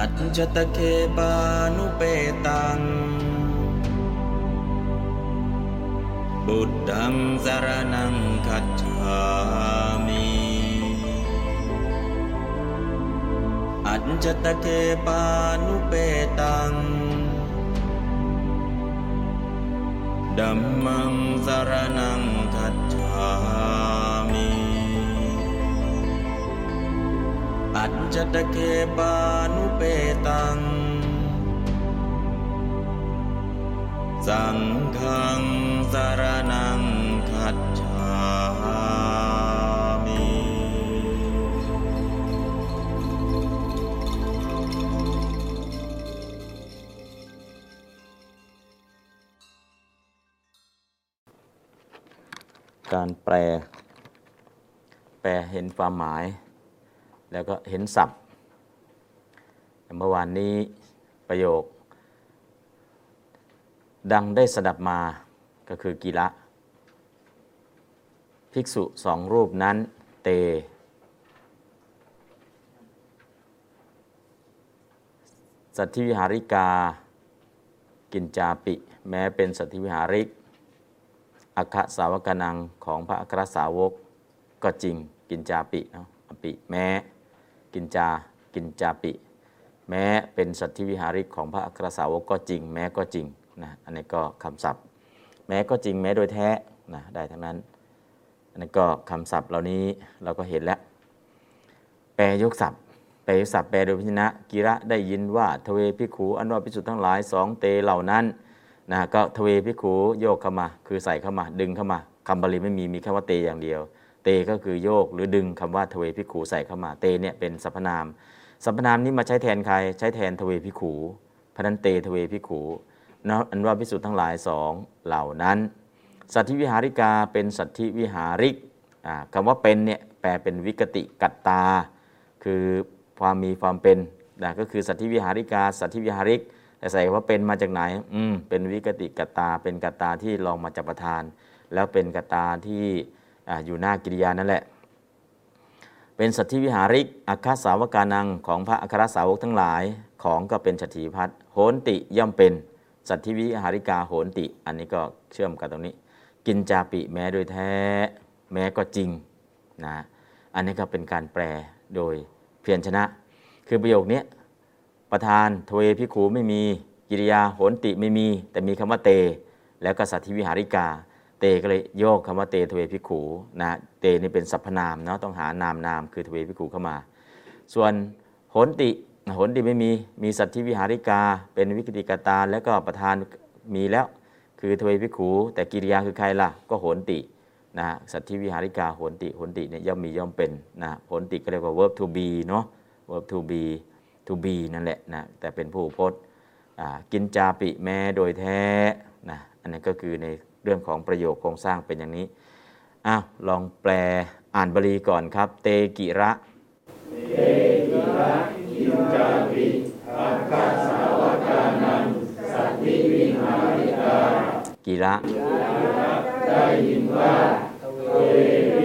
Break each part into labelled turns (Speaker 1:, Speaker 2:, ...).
Speaker 1: อัจจตเคปานุเปตัง บุตตังสารนังคัจฉามิอัจจตเคปานุเปตังดัมมังสารนังคัจฉา อัจจตเคปานุเปตัง สังฆังสารนังคัจฉามิ
Speaker 2: การแปล แปลเห็นความหมาย แล้วก็เห็นศัพท์ เมื่อวานนี้ประโยค ดังได้สดับมาก็คือกีละ ภิกษุสองรูปนั้นเต สัตธิวิหาริกา กินจาปิ แม้เป็นสัตธิวิหาริกอัคคสาวกนังของพระอัครสาวกก็จริงกินจาปิเนาะอปิแม้ กินจากินจาปิ แม้เป็นสัตธิวิหาริกของพระอัครสาวกก็จริง แม้ก็จริงนะอันนี้ก็คำศัพท์ แม้ก็จริงแม้โดยแท้นะได้ทั้งนั้น อันนี้ก็คำศัพท์เหล่านี้เราก็เห็นแล้ว แปลยกศัพท์แปลยกศัพท์แปลโดยพยัญชนะกิรได้ยินว่าทเว ภิกขูอันว่าภิกษุทั้งหลายสองเตเหล่านั้นนะก็ทเว ภิกขูโยกเข้ามา คือใส่เข้ามา ดึงเข้ามาคำบาลีไม่มีมีแค่ว่าเตอย่างเดียว เตก็คือโยกหรือดึงคำว่าทเว ภิกขูใส่เข้ามาเตเนี่ยเป็นสรรพนามสรรพนามนี้มาใช้แทนใครใช้แทนทเว ภิกขูพระนันเตทเว ภิกขู อันว่าภิกษุทั้งหลายสองเหล่านั้น สัทธิวิหาริกาเป็นสัทธิวิหาริกอ่าคำว่าเป็นเนี่ยแปลเป็นวิกติกัตตา คือความมีความเป็นนะก็คือสัตธิวิหาริกา สัตธิวิหาริก แต่ใส่ว่าเป็นมาจากไหนอืมเป็นวิกติกัตตา เป็นกัตตาที่ลองมาจากประทาน แล้วเป็นกัตตาที่ ออยู่หน้ากิริยานั่นแหละ เป็นสัตธิวิหาริกอัคคสาวกานังของพระอัครสาวกทั้งหลายของก็เป็นสัตถีพัฒโหนติย่อมเป็นสัตธิวิหาริกาโหนติ อันนี้ก็เชื่อมกันตรงนี้ กิญจาปิแม้โดยแท้ แม้ก็จริงนะอันนี้ก็เป็นการแปลโดยพยัญชนะ คือประโยคนี้ประธานทเว ภิกขูไม่มีกิริยาโหนฺติไม่มี แต่มีคำว่าเต แล้วก็สัทธิวิหาริกา เตก็เลยโยกคำว่าเตทเว ภิกขูนะเตนี่เป็นสรรพนามเนาะต้องหานามนามคือทเว ภิกขูเข้ามา ส่วนโหนฺติโหนฺติไม่มีมีสัทธิวิหาริกา เป็นวิกติกาตาแล้วก็ประธานมีแล้วคือทเวพิขูแต่กิริยาคือใครล่ะก็โหนตินะสัตธิวิหาริกาโหนติโหนติเนี่ยย่อมมีย่อมเป็นนะโหนติก็เรียกว่า verb to be เนาะ verb to be to be นั่นแหละนะแต่เป็นผู้พจน์กินจาปิแม้โดยแท้นะอันนั้นก็คือใน เรื่องของประโยคโครงสร้างเป็นอย่างนี้อ้าวลองแปลอ่านบาลีก่อนครับ เตกิระกิระอื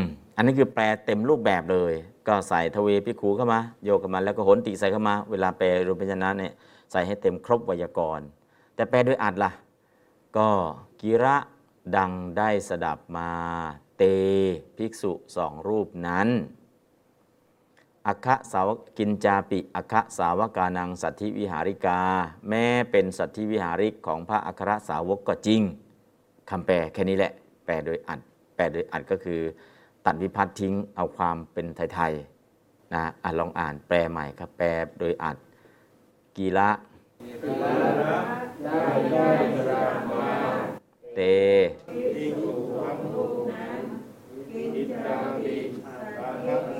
Speaker 2: มอันนี้คือแปลเต็มรูปแบบเลย ก็ใส่ทเวพิขูเข้ามา โยกเข้ามาแล้วก็โหนติใส่เข้ามา เวลาแปลรวมพยัญชนะเนี่ยใส่ให้เต็มครบไวยากรณ์ แต่แปลด้วยอัดล่ะ ก็กิระดังได้สดับมาเตภิกษุสองรูปนั้น อัคะสาวกินจาปิอัคะสาวกานังสัตธิวิหาริกา แม้เป็นสัตธิวิหาริกของพระอัครสาวกก็จริงคำแปลแค่นี้แหละ แปลโดยอัดแปลโดยอัดก็คือ ตัดวิพัฒน์ทิ้งเอาความเป็นไทยๆนะอะลองอ่านแปลใหม่ครับ แปลโดยอัดกีละเตอิ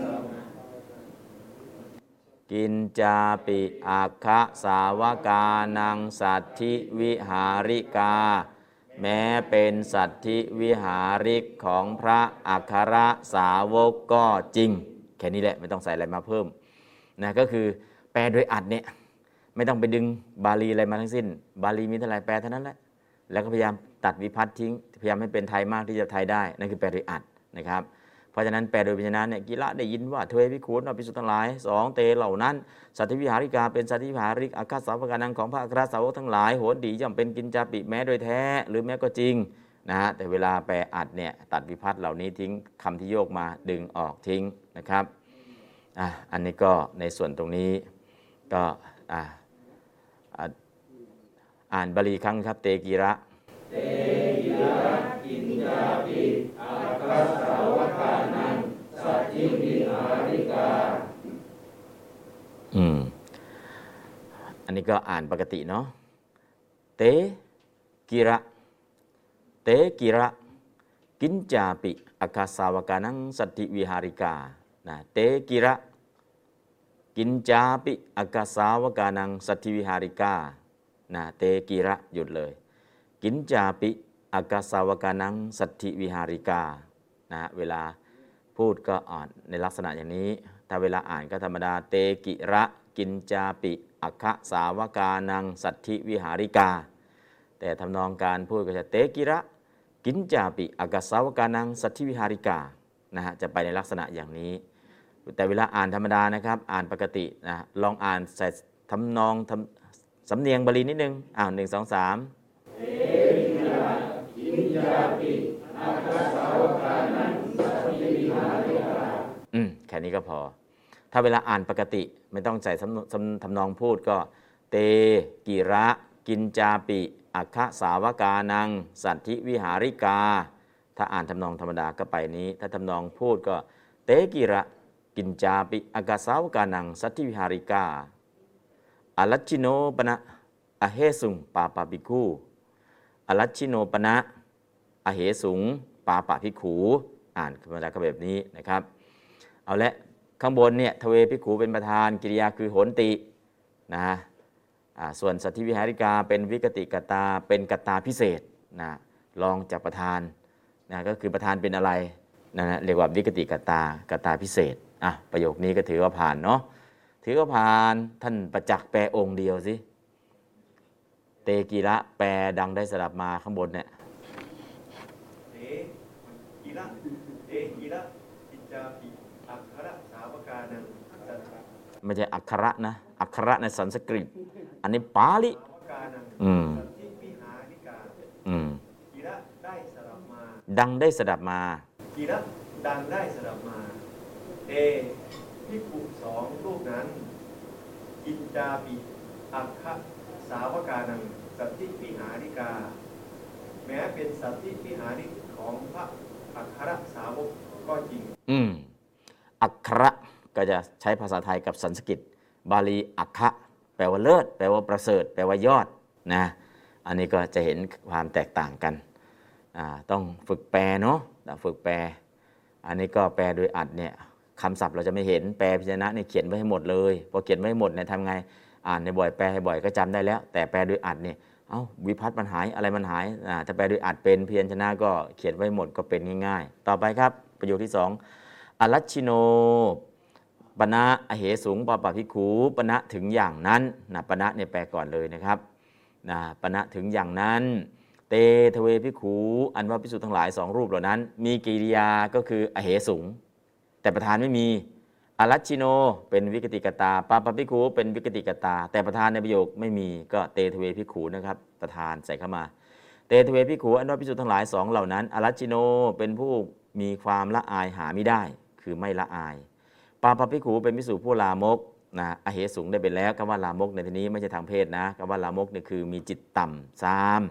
Speaker 2: กินจาปิอาคะสาวกานังสัตธิวิหาริกา แม้เป็นสัตธิวิหาริกของพระอัครสาวกก็จริง แค่นี้แหละไม่ต้องใส่อะไรมาเพิ่มนะก็คือแปลโดยอัดเนี่ยไม่ต้องไปดึงบาลีอะไรมาทั้งสิ้น บาลีมีเท่าไหร่แปลเท่านั้นแหละแล้วก็พยายามตัดวิพัฒน์ทิ้ง พยายามให้เป็นไทยมากที่จะไทยได้นั่นคือแปลโดยอัดนะครับ เพราะฉะนั้นแปลโดยพิจารณาเนี่ยกิละได้ยินว่าเทวพิคูนอภิสุททั้งหลายสองเตเหล่านั้น สัตวิหาริกาเป็นสัตวิหาริกอาคาสาวกานังของพระอัครสาวกทั้งหลายโหนดีย่อมเป็นกินจาปิแม้โดยแท้หรือแม้ก็จริงนะฮะแต่เวลาแปลอัดเนี่ยตัดวิพัฒน์เหล่านี้ทิ้งคำที่โยกมาดึงออกทิ้งนะครับอะอันนี้ก็ในส่วนตรงนี้ก็อะอะอ่านบาลีครั้งครับเตกีระ อืม อันนี้ก็อ่านปกติเนาะ เตกิระ เตกิระ กินจาปิอากาสาวกานังสัตติวิหาริกา นะ เตกิระ กินจาปิอากาสาวกานังสัตติวิหาริกา นะ เตกิระหยุดเลย กินจาปิอากาสาวกานังสัตติวิหาริกานะเวลาพูดก็อ่านในลักษณะอย่างนี้ ถ้าเวลาอ่านก็ธรรมดาเตกิระกินจาปิอัคคะสาวกานังสัตถิวิหาริกา แต่ทำนองการพูดก็จะเตกิระกินจาปิอักสาวกานังสัตถิวิหาริกานะฮะจะไปในลักษณะอย่างนี้ แต่เวลาอ่านธรรมดานะครับ อ่านปกตินะลองอ่านใส่ทำนองทำสำเนียงบาลีนิดนึงอ้าวหนึ่งสองสาม อืมแค่นี้ก็พอ ถ้าเวลาอ่านปกติไม่ต้องใส่สำสำทำนองพูดก็ เตกิระกินจาปิอัคะสาวกานัง สัตถิวิหาริกา ถ้าอ่านทำนองธรรมดาก็ไปนี้ ถ้าทำนองพูดก็ เตกิระกินจาปิอัคะสาวกานัง สัตถิวิหาริกาอลัชชิโนปนะอเหสุงปาปาปิคู อลัชชิโนปนะอเหสุง ปาปาภิขู อ่านธรรดาก็แบบนี้นะครับ เอาละข้างบนเนี่ยทเวพิขูเป็นประธานกิริยาคือโหนตินะส่วนสัตธิวิหาริกาเป็นวิกติกตาเป็นกตาพิเศษนะรองจากประธานนะก็คือประธานเป็นอะไรนะเรียกว่าวิกติกตากตาพิเศษอะประโยคนี้ก็ถือว่าผ่านเนาะถือว่าผ่านท่านประจักษ์แปลองค์เดียวสิ เตกีระแปลดังได้สลับมาข้างบนเนี่ย
Speaker 3: เตกิระเตกิระกิจจาปิอัคระสาวกานังสัทธา
Speaker 2: ไม่ใช่อักขระนะ อักขระในสันสกฤต อันนี้ปาลิ
Speaker 3: สาวกานัง
Speaker 2: อืม
Speaker 3: สัทธิวิหาริกา
Speaker 2: อืม
Speaker 3: กิระได้สลับมา
Speaker 2: ดังได้สดับมา
Speaker 3: กิระดังได้สลับมาเตพิกขุสองรูปนั้นกินจาปิอัคคะ สาวกานังสัทธิวิหาริกา แม้เป็นสัทธิวิหาริกของพระอัครสาวกก็จริง
Speaker 2: อืมอักขระก็จะใช้ภาษาไทยกับสันสกฤตบาลีอักขะแปลว่าเลิศ แปลว่าประเสริฐ แปลว่ายอดนะอันนี้ก็จะเห็นความแตกต่างกันต้องฝึกแปลเนาะฝึกแปล อันนี้ก็แปลโดยอัดเนี่ยคำศัพท์เราจะไม่เห็นแปลพิจารณะเนี่ยเขียนไว้ให้หมดเลยพอเขียนไว้ให้หมดเนี่ยทำไง อ่านในบ่อยแปลให้บ่อยก็จำได้แล้ว แต่แปลโดยอัดเนี่ยเอ้าวิพัฒน์มันหายอะไรมันหายอ่าถ้าแปลโดยอัดเป็นเพียรชนะก็เขียนไว้หมดก็เป็นง่าย ๆ ต่อไปครับประโยคที่สองอรัชชิโนปณะอเหสูงปปะพิขูปณะถึงอย่างนั้นนะปณะเนี่ยแปลก่อนเลยนะครับนะปณะถึงอย่างนั้น เตทเวพิขูอันว่าพิสุทธ์ทั้งหลายสองรูปเหล่านั้น มีกิริยาก็คืออเหสุงแต่ประธานไม่มี อลัชชิโน เป็นวิกติกัตตาปาปภิกขูเป็นวิกติกัตตา แต่ประธานในประโยคไม่มีก็เตทเว ภิกขูนะครับ ประธานใส่เข้ามา เตทเว ภิกขูอันว่าภิกษุทั้งหลายสองเหล่านั้นอลัชชิโนเป็นผู้มีความละอายหาไม่ได้ คือไม่ละอายปาปภิกขูเป็นภิกษุผู้ลามกนะอเหสุงได้เป็นแล้วคำว่าลามกในที่นี้ไม่ใช่ทางเพศนะคำว่าลามกเนี่ยคือมีจิตต่ำทราม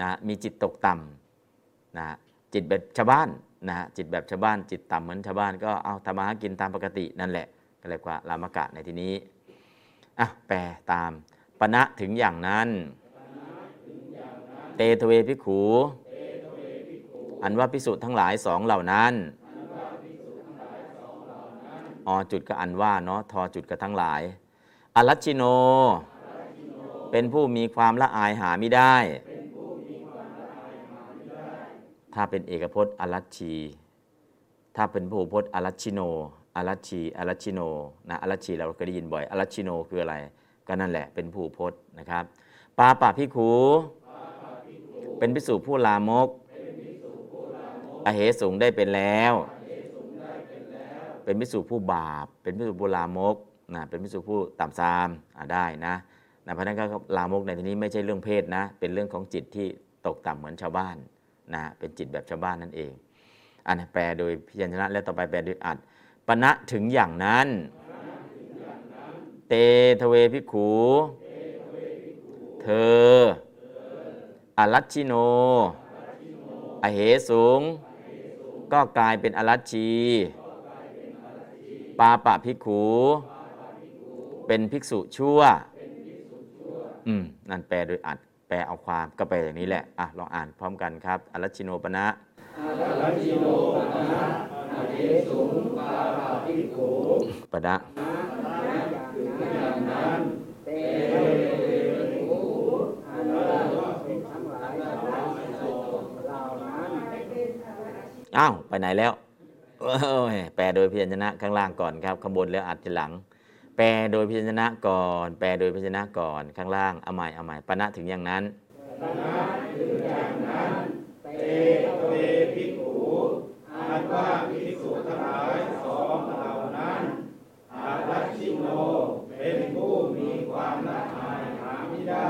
Speaker 2: นะมีจิตตกต่ำนะจิตแบบชาวบ้าน นะฮะจิตแบบชาวบ้านจิตต่ำเหมือนชาวบ้านก็เอาทำมาหากินตามปกตินั่นแหละก็เรียกว่าลามกะในที่นี้อะแปลตามปณะถึงอย่างนั้น เตทเวพิขูอันว่าพิสุทั้งหลายสองเหล่านั้นอจุดก็อันว่าเนาะทอจุดก็ทั้งหลาย อรัชชิโน เป็นผู้มีความละอายหาไม่ได้ ถ้าเป็นเอกพจน์อรัชชี ถ้าเป็นพหูพจน์อรัชชิโนอรัชชีอรัชชิโนนะอรัชชีเราเคยได้ยินบ่อยอรัชชิโนคืออะไร ก็นั่นแหละเป็นพหูพจน์นะครับปาปะพิขูเป็นพิสูจผู้ลามก อเหสูงได้เป็นแล้ว เป็นพิสูจผู้บาป เป็นพิสูจผู้ลามกนะเป็นพิสูจผู้ต่ำซามได้นะนะเพราะนั้นก็ลามกในที่นี้ไม่ใช่เรื่องเพศนะ เป็นเรื่องของจิตที่ตกต่ำเหมือนชาวบ้าน นะเป็นจิตแบบชาวบ้านนั่นเอง อันนี้แปลโดยพยัญชนะและต่อไปแปลโดยอัดปณะถึงอย่างนั้น เตทเวพิขูเธอ อรัชชิโน อเหสูง ก็กลายเป็นอรัชชี ปาปะพิขู เป็นภิกษุชั่ว อืม นั่นแปลโดยอัด แปลเอาความก็แปลอย่างนี้แหละอะลองอ่านพร้อมกันครับอรัชชิโนปณะปณะอ้าว ไปไหนแล้วโอ้ยแปลโดยพยัญชนะข้างล่างก่อนครับข้างบนแล้วอัดทีหลัง แปลโดยพยัญชนะก่อน แปลโดยพยัญชนะก่อนข้างล่างเอาใหม่เอาใหม่ปณะถึงอย่างนั้น
Speaker 4: เตภิกขุอันว่าภิกษุทั้งหลายสองเหล่านั้นอารัชชิโนเป็นผู้มีความละอายหาไม่ได้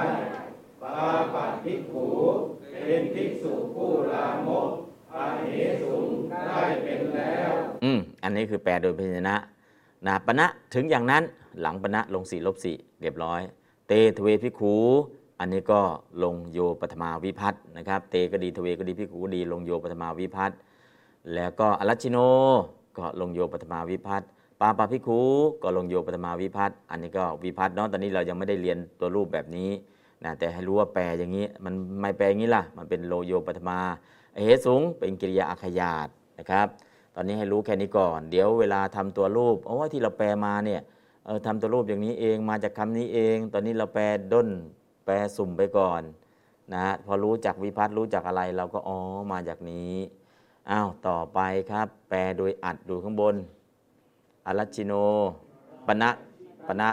Speaker 4: ปาปัตภิกขุเป็นภิกษุผู้ลามกอาเหสุงได้เป็นแล้ว
Speaker 2: อืมอันนี้คือแปลโดยพยัญชนะ นะปณะถึงอย่างนั้นหลังปณะลงสี่ลบสี่เรียบร้อย เตทเวพิขูอันนี้ก็ลงโยปฐมาวิพัฒน์นะครับเตก็ดีทเวก็ดีพิขูก็ดีลงโยปฐมาวิพัฒน์แล้วก็อรัชิโนก็ลงโยปฐมาวิพัฒน์ปาปาพิขูก็ลงโยปฐมาวิพัฒน์อันนี้ก็วิพัฒน์เนาะตอนนี้เรายังไม่ได้เรียนตัวรูปแบบนี้นะแต่ให้รู้ว่าแปลอย่างนี้มันไม่แปลอย่างนี้ล่ะมันเป็นโลโยปฐมาเหสูงเป็นกิริยาอาขยาตนะครับ อนนี้ให้รู้แค่นี้ก่อน เดี๋ยวเวลาทำตัวรูปโอ้ยที่เราแปลมาเนี่ยเออทำตัวรูปอย่างนี้เองมาจากคำนี้เอง ตอนนี้เราแปลด้น แปลสุ่มไปก่อนนะฮะพอรู้จักวิพัฒน์รู้จักอะไรเราก็อ๋อมาจากนี้อ้าวต่อไปครับ แปลโดยอัดดูข้างบนอรัชชิโนปณะปณะ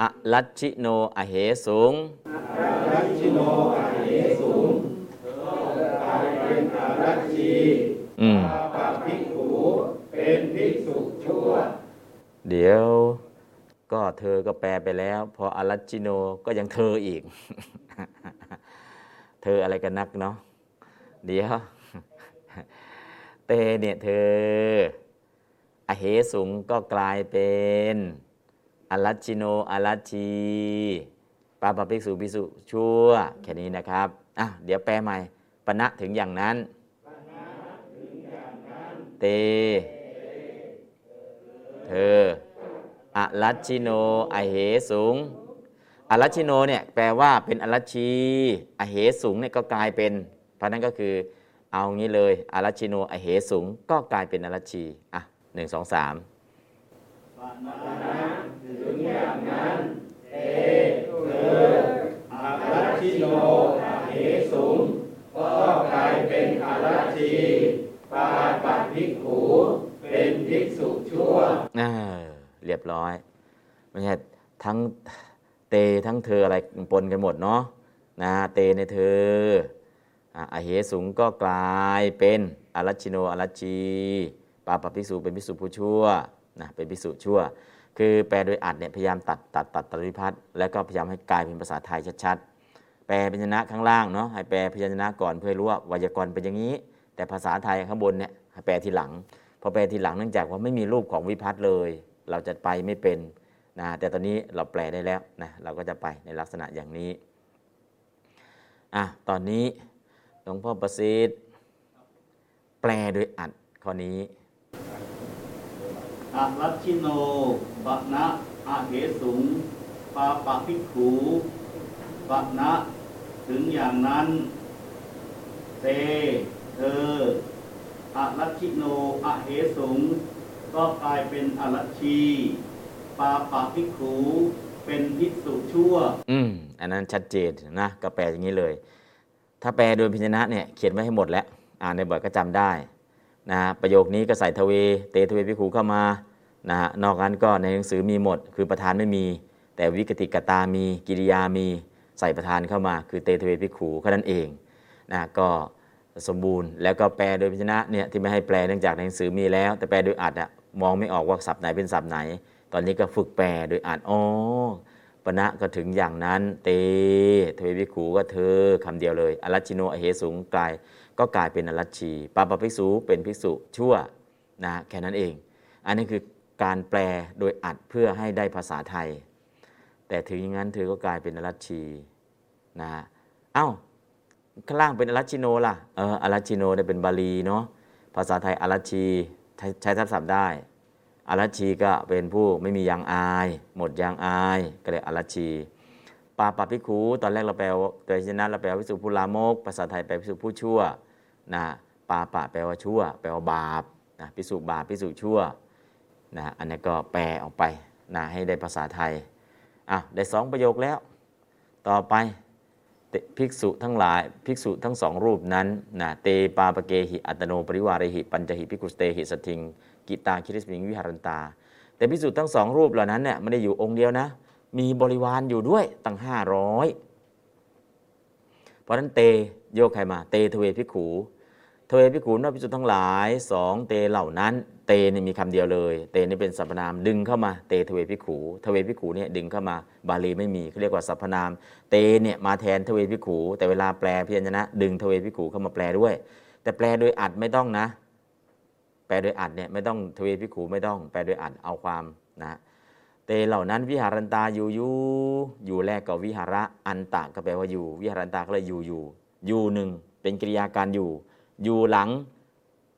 Speaker 2: อรัชชิโนอเหสูง
Speaker 4: รัชชิโนอาเหสุงกลายเป็นอารัชชี
Speaker 2: อืม
Speaker 4: ปาปัตภิกขุเป็นภิกษุชั่ว
Speaker 2: เดี๋ยวก็เธอก็แปลไปแล้ว พออรัชชิโนก็ยังเธออีก เธออะไรกันนักเนาะเดี๋ยวเตเนี่ยเธอ อเหสุงก็กลายเป็น อรัชชิโนอรัชชีปาปะภิกษุภิกษุชั่ว แค่นี้นะครับอะเดี๋ยวแปลใหม่ปณะถึงอย่างนั้น เต เธออรัชชิโนอเหสูงอรัชชิโนเนี่ยแปลว่าเป็นอรัชชี อเหสูงเนี่ยก็กลายเป็น เพราะนั้นก็คือเอางี้เลยอรัชชิโนอเหสูงก็กลายเป็นอรัชชีอะหนึ่งสองสาม มาถึง
Speaker 4: อย่างนั้นเอคือ
Speaker 5: อา
Speaker 4: รัชชิโนอาเหสุงก็กลายเป็นอารัชชีปาปัตภิกขุเป็นภิกษุชั่ว
Speaker 2: เออเรียบร้อยไม่ใช่ทั้งเตทั้งเธออะไรปนกันหมดเนาะนะเตในเธออะอเหสูงก็กลายเป็นอารัชชิโนอารัชชีปาปะภิกษุเป็นภิกษุผู้ชั่ว นะเป็นภิกษุชั่ว คือแปลโดยอัดเนี่ยพยายามตัดตัดตัดตริพัฒน์แล้วก็พยายามให้กลายเป็นภาษาไทยชัดๆ แปลพยัญชนะข้างล่างเนาะให้แปลพยัญชนะก่อนเพื่อให้รู้ว่าไวยากรณ์เป็นอย่างนี้ แต่ภาษาไทยข้างบนเนี่ยให้แปลทีหลังพอแปลทีหลังเนื่องจากว่าไม่มีรูปของวิพัฒน์เลย เราจะไปไม่เป็นนะแต่ตอนนี้เราแปลได้แล้วนะเราก็จะไปในลักษณะอย่างนี้อะตอนนี้หลวงพ่อประสิทธิ์แปลโดยอัดข้อนี้
Speaker 5: อรัชชิโนปะนะอาเหสุงปาปะพิกขูปะนะถึงอย่างนั้นเตเธออลัชชิโน อเหสุงก็กลายเป็นอลัชชีปา
Speaker 4: ปภิกขูเป็นภิกษุชั่ว
Speaker 2: อืม อันนั้นชัดเจนนะก็แปลอย่างนี้เลย ถ้าแปลโดยพยัญชนะเนี่ยเขียนไว้ให้หมดแล้ว อ่านในบทก็จำได้ นะประโยคนี้ก็ใส่ทเว เตทเว ภิกขูเข้ามานะนอกนั้นก็ในหนังสือมีหมด คือประธานไม่มี แต่วิกติกัตตามี กิริยามีใส่ประธานเข้ามา คือเตทเว ภิกขูแค่นั้นเองนะก็สมบูรณ์แล้วก็แปลโดยพยัญชนะเนี่ยที่ไม่ให้แปลเนื่องจากในหนังสือมีแล้ว แต่แปลโดยอรรถอะมองไม่ออกว่าศัพท์ไหนเป็นศัพท์ไหน ตอนนี้ก็ฝึกแปลโดยอรรถอ๋อปนก็ถึงอย่างนั้น เตทเว ภิกขูก็เธอคำเดียวเลยอลัชชิโนอเหสุงกลาย ก็กลายเป็นอลัชชีปาปภิกขูเป็นภิกษุชั่วนะแค่นั้นเอง อันนี้คือการแปลโดยอัดเพื่อให้ได้ภาษาไทย แต่ถึงอย่างนั้นเธอก็กลายเป็นอรัชชีนะเอ้าข้างล่างเป็นอรัชชิโนล่ะเอออรัชชิโนได้เป็นบาลีเนาะภาษาไทยอรัชชีใช้ใช้ทับศัพท์ได้อรัชชีก็เป็นผู้ไม่มียางอาย หมดยางอายก็เลยอรัชชี ปาปาพิคูตอนแรกเราแปลโดยชนะเราแปลวิสุผู้ลามก ภาษาไทยแปลพิสุผู้ชั่วนะปาปะแปลว่าชั่ว แปลว่าบาปนะพิสุบาปพิสุชั่วนะอันนี้ก็แปลออกไปนะให้ได้ภาษาไทยอะได้สองประโยคแล้ว ต่อไปภิกษุทั้งหลายภิกษุทั้งสองรูปนั้นนะเตปาปเกหิอัตโนปริวาริหิปัญจหิภิกุสเตหิสทิงกิตาคิริสมิงวิหารันตา แต่ภิกษุทั้งสองรูปเหล่านั้นเนี่ยไม่ได้อยู่องค์เดียวนะ มีบริวารอยู่ด้วยตั้งห้าร้อยเพราะนั้นเตโยกใครมา เตทเว ภิกขูทเว ภิกขู ภิกษุทั้งหลายสองเตเหล่านั้น เตนี่มีคำเดียวเลย เตนี่เป็นสรรพนามดึงเข้ามาเตทเว ภิกขูทเว ภิกขูเนี่ยดึงเข้ามาบาลีไม่มีเขาเรียกว่าสรรพนาม เตเนี่ยมาแทนทเว ภิกขูแต่เวลาแปลพยัญชนะ ดึงทเว ภิกขูเข้ามาแปลด้วย แต่แปลโดยอรรถไม่ต้องนะ แปลโดยอรรถเนี่ยไม่ต้องทเว ภิกขูไม่ต้อง แปลโดยอรรถเอาความนะ เตเหล่านั้นวิหะรันตาอยู่อยู่อยู่แรกก็วิหาระอันตะก็แปลว่าอยู่ วิหารันตาก็เลยอยู่อยู่อยู่หนึ่งเป็นกริยาการอยู่ อยู่หลัง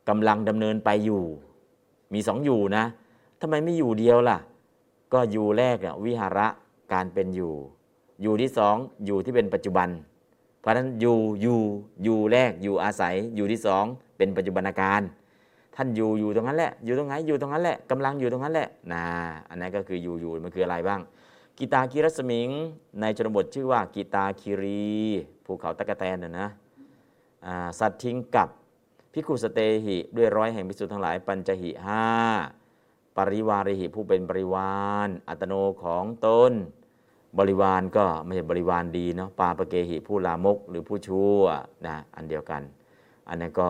Speaker 2: กำลังดำเนินไปอยู่ มีสองอยู่นะทำไมไม่อยู่เดียวล่ะ ก็อยู่แรกวิหาระการเป็นอยู่ อยู่ที่สองอยู่ที่เป็นปัจจุบัน เพราะฉะนั้นอยู่อยู่อยู่แรกอยู่อาศัยอยู่ที่สองเป็นปัจจุบันการ ท่านอยู่อยู่ตรงนั้นแหละ อยู่ตรงไหนอยู่ตรงนั้นแหละกำลังอยู่ตรงนั้นแหละนะอันนั้นก็คืออยู่อยู่มันคืออะไรบ้าง กีตาคีรัสมิง ในชนบทชื่อว่ากีตาคีรีภูเขาตะกะแตนนะนะสัตว์ทิ้งกับพิคุสเตหิ ด้วยร้อยแห่งพิสุทั้งหลาย ปัญจหิห้าปริวาริหิผู้เป็นบริวาร อัตโนของตนบริวารก็ไม่ใช่บริวารดีเนาะปาปเกหิผู้ลามกหรือผู้ชั่วนะอันเดียวกัน อันนั้นก็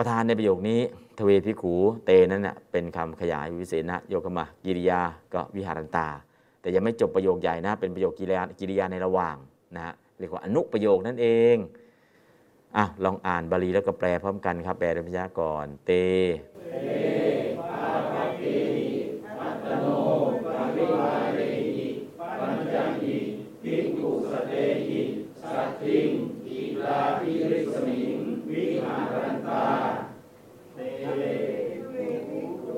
Speaker 2: ประธานในประโยคนี้ ทเวพิขูเตนั้นนะเป็นคำขยายวิเศษนะโยกมากิริยาก็วิหารันตา แต่ยังไม่จบประโยคใหญ่นะ เป็นประโยคกิริยากิริยาในระหว่างนะฮะเรียกว่าอนุประโยคนั่นเองอะลองอ่านบาลีแล้วก็แปลพร้อมกันครับ แปลโดยพยากรณ์เต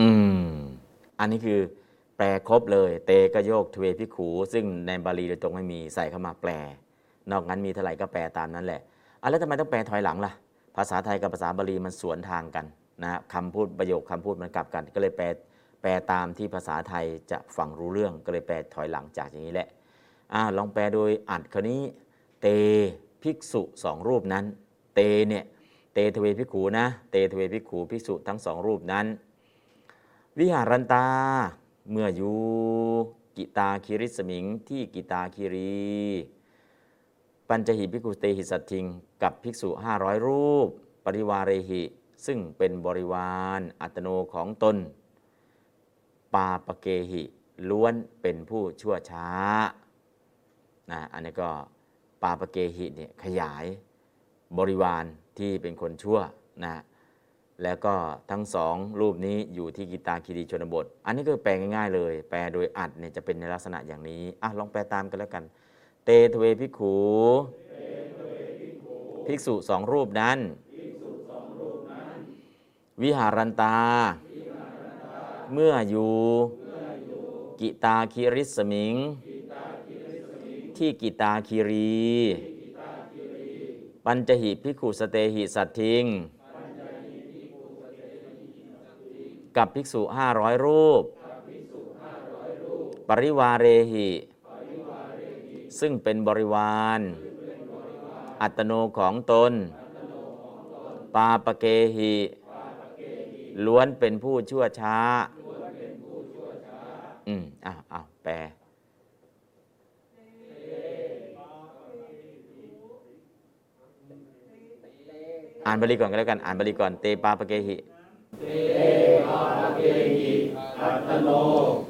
Speaker 2: อืม อันนี้คือแปลครบเลย เตก็โยกทเวพิขู ซึ่งในบาลีโดยตรงไม่มีใส่เข้ามาแปล นอกนั้นมีเท่าไหร่ก็แปลตามนั้นแหละอะแล้วทำไมต้องแปลถอยหลังล่ะ ภาษาไทยกับภาษาบาลีมันสวนทางกันนะคำพูดประโยคคำพูดมันกลับกัน ก็เลยแปลแปลตามที่ภาษาไทยจะฟังรู้เรื่องก็เลยแปลถอยหลังจากอย่างนี้แหละอ่าลองแปลโดยอัดคราวนี้ เตภิกษุสองรูปนั้น เตเนี่ยเตทเวภิกขูนะเตทเวภิกขูภิกษุทั้งสองรูปนั้น วิหารันตาเมื่ออยู่กิตาคิริสมิงที่กิตาคิรี ปัญจหิภิกขุเตหิสัตทิง กับภิกษุห้าร้อยรูป ปริวาเรหิ ซึ่งเป็นบริวารอัตโนของตน ปาปเกหิ ล้วนเป็นผู้ชั่วช้านะอันนี้ก็ ปาปเกหิเนี่ยขยายบริวารที่เป็นคนชั่วนะแล้วก็ทั้งสองรูปนี้อยู่ที่กิตาคีรีชนบท อันนี้ก็แปลง่ายๆเลย แปลโดยอัดเนี่ยจะเป็นในลักษณะอย่างนี้อะลองแปลตามกันแล้วกัน เตทเวพิขูภิกษุสองรูปนั้น วิหารันตา เมื่ออยู่ กิตาคิริสมิง ที่กิตาคีรี ปัญจหิพิกขุสเตหิสัตทิง กับภิกษุห้าร้อยรูป ปริวาเรหิ ซึ่งเป็นบริวาร อัตโนของตน ปาปเกหิ ล้วนเป็นผู้ชั่วช้า อืมอ้าวอ้าวแปล อ่านบาลีก่อนก็แล้วกันอ่านบาลีก่อนเตปาปเกหิ
Speaker 4: อัตโน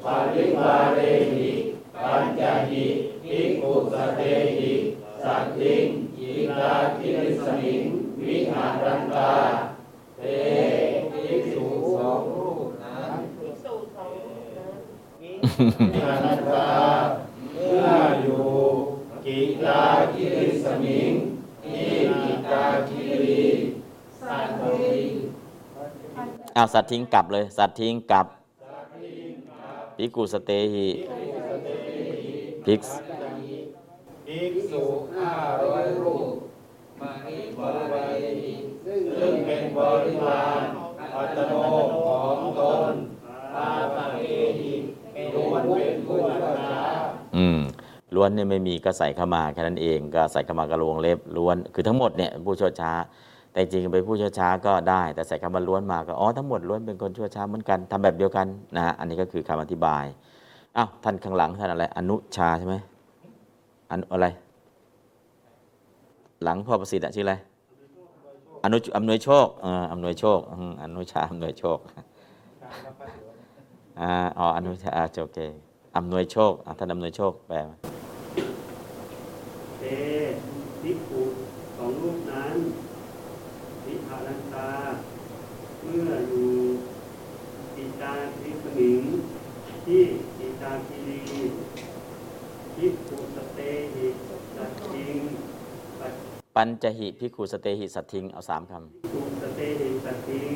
Speaker 4: ปาริวาเรหิปัญจหิภิกขุสเตหิสัตถิงยิกาคิริสมิงวิหารันตาเตภิกษุสองรูปนั้นวิหารันตาเมื่ออยู่กิกาคิริสมิงที่กิกาคิริสัตถิง เอา
Speaker 2: สัตว์ทิ้งกลับเลย สัตว์ทิ้งกลับภิกขุสเตหิภิกษุ
Speaker 4: ห้าร้อยรูปมานิบริวารซึ่งเป็นบริวารอัตโนของตนปาปะเกหิล้วนเป็นผู้ชั่วช้า
Speaker 2: อืมล้วนเนี่ยไม่มีก็ใส่เข้ามาแค่นั้นเองก็ใส่เข้ามากระลวงเล็บล้วนคือทั้งหมดเนี่ยผู้ชั่วช้า แต่จริงๆเป็นผู้ชั่วช้าก็ได้ แต่ใส่คำว่าล้วนมาก็อ๋อทั้งหมดล้วนเป็นคนชั่วช้าเหมือนกันทำแบบเดียวกันนะฮะอันนี้ก็คือคำอธิบายอ้าวท่านข้างหลังท่านอะไร อนุชาใช่ไหมอนุอะไร หลังพ่อประสิทธิ์ชื่ออะไรอนุอำนวยโชคเอออำนวยโชคอนุชาอำนวยโชคอ๋ออนุชาโอเคอำนวยโชคท่านอำนวยโชคแปลมา
Speaker 6: เตภิกขุสองรูปนั้นวิหารันตา เมื่ออยู่ปิตาคิสมิงที่ปิตาคิรีภิกขุสเตหิสัตถิงปัจ
Speaker 2: ปัญจหิพิกขุสเตหิสัตทิงเอาสามค
Speaker 6: ภิกขุสเตหิสัตถิง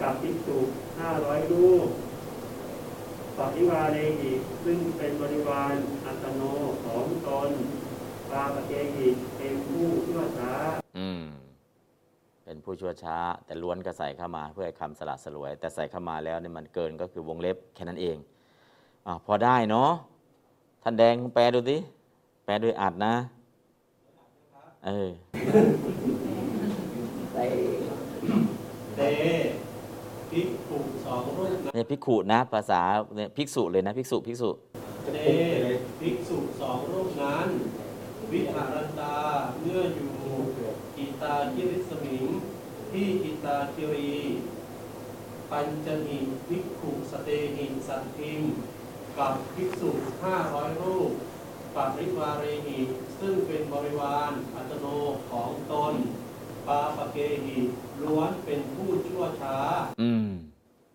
Speaker 6: กับภิกษุห้าร้อยรูปปฏิวาเรหิซึ่งเป็นบริวารอัตโนของตนปาปเกหิเป็นผู้ชั่วช้าำ
Speaker 2: อืม เป็นผู้ชั่วช้า แต่ล้วนก็ใส่เข้ามาเพื่อให้คำสละสลวย แต่ใส่เข้ามาแล้วเนี่ยมันเกินก็คือวงเล็บแค่นั้นเองอพอได้เนาะท่านแดงแปลดูสิแปลด้วยอัดนะเออ
Speaker 3: เตภิกขุสองรูป
Speaker 2: เนี่ยภิกขุนะภาษาเนี่ยภิกษุเลยนะภิกษุภิกษุ
Speaker 3: เตภิกษุสองรูปนั้น วิหารันตาเมื่ออยู่กิตาคิริสมิง ที่กิตาคิรี ปัญจหิภิกขุสเตหิสัตทิงกับภิกษุห้าร้อยรูปปริวาเรหิซึ่งเป็นบริวารอัตโนของตนปาปเกหิล้วนเป็นผู้ชั่วช้า
Speaker 2: อืม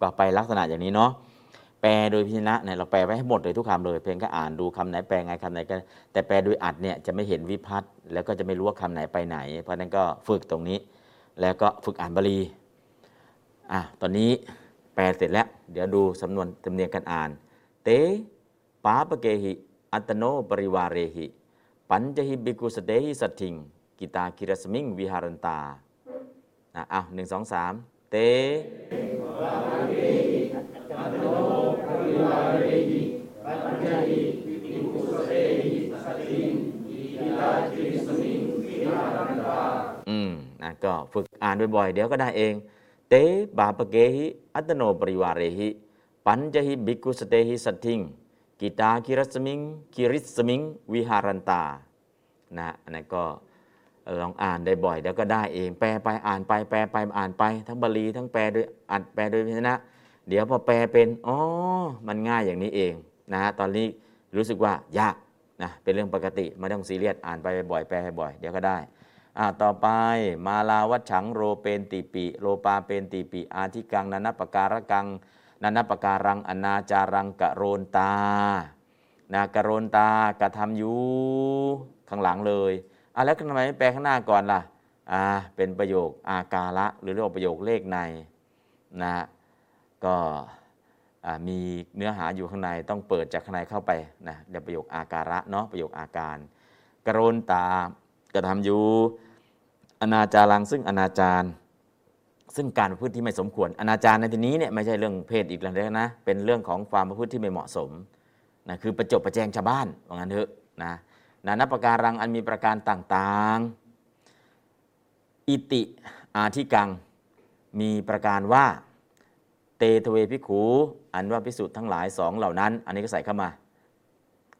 Speaker 2: ก็ไปลักษณะอย่างนี้เนาะแปลโดยพิจนะเนี่ยเราแปลไว้ให้หมดเลยทุกคำเลย เพียงแค่อ่านดูคำไหนแปลไงคำไหนก็แต่แปลโดยอัดเนี่ยจะไม่เห็นวิพัฒน์แล้วก็จะไม่รู้ว่าคำไหนไปไหน เพราะนั้นก็ฝึกตรงนี้ แล้วก็ฝึกอ่านบาลีอะตอนนี้แปลเสร็จแล้ว เดี๋ยวดูสำนวนจำเนียงการอ่าน เตปาปเกหิอัตโนปริวาเรหิปัญจหิบิกุสเตหิสัตถิง กิตาคิรสมิงวิหารันตาอะอ้าวหนึ่งสองสามเตอืมนะก็ฝึกอ่านบ่อยๆ เดี๋ยวก็ได้เอง เตบาปเกหิ อัตโนปริวาเรหิ ปัญจหิบิกุสเตหิสัตถิงกิตาคิรัสมิงคิริสมิง วิหารันตา นะ อันนั้นก็ลองอ่านได้บ่อยเดี๋ยวก็ได้เอง แปลไปอ่านไปแปลไปอ่านไป ทั้งบาลีทั้งแปลโดยอัดแปลโดยพิจนะ เดี๋ยวพอแปลเป็น อ๋อ มันง่ายอย่างนี้เองนะฮะ ตอนนี้รู้สึกว่ายากนะ เป็นเรื่องปกติไม่ต้องซีเรียส อ่านไปบ่อยแปลบ่อย เดี๋ยวก็ได้ อ่าต่อไปมาลาวัชฉังโรเปนติปิโลปาเปนติปิอาทิกังนันปการกังนันปการังอนาจารังกะโรนตานากะโรนตากระทำอยู่ข้างหลังเลยอะแล้วทำไมไม่แปลข้างหน้าก่อนล่ะอ่าเป็นประโยคอาการะหรือเรียกว่าประโยคเลขในนะก็อ่ามีเนื้อหาอยู่ข้างในต้องเปิดจากข้างในเข้าไปนะเรียกประโยคอาการะเนาะประโยคอาการกะโรนตากระทำอยู่ อนาจารังซึ่งอนาจารซึ่งการประพฤติที่ไม่สมควร อนาจารในที่นี้เนี่ยไม่ใช่เรื่องเพศอีกแล้วนะ เป็นเรื่องของความประพฤติที่ไม่เหมาะสมนะคือประจบประแจงชาวบ้านว่างั้นเถอะนะนานับประการังอันมีประการต่างๆ อิติอาทิกังมีประการว่าเตทเวพิขูอันว่าพิสุทธ์ทั้งหลายสองเหล่านั้น อันนี้ก็ใส่เข้ามา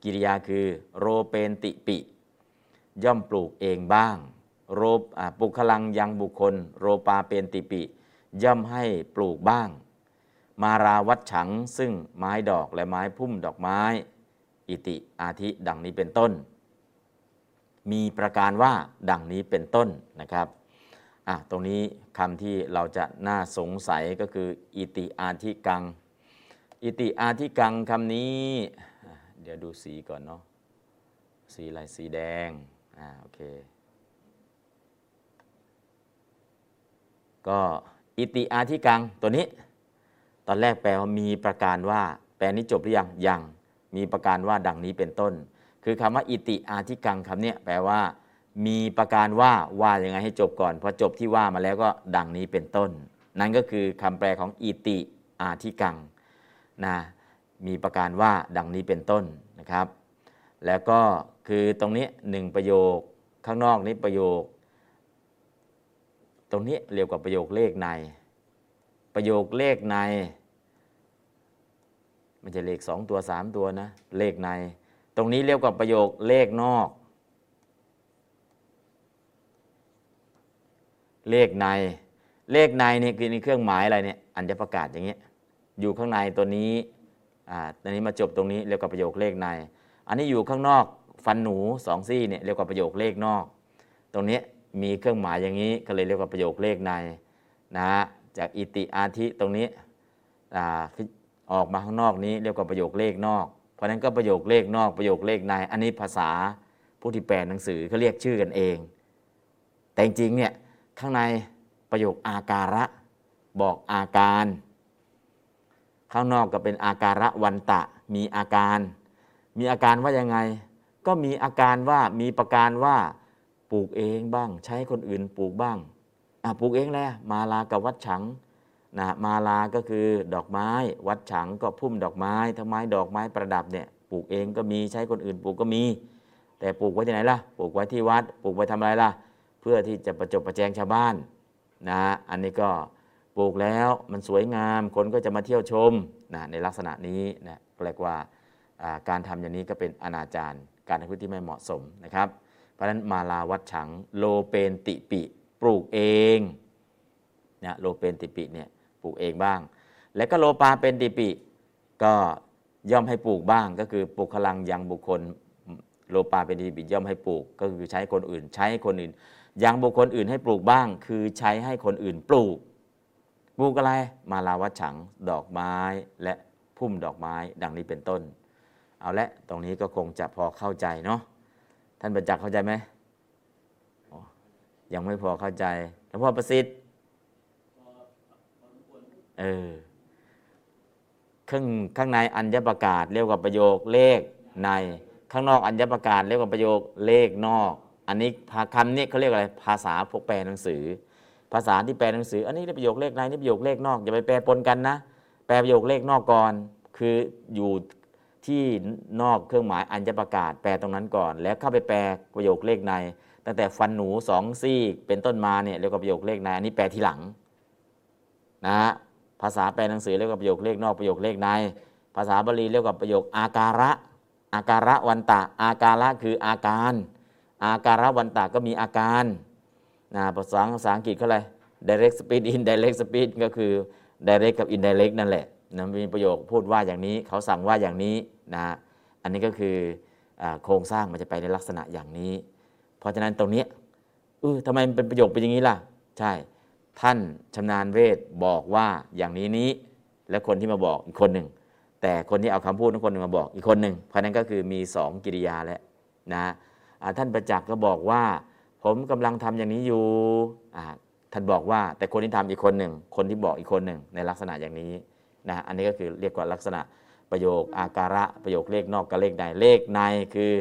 Speaker 2: กิริยาคือโรเปนติปิ ย่อมปลูกเองบ้าง โรปุคลังยังบุคคล โรปาเปนติปิ ย่อมให้ปลูกบ้าง มาราวัดฉังซึ่งไม้ดอกและไม้พุ่มดอกไม้ อิติอาทิดังนี้เป็นต้น มีประการว่าดังนี้เป็นต้นนะครับอะตรงนี้คำที่เราจะน่าสงสัยก็คือ อิติอาทิกัง อิติอาทิกังคำนี้ เดี๋ยวดูสีก่อนเนาะสีอะไรสีแดงอ่าโอเค ก็อิติอาทิกังตัวนี้ ตอนแรกแปลว่ามีประการว่า แปลนี้จบหรือยังยังมีประการว่าดังนี้เป็นต้น คือคำว่าอิติอาทิกังคำนี้แปลว่า มีประการว่าว่ายังไงให้จบก่อนพอจบที่ว่ามาแล้วก็ดังนี้เป็นต้น นั่นก็คือคำแปลของอิติอาทิกังนะมีประการว่าดังนี้เป็นต้นนะครับ แล้วก็คือตรงนี้หนึ่งประโยคข้างนอกนี้ประโยค ตรงนี้เรียกว่าประโยคเลขใน ประโยคเลขใน มันจะเลขสองตัวสามตัวนะ เลขใน ตรงนี้เรียกว่าประโยคเลขนอก เลขใน เลขในนี่คือในเครื่องหมายอะไรเนี่ยอัญญประกาศอย่างเงี้ยอยู่ข้างในตัวนี้อ่าตอนนี้มาจบตรงนี้เรียกว่าประโยคเลขใน อันนี้อยู่ข้างนอกฟันหนูสองซี่เนี่ยเรียกว่าประโยคเลขนอก ตรงนี้ มีเครื่องหมายอย่างนี้ก็เลยเรียกว่าประโยคเลขในนะฮะจากอิติอาทิตรงนี้ออกมาข้างนอกนี้เรียกว่าประโยคเลขนอก เพราะนั้นก็ประโยคเลขนอกประโยคเลขใน อันนี้ภาษาผู้ที่แปลหนังสือเขาเรียกชื่อกันเอง แต่จริงเนี่ยข้างในประโยคอาการะบอกอาการ ข้างนอกก็เป็นอาการะวันตะมีอาการ มีอาการว่ายังไง ก็มีอาการว่ามีประการว่า ปลูกเองบ้าง ใช้คนอื่นปลูกบ้างปลูกเองแหละมาลากับวัดฉังนะมาลาก็คือดอกไม้ วัดฉังก็พุ่มดอกไม้ทั้งไม้ดอกไม้ประดับเนี่ยปลูกเองก็มีใช้คนอื่นปลูกก็มี แต่ปลูกไว้ที่ไหนล่ะปลูกไว้ที่วัด ปลูกไว้ทำอะไรล่ะ เพื่อที่จะประจบประแจงชาวบ้านนะอันนี้ก็ปลูกแล้วมันสวยงามคนก็จะมาเที่ยวชมนะในลักษณะนี้นะเรียกว่าการทำอย่างนี้ก็เป็นอนาจารการทำพฤติที่ไม่เหมาะสมนะครับ เพราะฉะนั้นมาลาวัดฉังโลเปนติปิปลูกเองนะโลเปนติปิเนี่ยปลูกเองบ้าง และก็โลปาเป็นติปิก็ย่อมให้ปลูกบ้าง ก็คือปลูกพลังยังบุคคลโลปาเป็นติปิย่อมให้ปลูก ก็คือใช้คนอื่น ใช้คนอื่นยังบุคคลอื่นให้ปลูกบ้าง คือใช้ให้คนอื่นปลูกปลูกอะไรมาลาวัดฉังดอกไม้และพุ่มดอกไม้ดังนี้เป็นต้น เอาละตรงนี้ก็คงจะพอเข้าใจเนาะ ท่านประจักษ์เข้าใจไหมยังไม่พอเข้าใจแล้วพ่อประสิทธิ์เออข้างข้างในอัญญประกาศเรียกว่าประโยคเลขในข้างนอกอัญญประกาศเรียกว่าประโยคเลขนอก อันนี้คำนี้เขาเรียกอะไรภาษาพวกแปลหนังสือ ภาษาที่แปลหนังสือ อันนี้ประโยคเลขในนี่ประโยคเลขนอกอย่าไปแปลปนกันนะ แปลประโยคเลขนอกก่อน คืออยู่ ที่นอกเครื่องหมายอัญญประกาศแปลตรงนั้นก่อน แล้วเข้าไปแปลประโยคเลขใน ตั้งแต่ฟันหนูสองซี่เป็นต้นมาเนี่ยเรียกว่าประโยคเลขในอันนี้แปลทีหลังนะฮะภาษาแปลหนังสือเรียกว่าประโยคเลขนอกประโยคเลขใน ภาษาบาลีเรียกว่าประโยคอาการะ อาการะวันตะ อาการะคืออาการ อาการะวันตะก็มีอาการนะภาษาภาษาอังกฤษเขาอะไร direct speech indirect speech ก็คือ direct กับ indirect นั่นแหละ นะมีประโยคพูดว่าอย่างนี้ เขาสั่งว่าอย่างนี้นะอันนี้ก็คือโครงสร้างมันจะไปในลักษณะอย่างนี้ เพราะฉะนั้นตรงนี้เออทำไมมันเป็นประโยคเป็นอย่างนี้ล่ะ ใช่ ท่านชำนาญเวทบอกว่าอย่างนี้นี้ และคนที่มาบอกอีกคนหนึ่งแต่คนที่เอาคำพูดของคนหนึ่งมาบอกอีกคนหนึ่งเพราะนั้นก็คือมีสองกิริยาแล้วนะท่านประจักษ์ก็บอกว่า ผมกำลังทำอย่างนี้อยู่ท่านบอกว่าแต่คนที่ทำอีกคนหนึ่งคนที่บอกอีกคนหนึ่งในลักษณะอย่างนี้ นะอันนี้ก็คือเรียกว่าลักษณะประโยคอาการะประโยคเลขนอกกับเลขในเลขในคือ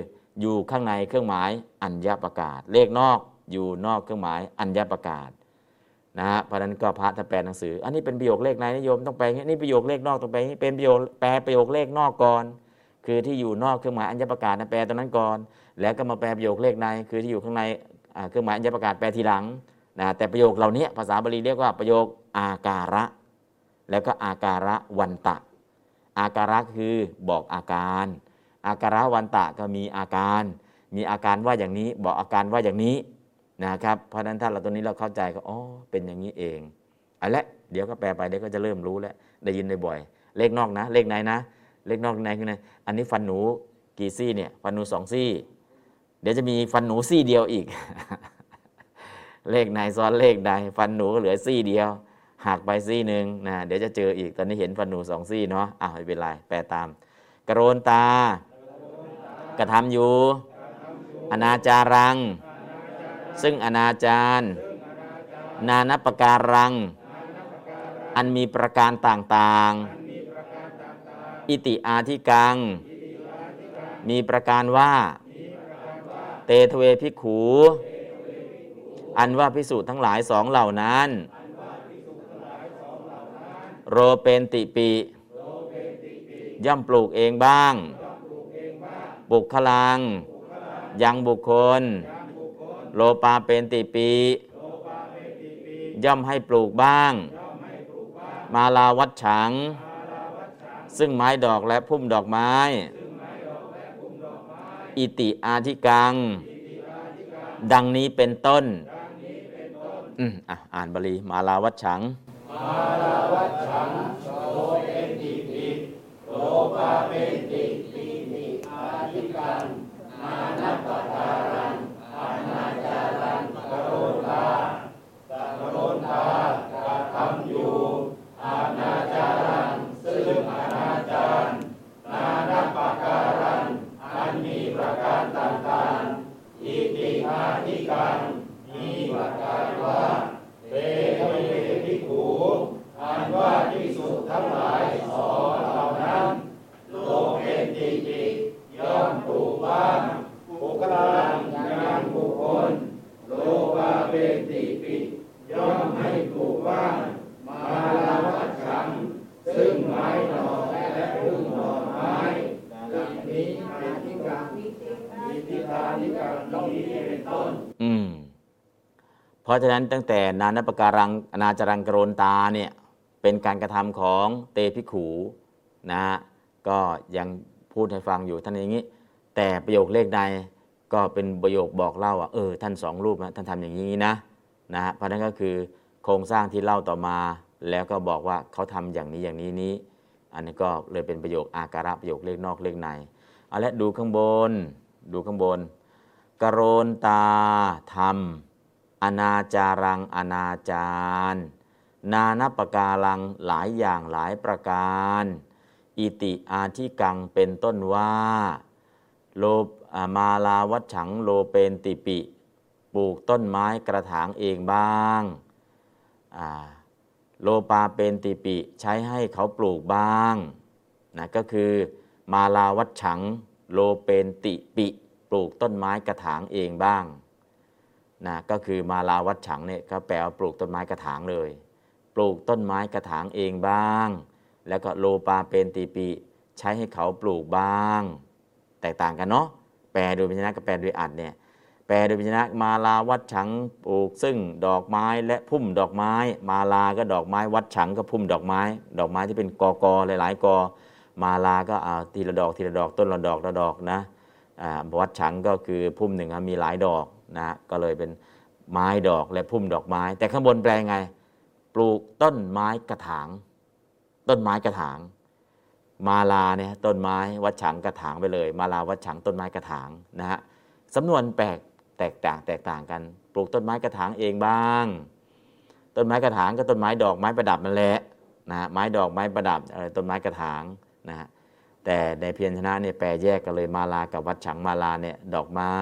Speaker 2: อยู่ข้างในเครื่องหมายอัญญประกาศ เลขนอกอยู่นอกเครื่องหมายอัญญประกาศนะฮะเพราะนั้นก็พระถ้าแปลหนังสือ อันนี้เป็นประโยคเลขในนิยมต้องแปลงี้นี่ประโยคเลขนอกต้องแปลงี้เป็นประโยคแปลประโยคเลขนอกก่อน คือที่อยู่นอกเครื่องหมายอัญญประกาศนะแปลตรงนั้นก่อน แล้วก็มาแปลประโยคเลขในคือที่อยู่ข้างในอ่าเครื่องหมายอัญญประกาศแปลทีหลังนะแต่ประโยคเหล่านี้ภาษาบาลีเรียกว่าประโยคอาการะ แล้วก็อาการะวันตะ อาการะคือบอกอาการ อาการะวันตะก็มีอาการ มีอาการว่าอย่างนี้บอกอาการว่าอย่างนี้นะครับ เพราะฉะนั้นถ้าเราตัวนี้เราเข้าใจก็อ๋อเป็นอย่างนี้เองเอันละเดี๋ยวก็แปลไปเดี๋ยวก็จะเริ่มรู้แล้วได้ยินบ่อยๆเลขนอกนะ เลขในนะ เลขนอกในคือไงอันนี้ฟันหนูกี่ซี่เนี่ยฟันหนูสองซี่ เดี๋ยวจะมีฟันหนูซี่เดียวอีก เลขในซ้อนเลขใดฟันหนูก็เหลือซี่เดียว หักไปซี่หนึ่งนะเดี๋ยวจะเจออีกตอนนี้เห็นฟันหนูสองซี่เนาะอ้าวไม่เป็นไรแปลตาม กระโรนตา กระทำอยู่ อนาจารัง ซึ่งอนาจารนานับประการัง อันมีประการต่างๆ อิติอาธิกัง มีประการว่า เตทเวพิขู อันว่าพิสูจน์ทั้งหลายสองเหล่านั้น โรเป็นติปิย่อมปลูกเองบ้าง บุคลัง ยังบุคคล โลปาเป็นติปีย่อมให้ปลูกบ้าง มาลาวัดฉัง ซึ่งไม้ดอกและพุ่มดอกไม้ อิติอาธิกัง ดังนี้เป็นต้นอืมอะอ่านบาลีมาลาวัดฉัง
Speaker 4: มาลาวัชชังโลเปนติปิโลปาเปนติปินิอาทิกันนานัปตะการันอนาจารันกโรตากโรตากระทำอยู่อาณาจารันซึ่งอนาจารนานัปปะการังอันมีประการต่างๆอิติอาธิกันมีประการว่าเตทเวภิกขุอันว่าที่สุดทั้งหลายสอนเหล่านั้น โลเป็นติจิย่อมปลูกบ้านบุคลางยังบุคคล โลปาเป็นติปิย่อมให้ปลูกบ้านมาลาวัดฉัง ซึ่งไม้ดอกและพึ่งดอกไม้ดังนี้อาธิกรรมอิติทานิกรรมนี้เป็นต้น
Speaker 2: อืม เพราะฉะนั้นตั้งแต่นานปการังนาจารังกรนตาเนี่ยเป็นการกระทำของเตพิขูนะฮะก็ยังพูดให้ฟังอยู่ท่านอย่างนี้ แต่ประโยคเลขใดก็เป็นประโยคบอกเล่าว่าเออท่านสองรูปนะท่านทำอย่างนี้นะนะฮะเพราะนั้นก็คือโครงสร้างที่เล่าต่อมา แล้วก็บอกว่าเขาทำอย่างนี้อย่างนี้นี้ อันนี้ก็เลยเป็นประโยคอาการะประโยคเลขนอกเลขในเอาละดูข้างบน ดูข้างบนกรนตาธรรม อนาจารังอนาจารนานับประการังหลายอย่างหลายประการ อิติอาธิกังเป็นต้นว่า โลมาลาวัดฉังโลเปนติปิ ปลูกต้นไม้กระถางเองบ้างาโลปาเปนติปิใช้ให้เขาปลูกบ้างนะก็คือมาลาวัดฉังโลเปนติปิ ปลูกต้นไม้กระถางเองบ้าง นะก็คือมาลาวัดฉังเนี่ยก็แปลว่าปลูกต้นไม้กระถางเลย ปลูกต้นไม้กระถางเองบ้าง แล้วก็โลปาเป็นติปิใช้ให้เขาปลูกบ้าง แตกต่างกันเนาะแปลโดยพยัญชนะกับแปลโดยอัดเนี่ยแปลโดยพยัญชนะมาลาวัดฉังปลูกซึ่งดอกไม้และพุ่มดอกไม้ มาลาก็ดอกไม้วัดฉังก็พุ่มดอกไม้ ดอกไม้ที่เป็นกอกอหลาย ๆกอมาลาก็เอาทีละดอกทีละดอกต้นละดอกละดอกนะอ่าวัดฉังก็คือพุ่มหนึ่งมีหลายดอก นะ ก็เลยเป็นไม้ดอกและพุ่มดอกไม้ แต่ข้างบนแปลงไง ปลูกต้นไม้กระถาง ต้นไม้กระถาง มาลาเนี่ยต้นไม้วัดฉังกระถางไปเลย มาลาวัดฉังต้นไม้กระถางนะฮะสำนวนแปลกแตกต่างแตกต่างกัน ปลูกต้นไม้กระถางเองบ้าง ต้นไม้กระถางก็ต้นไม้ดอกไม้ประดับนั่นแหละนะฮะไม้ดอกไม้ประดับอะไรต้นไม้กระถางนะฮะ แต่ในเพียรชนะเนี่ยแปลแยกกันเลยมาลากับวัดฉังมาลาเนี่ยดอกไม้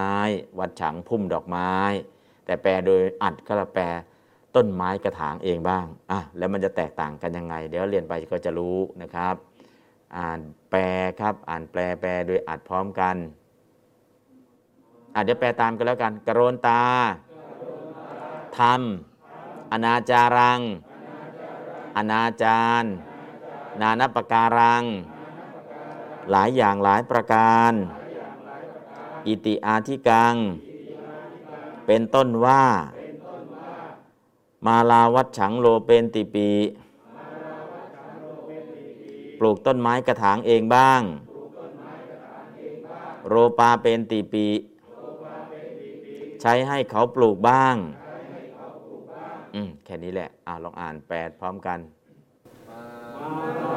Speaker 2: วัดฉังพุ่มดอกไม้ แต่แปลโดยอัดก็แปลต้นไม้กระถางเองบ้างอะแล้วมันจะแตกต่างกันยังไง เดี๋ยวเรียนไปก็จะรู้นะครับ อ่านแปลครับ อ่านแปลแปลโดยอัดพร้อมกันอะเดี๋ยวแปลตามกันแล้วกัน กรโรนตาทำอนาจารัง อนาจารนานับประการัง หลายอย่างหลายประการ อิติอาธิกัง เป็นต้นว่า มาลาวัดฉังโลเป็นติปี ปลูกต้นไม้กระถางเองบ้าง โรปาเป็นติปี ใช้ให้เขาปลูกบ้าง อืม แค่นี้แหละ อ่าลองอ่านแปดพร้อมกันอื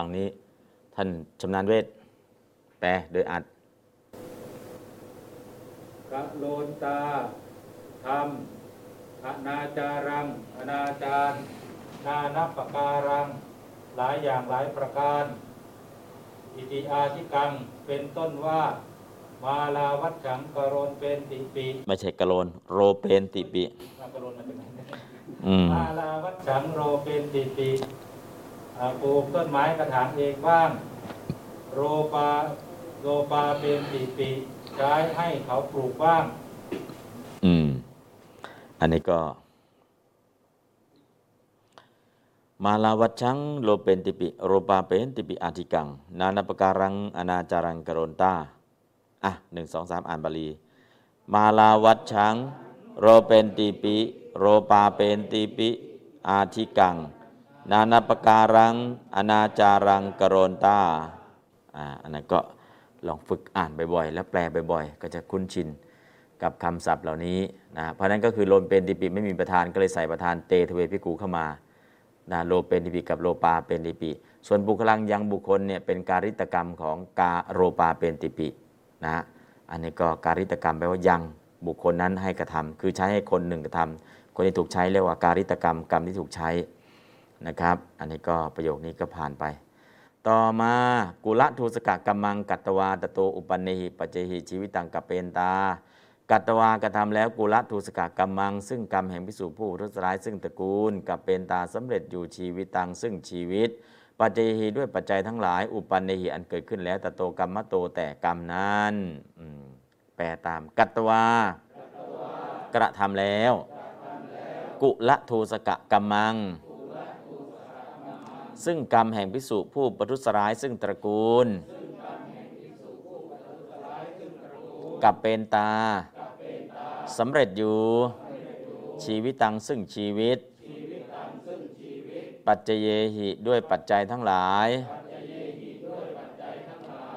Speaker 2: วฝั่งนี้ ท่านชำนาญเวทแปลโดยอัด
Speaker 7: กะโลนตาทำอนาจารัง อนาจารนานับประการัง หลายอย่างหลายประการ อิติอาธิกัง เป็นต้นว่า มาลาวัดฉังกรณเป็นติปี
Speaker 2: ไม่ใช่กะโลนโรเป็นติปิ
Speaker 7: มากรณมาจากไหนเนี่ย
Speaker 2: อืม
Speaker 7: มาลาวัดฉังโรเป็นติปีอ่า ปลูกต้นไม้กระถางเองบ้าง โรปาโรปาเป็นติปีใช้ให้เขาปลูกบ้าง
Speaker 2: อืม อันนี้ก็ มาลาวัชังโลเป็นติปิ โรปาเป็นติปิอาธิกัง นานาปการัง อนาจารังกรนตา อะหนึ่งสองสามอ่านบาลี มาลาวัชชังโรเป็นติปิ โรปาเป็นติปิ อาธิกัง นานาปการัง อนาจารังกรนตาอ่าอันนั้นก็ลองฝึกอ่านบ่อยๆ แล้วแปลบ่อยๆ ก็จะคุ้นชินกับคำศัพท์เหล่านี้นะเพราะนั้นก็คือโลเป็นติปิไม่มีประธานก็เลยใส่ประธานเตทเวพิกูเข้ามานะโลเป็นติปิกับโลปาเป็นติปิส่วนบุคลังยังบุคคลเนี่ยเป็นการิตกรรมของกาโรปาเป็นติปินะอันนี้ก็การิตกรรมแปลว่ายังบุคคลนั้นให้กระทำคือใช้ให้คนหนึ่งกระทำคนที่ถูกใช้เรียกว่าการิตกรรมกรรมที่ถูกใช้ นะครับ อันนี้ก็ประโยคนี้ก็ผ่านไป ต่อมากุละทูสกะกัมมังกัตตวาตโตอุปนเนหิปัจเจหิชีวิตังกัปเปนตา กัตตวากระทำแล้วกุละทูสกะกัมมัง ซึ่งกรรมแห่งพิสูจผู้ทุษร้ายซึ่งตระกูลกับเปนตาสำเร็จอยู่ชีวิตังซึ่งชีวิตปัจเจหิด้วยปัจจัยทั้งหลาย อุปันเนหิอันเกิดขึ้นแล้วตโตกรรมโตแต่กรรมนั้นแปลตามกัตตวากระทำแล้ว กุละทูสกะกัมมัง ซึ่งกรรมแห่งพิสุผู้ประทุษร้ายซึ่งตระกูล กับเป็นตาสำเร็จอยู่ ชีวิตตังซึ่งชีวิต ปัจเจเยหิด้วยปัจจัยทั้งหลาย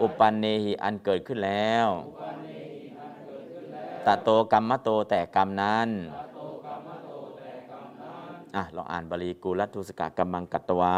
Speaker 2: อุปันเนหิอันเกิดขึ้นแล้วตะโตกรรมโตแต่กรรมนั้นอะลองอ่านบาลีกูรัตุสกะกัมมังกัตวา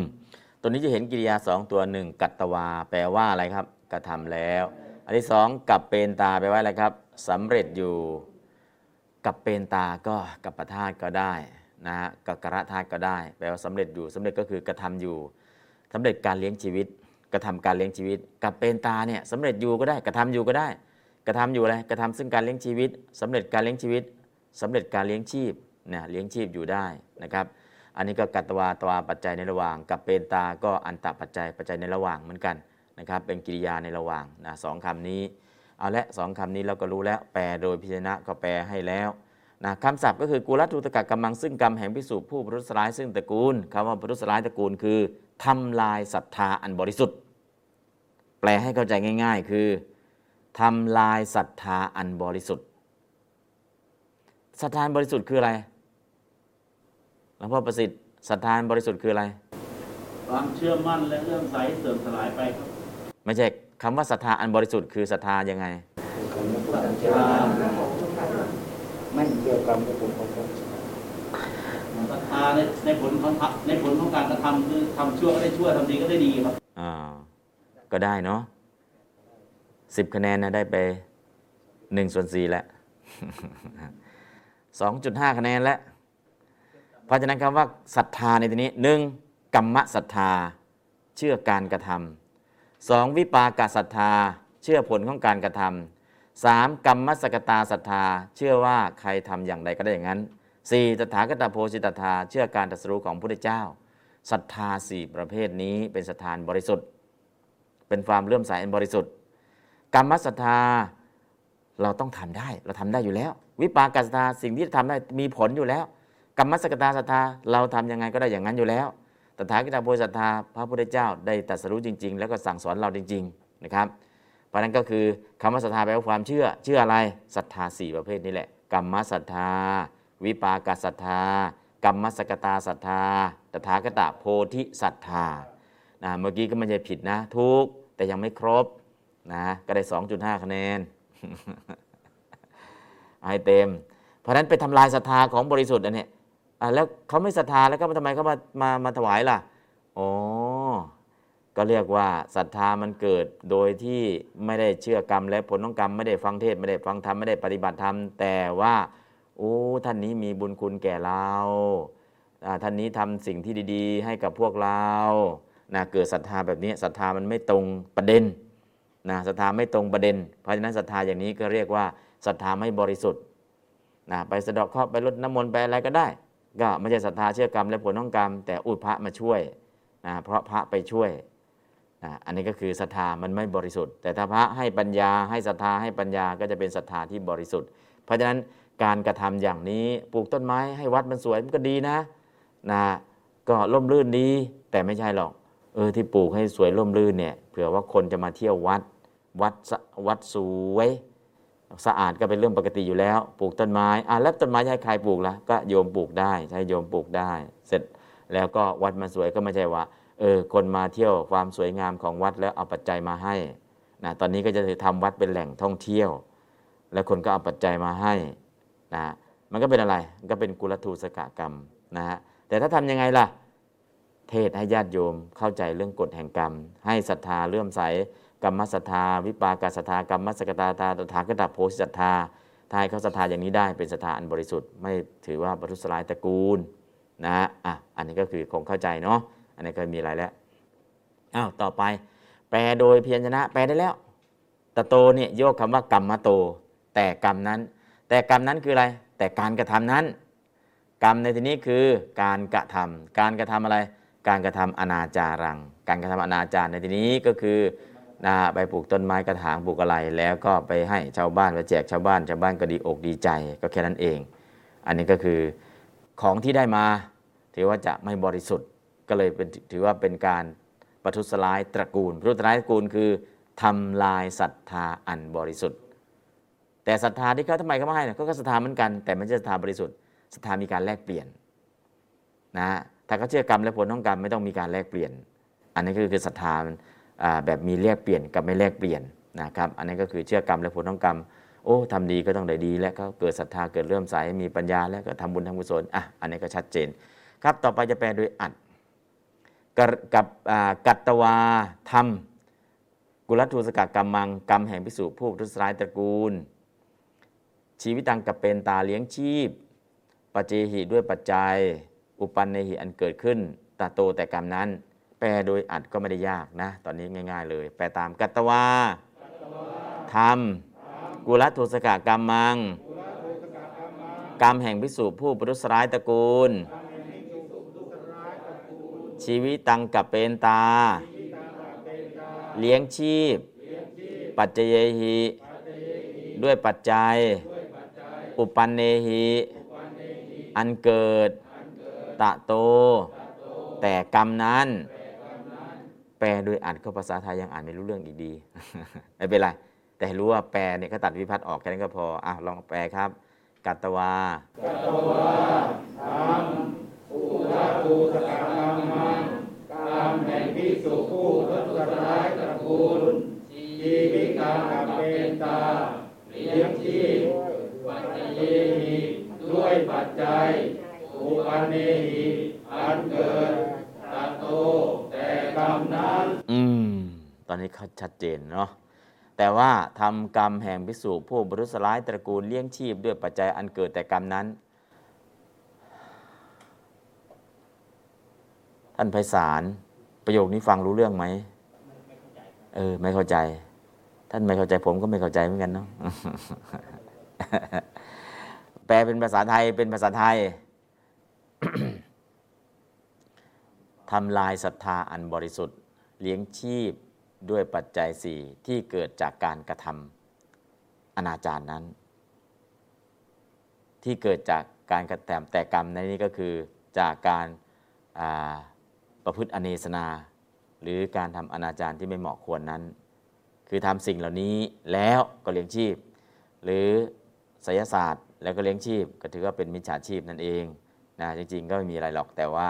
Speaker 2: ม ตัวนี้จะเห็นกิริยาสองตัวหนึ่งกัตตวา แปลว่าอะไรครับ กระทำแล้ว อันที่สองกับเป็นตาแปลว่าอะไรครับสำเร็จอยู่ กับเป็นตาก็กับประธาตก็ได้นะฮะกับกระธาตุก็ได้ แปลว่าสำเร็จอยู่สำเร็จก็คือกระทำอยู่สำเร็จการเลี้ยงชีวิต กระทำการเลี้ยงชีวิต กับเป็นตาเนี่ยสำเร็จอยู่ก็ได้ กระทำอยู่ก็ได้ กระทำอยู่อะไรกระทำซึ่งการเลี้ยงชีวิตสำเร็จการเลี้ยงชีวิต สำเร็จการเลี้ยงชีพเนี่ยเลี้ยงชีพอยู่ได้นะครับ อันนี้ก็กัตวาตวาปัจจัยในระหว่าง กับเป็นตาก็อันตปัจจัยปัจจัยในระหว่างเหมือนกันนะครับ เป็นกิริยาในระหว่างนะสองคำนี้เอาละสองคำนี้เราก็รู้แล้วแปลโดยพิจารณะก็แปลให้แล้วนะคำศัพท์ก็คือกุลตุตกะกำมังซึ่งกรรมแห่งพิสูจผู้ประทุษร้ายซึ่งตระกูลคำว่าประทุษร้ายตระกูลคือทำลายศรัทธาอันบริสุทธิ์ แปลให้เข้าใจง่าย ๆ คือทำลายศรัทธาอันบริสุทธิ์ สัทธานบริสุทธิ์คืออะไรหลวงพ่อประสิทธิ์สัทธานบริสุทธิ์คืออะไร
Speaker 4: ความเชื่อมั่นและเรื่องใสเสื่อมสลายไป
Speaker 2: ไม่ใช่คำว่าศรัทธาอันบริสุทธิ์คือศรัทธายังไง
Speaker 5: ไม่เกี่ยวกับผลของการ
Speaker 4: ศรัทธาในในผลของในผลของการกระทำคือทำชั่วก็ได้ชั่วทำดีก็ได้ดีครับ
Speaker 2: อ่าก็ได้เนาะสิบคะแนนนะได้ไปหนึ่งส่วนสี่แล้ว สองจุดห้าคะแนนแล้ว เพราะฉะนั้นคำว่าศรัทธาในที่นี้หนึ่งกรรมศรัทธา เชื่อการกระทำสองวิปากศรัทธา เชื่อผลของการกระทำสามกรรมสกตาศรัทธา เชื่อว่าใครทำอย่างใดก็ได้อย่างนั้นสี่ตถาคตโพชิตธาเชื่อการตรัสรู้ของพระพุทธเจ้าศรัทธาสี่ประเภทนี้เป็นสถานบริสุทธิ์ เป็นความเลื่อมใสอันบริสุทธิ์ กรรมศรัทธาเราต้องทำได้ เราทำได้อยู่แล้ว วิปากศรัทธาสิ่งที่ทำได้มีผลอยู่แล้วกรรมสกตาศรัทธาเราทำยังไงก็ได้อย่างนั้นอยู่แล้วตถาคตโพธิศรัทธาพระพุทธเจ้าได้ตรัสรู้จริง ๆ แล้วก็สั่งสอนเราจริง ๆนะครับ เพราะนั้นก็คือคำว่าศรัทธาแปลว่าความเชื่อ เชื่ออะไรศรัทธาสี่ประเภทนี้แหละกรรมศรัทธา วิปากศรัทธากรรมสกตาศรัทธา ตถาคตโพธิศรัทธานะเมื่อกี้ก็ไม่ใช่ผิดนะทุกแต่ยังไม่ครบนะก็ได้ 2.5 คะแนน ให้เต็ม เพราะนั้นไปทำลายศรัทธาของบริสุทธิ์อันนี้แล้วเขาไม่ศรัทธาแล้วก็ทำไมเขามามามาถวายล่ะอ๋อก็เรียกว่าศรัทธามันเกิดโดยที่ไม่ได้เชื่อกรรมและผลของกรรมไม่ได้ฟังเทศไม่ได้ฟังธรรมไม่ได้ปฏิบัติธรรมแต่ว่าโอ้ท่านนี้มีบุญคุณแก่เราท่านนี้ทำสิ่งที่ดีๆ ให้กับพวกเรานะเกิดศรัทธาแบบนี้ศรัทธามันไม่ตรงประเด็นนะศรัทธาไม่ตรงประเด็น เพราะฉะนั้นศรัทธาอย่างนี้ก็เรียกว่า ศรัทธาไม่บริสุทธิ์นะไปสะดอกเคราะห์ไปรดน้ำมนต์ไปอะไรก็ได้ ก็ไม่ใช่ศรัทธาเชื่อกรรมและผลของกรรม แต่อุพระมาช่วยนะเพราะพระไปช่วยนะอันนี้ก็คือศรัทธามันไม่บริสุทธิ์ แต่ถ้าพระให้ปัญญาให้ศรัทธาให้ปัญญาก็จะเป็นศรัทธาที่บริสุทธิ์ เพราะฉะนั้นการกระทำอย่างนี้ปลูกต้นไม้ให้วัดมันสวยมันก็ดีนะนะก็ร่มรื่นดีแต่ไม่ใช่หรอกเออที่ปลูกให้สวยร่มรื่นเนี่ยเผื่อว่าคนจะมาเที่ยววัดวัดวัดสวย สะอาดก็เป็นเรื่องปกติอยู่แล้ว ปลูกต้นไม้อะแล้วต้นไม้ให้ใครปลูกล่ะก็โยมปลูกได้ใช้โยมปลูกได้ เสร็จแล้วก็วัดมันสวยก็ไม่ใช่ว่าเออคนมาเที่ยวความสวยงามของวัดแล้วเอาปัจจัยมาให้นะตอนนี้ก็จะทำวัดเป็นแหล่งท่องเที่ยว แล้วคนก็เอาปัจจัยมาให้นะมันก็เป็นอะไรมันก็เป็นกุลทูสกกรรมนะฮะแต่ถ้าทำยังไงล่ะ เทศให้ญาติโยมเข้าใจเรื่องกฎแห่งกรรม ให้ศรัทธาเลื่อมใส กรรมศรัทธา วิปากศรัทธากรรมสกตาตาตถาคตโพธิศรัทธาถ้าให้เขาศรัทธาอย่างนี้ได้เป็นศรัทธาอันบริสุทธิ์ไม่ถือว่าบรรทุสลายตระกูลนะอะอันนี้ก็คือคงเข้าใจเนาะอันนี้ก็มีอะไรแล้วอ้าวต่อไป แปลโดยเพียรชนะ แปลได้แล้วตะโตเนี่ยโยกคำว่ากรรมมาโต แต่กรรมนั้น แต่กรรมนั้นคืออะไร แต่การกระทำนั้น กรรมในที่นี้คือการกระทำการกระทำอะไร การกระทำอนาจารัง การกระทำอนาจารในที่นี้ก็คือ นะไปปลูกต้นไม้กระถางปลูกอะไร แล้วก็ไปให้ชาวบ้านไปแจกชาวบ้านชาวบ้านก็ดีอกดีใจก็แค่นั้นเอง อันนี้ก็คือของที่ได้มาถือว่าจะไม่บริสุทธิ์ก็เลยเป็นถือว่าเป็นการประทุษร้ายตระกูลประทุษร้ายตระกูลคือทำลายศรัทธาอันบริสุทธิ์ แต่ศรัทธาที่เขาทำไมเขาไม่ให้เนี่ยก็ศรัทธาเหมือนกัน แต่ไม่ใช่ศรัทธาบริสุทธิ์ศรัทธามีการแลกเปลี่ยนนะถ้าเขาเชื่อกรรมและผลของกรรมไม่ต้องมีการแลกเปลี่ยน อันนี้ก็คือศรัทธามัน แบบมีแลกเปลี่ยนกับไม่แลกเปลี่ยนนะครับอันนี้ก็คือเชื่อกรรมและผลของกรรม โอ้ทำดีก็ต้องได้ดี และก็เกิดศรัทธาเกิดเลื่มใสมีปัญญาแล้วก็ทำบุญทำกุศลอะอันนี้ก็ชัดเจน ครับต่อไปจะแปลโดยอัดกับกัตตวาธรรม กุลทูสกกรรมังกรรมแห่งพิสุผู้ทุสร้ายตระกูล ชีวิตังกับเป็นตาเลี้ยงชีพปัจเจหิด้วยปัจจัย อุปันเนหิอันเกิดขึ้นตาโตแต่กรรมนั้น แปลโดยอัดก็ไม่ได้ยากนะ ตอนนี้ง่าย ๆ เลย แปลตามกัตตวาธรรม กุลทุสกกรรมมัง กรรมแห่งพิสูจผู้ปรุษร้ายตระกูล ชีวิตตังกับเป็นตา เลี้ยงชีพ ปัจเจยหิ ด้วยปัจจัย อุปันเนหิ อันเกิด ตะโตแต่กรรมนั้น แปลโดยอ่านก็ภาษาไทยยังอ่านไม่รู้เรื่องอีกดีไม่เป็นไร แต่รู้ว่าแปลเนี่ยก็ตัดวิพัฒน์ออกแค่นั้นก็พออะลองแปลครับ กัตตวา
Speaker 4: ผู้ละภูสกรรมมังกรรมแห่งพิสุผู้ทุษร้ายตระกูลชีวิตากับเป็นตาเลี้ยงชีพปัจเยหิด้วยปัจจัยอุปันเนหิอันเกิดตะโต แต่กรรมนั้น
Speaker 2: อืม ตอนนี้เขาชัดเจนเนาะแต่ว่าทำกรรมแห่งพิสูจผู้บรุษร้ายตระกูลเลี้ยงชีพด้วยปัจจัยอันเกิดแต่กรรมนั้น ท่านไพศาลประโยคนี้ฟังรู้เรื่องไหมเออ ไม่เข้าใจ ท่านไม่เข้าใจผมก็ไม่เข้าใจเหมือนกันเนาะแปลเป็นภาษาไทยเป็นภาษาไทย ทำลายศรัทธาอันบริสุทธิ์ เลี้ยงชีพด้วยปัจจัยสี่ที่เกิดจากการกระทำอนาจารนั้น ที่เกิดจากการกระทำแต่กรรมในนี้ก็คือจากการาประพฤติอเนสนา หรือการทำอนาจารที่ไม่เหมาะควรนั้น คือทำสิ่งเหล่านี้แล้วก็เลี้ยงชีพ หรือไสยศาสตร์แล้วก็เลี้ยงชีพ ก็ถือว่าเป็นมิจฉาชีพนั่นเองนะจริงๆ ก็ไม่มีอะไรหรอกแต่ว่า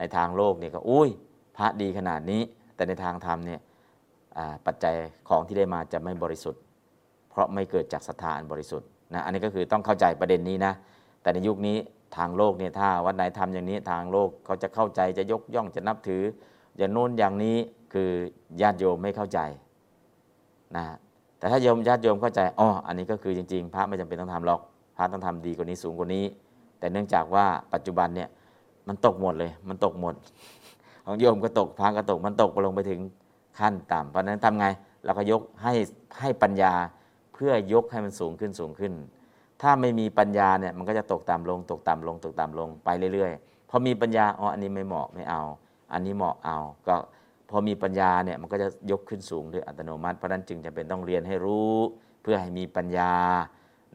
Speaker 2: ในทางโลกเนี่ยก็อุ้ยพระดีขนาดนี้ แต่ในทางธรรมเนี่ยปัจจัยของที่ได้มาจะไม่บริสุทธิ์ เพราะไม่เกิดจากศรัทธาอันบริสุทธิ์นะอันนี้ก็คือต้องเข้าใจประเด็นนี้นะแต่ในยุคนี้ทางโลกเนี่ยถ้าวัดไหนทำอย่างนี้ทางโลกเขาจะเข้าใจจะยกย่องจะนับถือ อย่างโน้นอย่างนี้คือญาติโยมไม่เข้าใจนะแต่ถ้าโยมญาติโยมเข้าใจอ๋ออันนี้ก็คือจริง ๆ พระไม่จำเป็นต้องทำหรอกพระต้องทำดีกว่านี้สูงกว่านี้ แต่เนื่องจากว่าปัจจุบันเนี่ย มันตกหมดเลย มันตกหมด ของโยมก็ตกพระก็ตก มันตกลงไปถึงขั้นต่ำเพราะนั้นทำไงเราก็ยกให้ให้ปัญญาเพื่อยกให้มันสูงขึ้นสูงขึ้น ถ้าไม่มีปัญญาเนี่ยมันก็จะตกต่ำลง ตกต่ำลง ตกต่ำลงไปเรื่อยๆพอมีปัญญาอ๋ออันนี้ไม่เหมาะไม่เอา อันนี้เหมาะเอาก็พอมีปัญญาเนี่ยมันก็จะยกขึ้นสูงโดยอัตโนมัติ เพราะฉะนั้นจึงจะเป็นต้องเรียนให้รู้ เพื่อให้มีปัญญา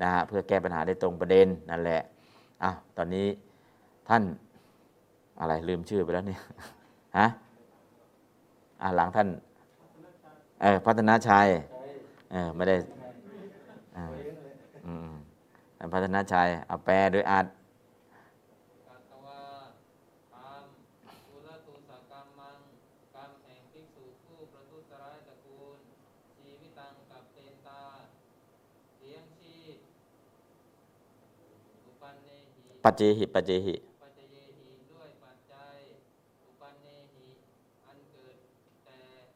Speaker 2: นะฮะเพื่อแก้ปัญหาได้ตรงประเด็นนั่นแหละอะตอนนี้ท่าน อะไรลืมชื่อไปแล้วเนี่ยฮะอะหลังท่านเออพัฒนาชัยเออไม่ได้อ่าอืมท่านพัฒนาชัยเอาแปลโดยอาจ
Speaker 8: กัตตวาธรรมกุลตุสกรรมมังกรรมแห่งภิกษุผู้ประทุษร้ายตร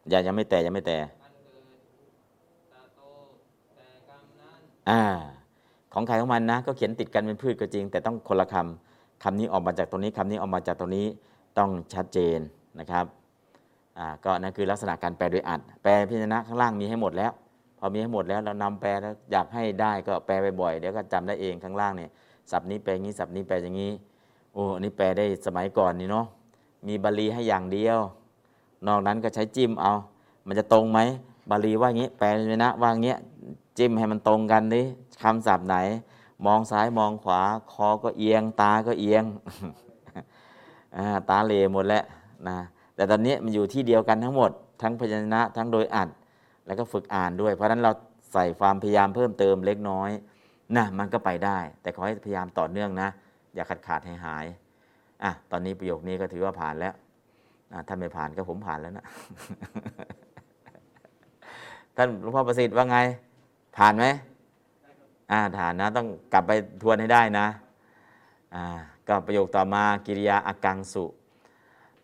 Speaker 8: อย่า
Speaker 2: ยังไม่แต่ยังไม่แต่
Speaker 8: อ่า
Speaker 2: ของใครของมันนะ ก็เขียนติดกันเป็นพืชก็จริง แต่ต้องคนละคำคำนี้ออกมาจากตรงนี้คำนี้ออกมาจากตรงนี้ต้องชัดเจนนะครับอ่าก็นั่นคือลักษณะการแปลโดยอัด แปลพิจารณะข้างล่างมีให้หมดแล้ว พอมีให้หมดแล้วเรานำแปลแล้วอยากให้ได้ก็แปลบ่อยๆเดี๋ยวก็จำได้เองข้างล่างเนี่ยศัพท์นี้แปลอย่างนี้ศัพท์นี้แปลอย่างนี้โอ้อันนี้แปลได้สมัยก่อนนี่เนาะมีบาลีให้อย่างเดียว นอกนั้นก็ใช้จิ้มเอา มันจะตรงไหมบาลีว่าอย่างนี้แปลเลยนะว่าอย่างเงี้ยจิ้มให้มันตรงกันดิคำศัพท์ไหน มองซ้ายมองขวา คอก็เอียง ตาก็เอียงตาเลหมดแล้วนะแต่ตอนนี้มันอยู่ที่เดียวกันทั้งหมด ทั้งพยัญชนะทั้งโดยอัด แล้วก็ฝึกอ่านด้วย เพราะฉะนั้นเราใส่ความพยายามเพิ่มเติมเล็กน้อยนะมันก็ไปได้ แต่ขอให้พยายามต่อเนื่องนะ อย่าขาดขาดหายหายอะตอนนี้ประโยคนี้ก็ถือว่าผ่านแล้ว อะถ้าไม่ผ่านก็ผมผ่านแล้วนะท่านหลวงพ่อประสิทธิ์ว่าไง ผ่านไหมอ่าผ่านนะ ต้องกลับไปทวนให้ได้นะอ่าก็ประโยคต่อมากิริยาอากังสุ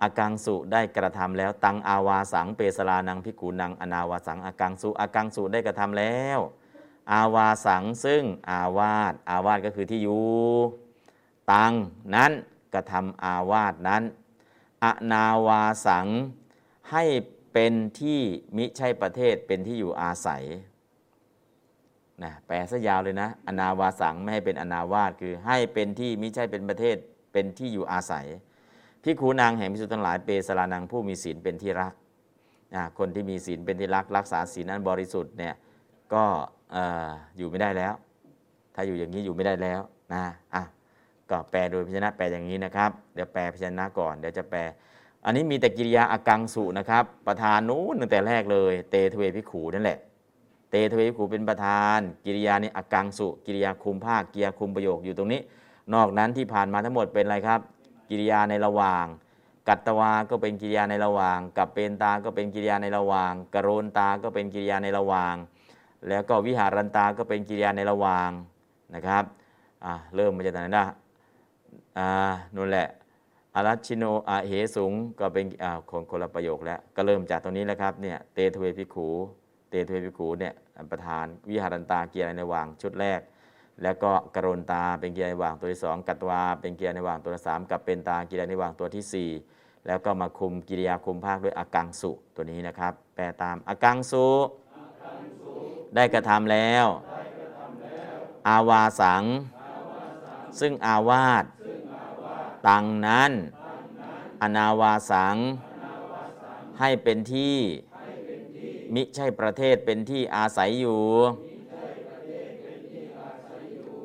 Speaker 2: อากังสุได้กระทำแล้ว ตังอาวาสังเปสลานังพิกูนังอนาวาสังอากังสุอากังสุได้กระทำแล้ว อาวาสังซึ่งอาวาสอาวาสก็คือที่อยู่ตังนั้นกระทำอาวาสนั้น อนาวาสัง ให้เป็นที่มิใช่ประเทศเป็นที่อยู่อาศัยนะแปลซะยาวเลยนะ อนาวาสังไม่ให้เป็นอนาวาสคือให้เป็นที่มิใช่เป็นประเทศเป็นที่อยู่อาศัยพิคูนางแห่งพิสุทั้งหลายเปสลานางผู้มีศีลเป็นที่รักนะคนที่มีศีลเป็นที่รักรักษาศีลนั้นบริสุทธิ์เนี่ยก็เอออยู่ไม่ได้แล้ว ถ้าอยู่อย่างนี้อยู่ไม่ได้แล้วนะอะ ก็แปลโดยพยัญชนะแปลอย่างนี้นะครับ เดี๋ยวแปลพยัญชนะก่อน เดี๋ยวจะแปล อันนี้มีแต่กิริยา อกังสุนะครับ ประธานนู้นตั้งแต่แรกเลย เต เทฺว ภิกขูนั่นแหละ เต เทฺว ภิกขูเป็นประธาน กิริยานี่ อกังสุ กิริยาคุมภาคกิริยาคุมประโยคอยู่ตรงนี้ นอกนั้นที่ผ่านมาทั้งหมดเป็นอะไรครับ กิริยาในระหว่าง กัตวา ก็เป็นกิริยาในระหว่าง กัปเปนตา ก็เป็นกิริยาในระหว่าง กโรนตา ก็เป็นกิริยาในระหว่าง แล้วก็วิหรันตา ก็เป็นกิริยาในระหว่างนะครับอะเริ่มมาจากไหนนะ อ่านู่นแหละอลัชชิโน อเหสุงก็เป็นอ่าคนคนละประโยคแล้ว ก็เริ่มจากตรงนี้แล้วครับเนี่ยเต เทฺว ภิกขูเต เทฺว ภิกขูเนี่ยประธานวิหรันตา กิริยาในระหว่างชุดแรก แล้วก็กโรนตาเป็นกิริยาในระหว่างตัวที่สองกัตวาเป็นกิริยาในระหว่างตัวที่สามกัปเปนตา กิริยาในระหว่างตัวที่สี่แล้วก็มาคุมกิริยาคุมภาคด้วยอากังสุตัวนี้นะครับ แปลตามอากังสุได้กระทำแล้ว อาวาสัง ซึ่งอาวาส ตังนั้น อนาวาสัง ให้เป็นที่ มิใช่ประเทศเป็นที่อาศัยอยู่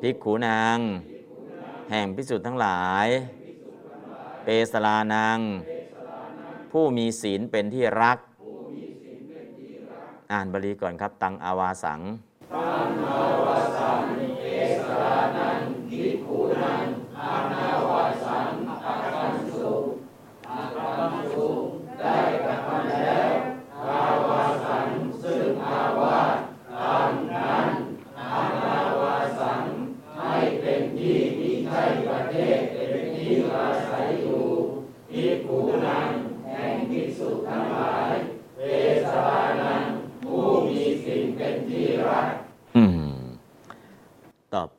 Speaker 2: ภิกขุนาง แห่งพิสุทธ์ทั้งหลาย เปสลานังผู้มีศีลเป็นที่รัก อ่านบาลีก่อนครับ ตังอาวาสังตังอื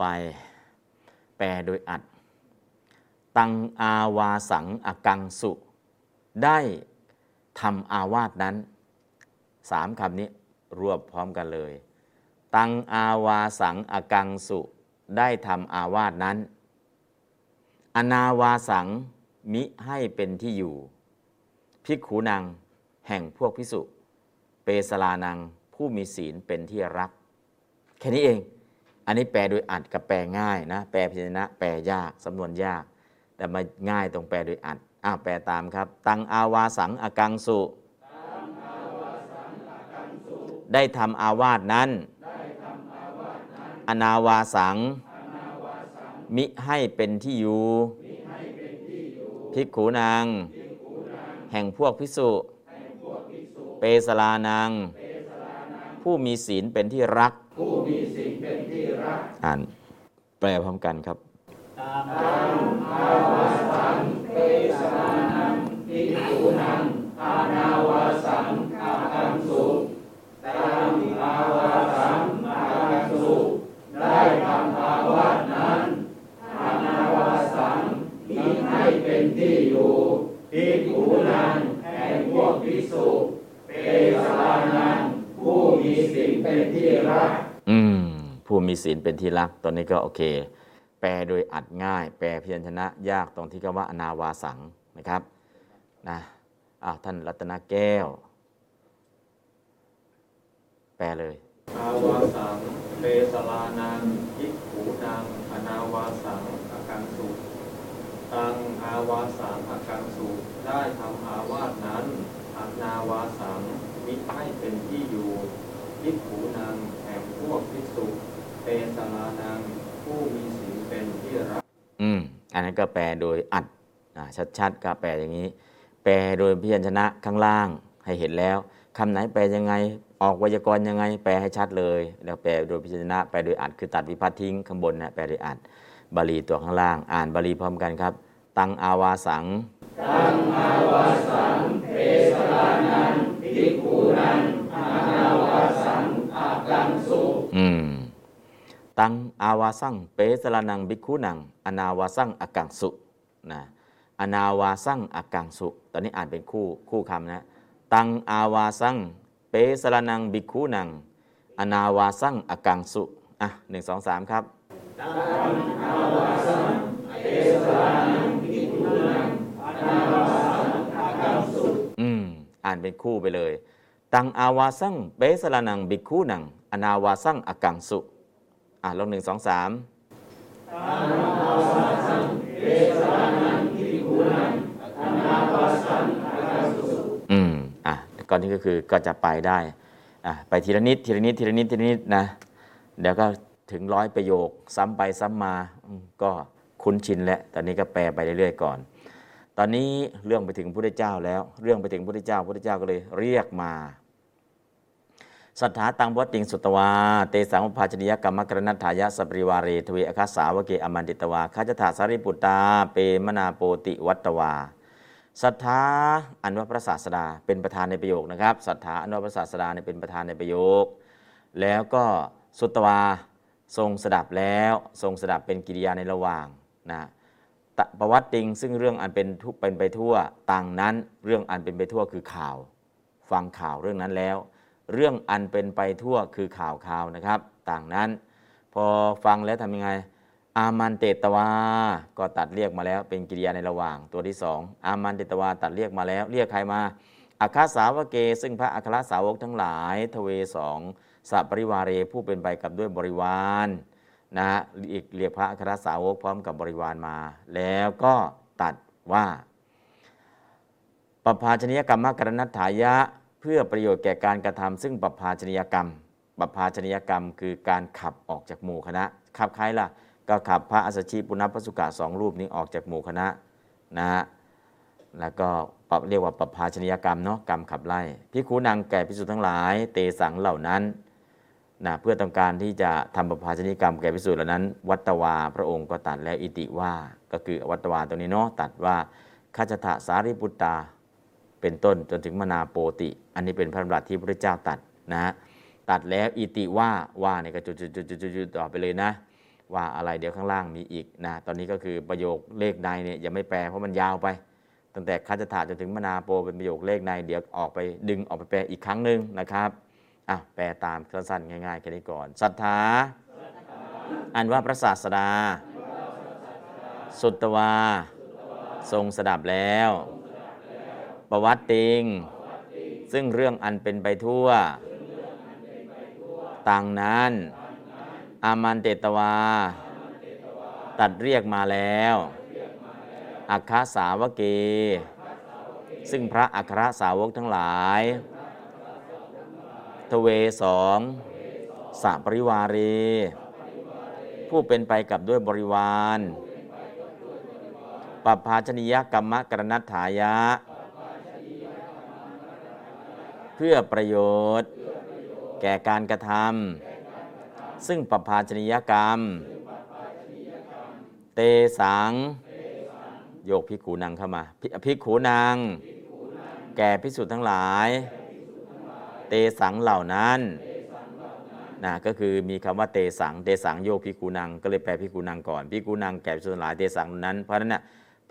Speaker 2: ไป แปลโดยอัด ตังอาวาสังอกังสุ ได้ทำอาวาสนั้นสามคำนี้รวบพร้อมกันเลย ตังอาวาสังอกังสุได้ทำอาวาสนั้น อนาวาสังมิให้เป็นที่อยู่ ภิกขุนังแห่งพวกพิสุเปสลานังผู้มีศีลเป็นที่รัก แค่นี้เอง อันนี้แปลโดยอัดกับแปลง่ายนะ แปลพิจนะ แปลยากสำนวนยาก แต่มาง่ายตรงแปลโดยอัดอ้าวแปลตามครับ ตังอาวาสังอกังสุ ได้ทำอาวาสนั้น อนาวาสัง มิให้เป็นที่อยู่ภิกขุนาง แห่งพวกพิสุเปสลานังผู้มีศีลเป็นที่รัก
Speaker 4: ผู้มีสิ่งเป็นที่รัก
Speaker 2: อ่านแปลพร้อมกันครับ
Speaker 4: ภิกขุนังอานาวาสังอากังสุตามอาวาสังอากังสุได้ทำอาวาสนั้นอานาวาสังมีให้เป็นที่อยู่ภิกขุนังแห่งพวกภิกษุเปสานังผู้มีสิ่งเป็นที่รัก
Speaker 2: ผู้มีศีลเป็นที่รักตอนนี้ก็โอเค แปลโดยอัดง่าย แปลพยัญชนะยากตรงที่คำว่า อนาวาสังนะครับนะอ้าวท่านรัตนแก้ว แปลเลย
Speaker 3: อาวาสังเปสลานังอิกขูนังอนาวาสังอากังสุตังอาวาสังอากังสุได้ทำอาวาสนั้นอนาวาสังมิให้เป็นที่อยู่อิกขูนังแห่งพวกภิกษุ เปสลานังผู้มีศีลเป็นที่รัก
Speaker 2: อืม อันนั้นก็แปลโดยอัดอ่าชัดๆก็แปลอย่างนี้ แปลโดยพยัญชนะข้างล่างให้เห็นแล้วคำไหนแปลยังไง ออกไวยากรณ์ยังไง แปลให้ชัดเลย แล้วแปลโดยพยัญชนะ แปลโดยอัดคือตัดวิพัตน์ทิ้งข้างบนนะแปลโดยอัดบาลีตัวข้างล่าง อ่านบาลีพร้อมกันครับ ตังอาวาสัง
Speaker 4: ตังอาวาสังเปสลานังภิกขุนังอานาวาสังอากังสุ
Speaker 2: อืม ตังอาวาสังเปสลานังบิกขุนัง อนาวาสังอกังสุนะอนาวาสังอกังสุ ตอนนี้อ่านเป็นคู่คู่คำนะ ตังอาวาสังเปสลานังบิกขุนัง อนาวาสังอกังสุอะหนึ่งสองสามครับอืมอ่านเป็นคู่ไปเลย ตังอาวาสังเปสลานังบิกขุนัง อนาวาสังอกังสุ อะลงหนึ่งสองสามอืมอะก่อนนี้ก็คือก็จะไปได้อะไปทีละนิดทีละนิดทีละนิดทีละนิดนะเดี๋ยวก็ถึงร้อยประโยค ซ้ำไปซ้ำมาก็คุ้นชินแล้วตอนนี้ก็แปลไปเรื่อยๆก่อน ตอนนี้เรื่องไปถึงพระพุทธเจ้าแล้ว เรื่องไปถึงพระพุทธเจ้าพระพุทธเจ้าก็เลยเรียกมา สัทธาตังวัติงสุตวา เตสังภาชนิยกรรมกรณัฐายะสปริวาเรทเวอคัสสาวเกอมันติตวาขาจถาสาริปุตตา เปมนาโปติวัตตวาศรัทธาอันว่าพระศาสดาเป็นประธานในประโยคนะครับศรัทธาอันว่าพระศาสดาเนี่ยเป็นประธานในประโยค แล้วก็สุตวาทรงสดับแล้ว ทรงสดับเป็นกิริยาในระหว่างนะตะประวัติติงซึ่งเรื่องอันเป็นทุกเป็นไปทั่วต่างนั้นเรื่องอันเป็นไปทั่วคือข่าว ฟังข่าวเรื่องนั้นแล้ว เรื่องอันเป็นไปทั่วคือข่าวข่าวนะครับ ต่างนั้น พอฟังแล้วทำยังไง อามันเตตวา ก็ตัดเรียกมาแล้ว เป็นกิริยาในระหว่างตัวที่สองอามันเตตวาตัดเรียกมาแล้ว เรียกใครมาอัคาสาวเก ซึ่งพระอัครสาวกทั้งหลายทเวสองสัปริวาเรผู้เป็นไปกับด้วยบริวารนะฮะอีกเรียกพระอัครสาวกพร้อมกับบริวารมา แล้วก็ตัดว่าปภาชนียกรรมกรณัฐายะ เพื่อประโยชน์แก่การกระทำซึ่งปภาชนียกรรมปภาชนียกรรม คือการขับออกจากหมู่คณะขับใครล่ะก็ขับพระอัสสชิปุณพสุกะสองรูปนี้ออกจากหมู่คณะนะฮะแล้วก็ปรับเรียกว่าปภาชนียกรรมเนาะกรรมขับไล่พิคูนางแก่พิสุทั้งหลาย เตสังเหล่านั้นนะเพื่อต้องการที่จะทำปภาชนียกรรมแก่พิสุเหล่านั้น วัตวาพระองค์ก็ตัดแล้วอิติว่า ก็คือวัตวาตัวนี้เนาะตัดว่าขาจถะสารีปุตตา เป็นต้นจนถึงมนาโปติ อันนี้เป็นพระดำรัสที่พระเจ้าตัดนะฮะตัดแล้วอิติว่าว่าเนี่ยก็จุดจุดจุดจุดจุดต่อไปเลยนะ ว่าอะไรเดี๋ยวข้างล่างมีอีกนะตอนนี้ก็คือประโยคเลขในเนี่ยอย่าไม่แปลเพราะมันยาวไป ตั้งแต่คัจถาจนถึงมนาโปเป็นประโยคเลขในเดี๋ยวออกไปดึงออกไปแปลอีกครั้งหนึ่งนะครับอะแปลตามสั้นๆง่ายๆแค่นี้ก่อนศรัทธาอันว่าพระศาสดา สุตวา ทรงสดับแล้ว ประวัติติง ซึ่งเรื่องอันเป็นไปทั่ว ต่างนั้น อามันเตตวา ตัดเรียกมาแล้วอัคคสาวเก ซึ่งพระอัครสาวกทั้งหลาย ทเวสองสะปริวารี ผู้เป็นไปกับด้วยบริวารปภาชนิยกรรมกรณัฐายะ พื่อประโยชน์ แก่การกระทำซึ่งปภาชนิยกรรม เตสัง โยกพิกขูนางเข้ามาพิขูนางแก่พิสุทธ์ทั้งหลาย เตสังเหล่านั้นนะก็คือมีคำว่าเตสัง เตสังโยกพิกูนางก็เลยแปลพิกูนางก่อนพิกูนางแก่พิสุทธ์ทั้งหลายเตสังนั้น เพราะนั้นนะ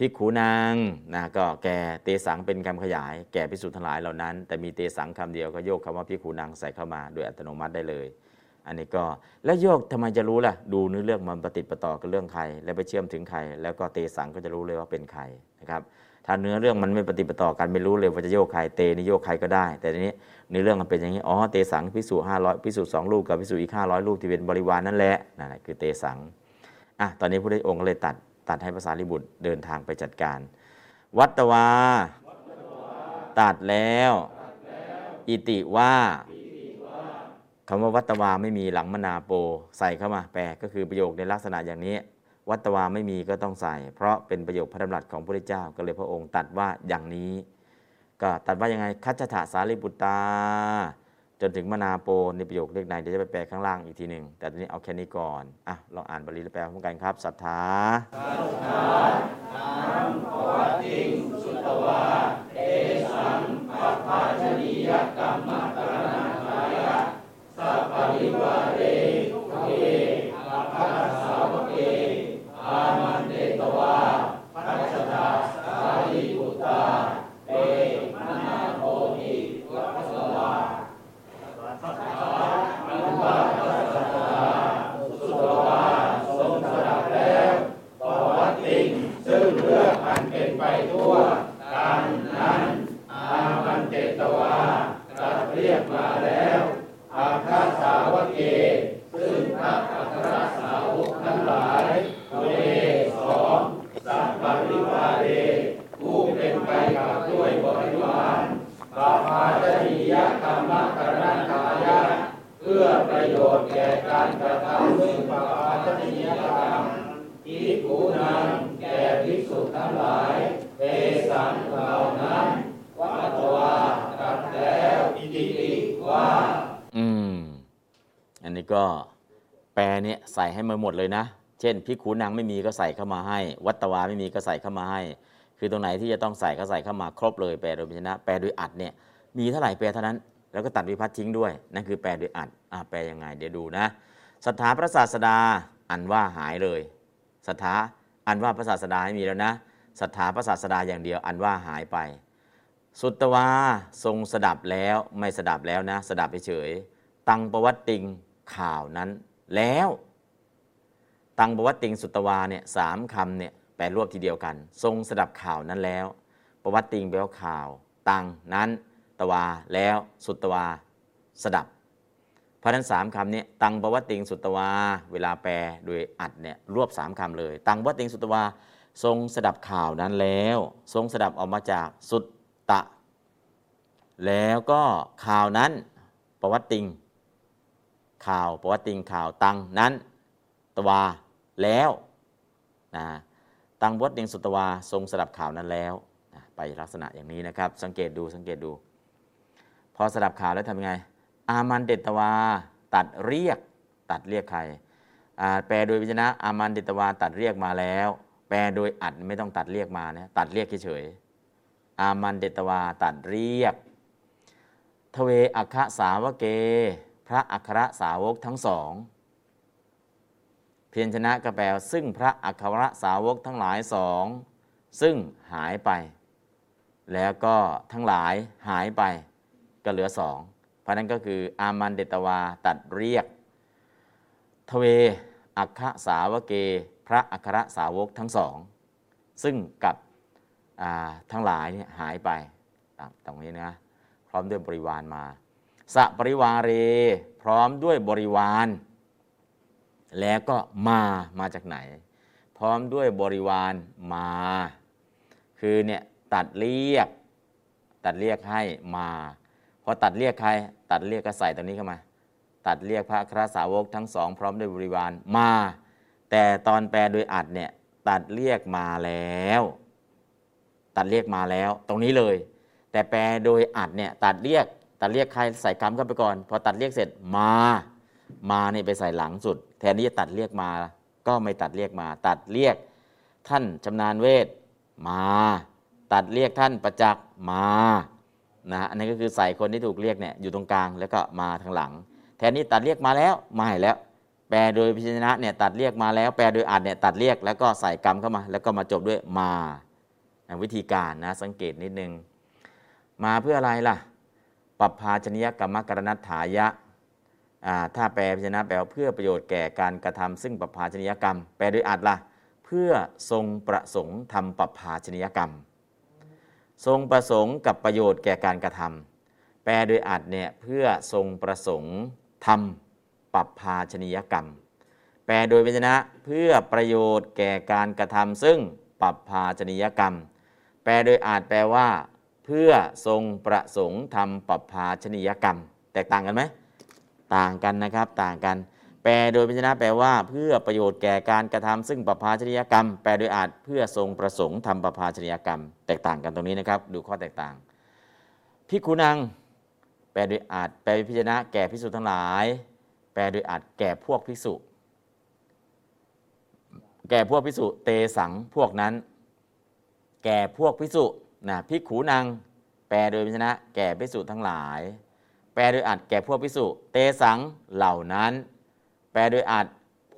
Speaker 2: กขูนางนะก็แก่เตสังเป็นคำขยาย แก่พิสุทธิ์ทั้งหลายเหล่านั้น แต่มีเตสังคำเดียวก็โยกคำว่าพิกขูนางใส่เข้ามาโดยอัตโนมัติได้เลย อันนี้ก็แล้วโยกทำไมจะรู้ล่ะ ดูเนื้อเรื่องมันปฏิปต่อกับเรื่องใคร แล้วไปเชื่อมถึงใคร แล้วก็เตสังก็จะรู้เลยว่าเป็นใครนะครับถ้าเนื้อเรื่องมันไม่ปฏิปต่อกันไม่รู้เลยว่าจะโยกใครเตนี่โยกใครก็ได้ แต่ทีนี้เนื้อเรื่องมันเป็นอย่างนี้อ๋อเตสังพิสูจห้าร้อยพิสูจสองลูกกับพิสูจอีกห้าร้อยลูกที่เป็นบริวารนั่นแหละนั่นแหละคือเตสังอะตอนนี้พระองค์ก็เลยตัด ตัดให้ภาษาลิบุตรเดินทางไปจัดการ วัตวา ตัดแล้ว อิติว่าคำว่าวัตวาไม่มีหลังมนาโป ใส่เข้ามาแปลก็คือประโยคในลักษณะอย่างนี้ วัตวาไม่มีก็ต้องใส่ เพราะเป็นประโยคพระดำรัสของพระพุทธเจ้าก็เลยพระองค์ตัดว่าอย่างนี้ ก็ตัดว่ายังไงคัจฉะสารีบุตตา จนถึงมนาโปในประโยคเลขกในเดี๋ยวจะไปแปลข้างล่างอีกทีหนึ่งแต่ตอนนี้เอาแค่นี้ก่อนอะลองอ่านบาลีและแปลพร้อมกันครับศรัทธา
Speaker 4: ศรัทธาธรรมวติงสุตวาเอสังปัปาชนียกรรมตรณทายะสัพพิวาเรเกอภัสสาวเกอามันเตตวา
Speaker 2: ก็แปลเนี่ยใส่ให้มาหมดเลยนะ เช่นพิกขูนางไม่มีก็ใส่เข้ามาให้ วัตวาไม่มีก็ใส่เข้ามาให้ คือตรงไหนที่จะต้องใส่ก็ใส่เข้ามาครบเลยแปลโดยพยัญชนะแปลโดยอัดเนี่ยมีเท่าไหร่แปลเท่านั้น แล้วก็ตัดวิพัฒน์ทิ้งด้วยนั่นคือแปลโดยอัดอ่าแปลยังไง เดี๋ยวดูนะสถาพระศาสดาอันว่าหายเลยสถาอันว่าพระศาสดาไม่มีแล้วนะสถาพระศาสดาอย่างเดียว อันว่าหายไป สุตวาทรงสดับแล้วไม่สดับแล้วนะ สดับเฉยตังประวัติติง ข่าวนั้นแล้ว ตังประวัติติงสุตวาเนี่ยสามคำเนี่ยแปลรวบทีเดียวกัน ทรงสดับข่าวนั้นแล้วประวัติติงแปลว่าข่าว ตังนั้น ตวาแล้วสุตวาสดับพราะนั้นสามคำนี้ตังประวัติติงสุตวา เวลาแปลโดยอัดเนี่ยรวบสามคำเลย ตังประวัติติงสุตวา ทรงสดับข่าวนั้นแล้ว ทรงสดับออกมาจากสุตตะ แล้วก็ข่าวนั้นประวัติติง ข่าวประวัติติงข่าวตังนั้นตวาแล้วนะตังวัติติงสุตวาทรงสดับข่าวนั้นแล้วนะไปลักษณะอย่างนี้นะครับ สังเกตดูสังเกตดู พอสดับข่าวแล้วทำยังไง อามันเดตวาตัดเรียกตัดเรียกใครแปลโดยวิจนะอามันเดตวาตัดเรียกมาแล้ว แปลโดยอัดไม่ต้องตัดเรียกมานะตัดเรียกเฉยอามันเดตวาตัดเรียกทเวอัคคสาวเก ระอัครสาวกทั้งสองเพียรชนะกระแปลว่าซึ่งพระอัครสาวกทั้งหลายสองซึ่งหายไป แล้วก็ทั้งหลายหายไปก็เหลือสองเพราะนั้นก็คืออามันเดตวาตัดเรียก ทเวอัคคสาวเก พระอัครสาวกทั้งสองซึ่งกับทั้งหลายเนี่ยหายไปตามตรงนี้นะพร้อมด้วยบริวารมา สะปริวาเร พร้อมด้วยบริวาร แล้วก็มามาจากไหน พร้อมด้วยบริวารมา คือเนี่ยตัดเรียก ตัดเรียกให้มาพอตัดเรียกใคร ตัดเรียกก็ใส่ตรงนี้เข้ามา ตัดเรียกพระคราสาวกทั้งสอง พร้อมด้วยบริวารมา แต่ตอนแปลโดยอัดเนี่ยตัดเรียกมาแล้ว ตัดเรียกมาแล้ว ตรงนี้เลย แต่แปลโดยอัดเนี่ยตัดเรียก ตัดเรียกใครใส่คำเข้าไปก่อน พอตัดเรียกเสร็จมา มาเนี่ยไปใส่หลังสุด แทนที่จะตัดเรียกมา ก็ไม่ตัดเรียกมา ตัดเรียก ท่านชำนาญเวทมา ตัดเรียกท่านประจักษ์มานะอันนี้ก็คือใส่คนที่ถูกเรียกเนี่ยอยู่ตรงกลางแล้วก็มาทางหลัง แทนนี้ตัดเรียกมาแล้วมาให้แล้ว แปลโดยพิจารณะเนี่ยตัดเรียกมาแล้ว แปลโดยอัดเนี่ยตัดเรียกแล้วก็ใส่กรรมเข้ามา แล้วก็มาจบด้วยมา วิธีการนะสังเกตนิดนึง มาเพื่ออะไรล่ะ ปรับภาชนิยกรรมกรณัตถายะถ้าแปลพิจารณะแปลว่าเพื่อประโยชน์แก่การกระทำซึ่งปรับภาชนิยกรรม แปลโดยอัดล่ะเพื่อทรงประสงค์ทำปรับภาชนิยกรรม ทรงประสงค์กับประโยชน์แก่การกระทำแปลโดยอัดเนี่ยเพื่อทรงประสงค์ทำปรับภาชนิยกรรม แปลโดยวิจนะเพื่อประโยชน์แก่การกระทำซึ่งปรับภาชนิยกรรม แปลโดยอาจแปลว่า พื่อทรงประสงค์ทำปรับภาชนิยกรรม แตกต่างกันไหมต่างกันนะครับต่างกัน แปลโดยพิจนะแปลว่าเพื่อประโยชน์แก่การกระทำซึ่งปรับภาชนิยกรรม แปลโดยอาจเพื่อทรงประสงค์ทำปรับภาชนิยกรรม แตกต่างกันตรงนี้นะครับ ดูข้อแตกต่างพิกุนังแปลโดยอาจแปลพิจนะแก่พิสุทั้งหลาย แปลโดยอาจแก่พวกพิสุแก่พวกพิสุเตสังพวกนั้น แก่พวกพิสุ นะพิขูนางแปลโดยพิจนะ แก่พิสุทั้งหลาย แปลโดยอัดแก่พวกพิสุเตสังเหล่านั้น แปลโดยอัด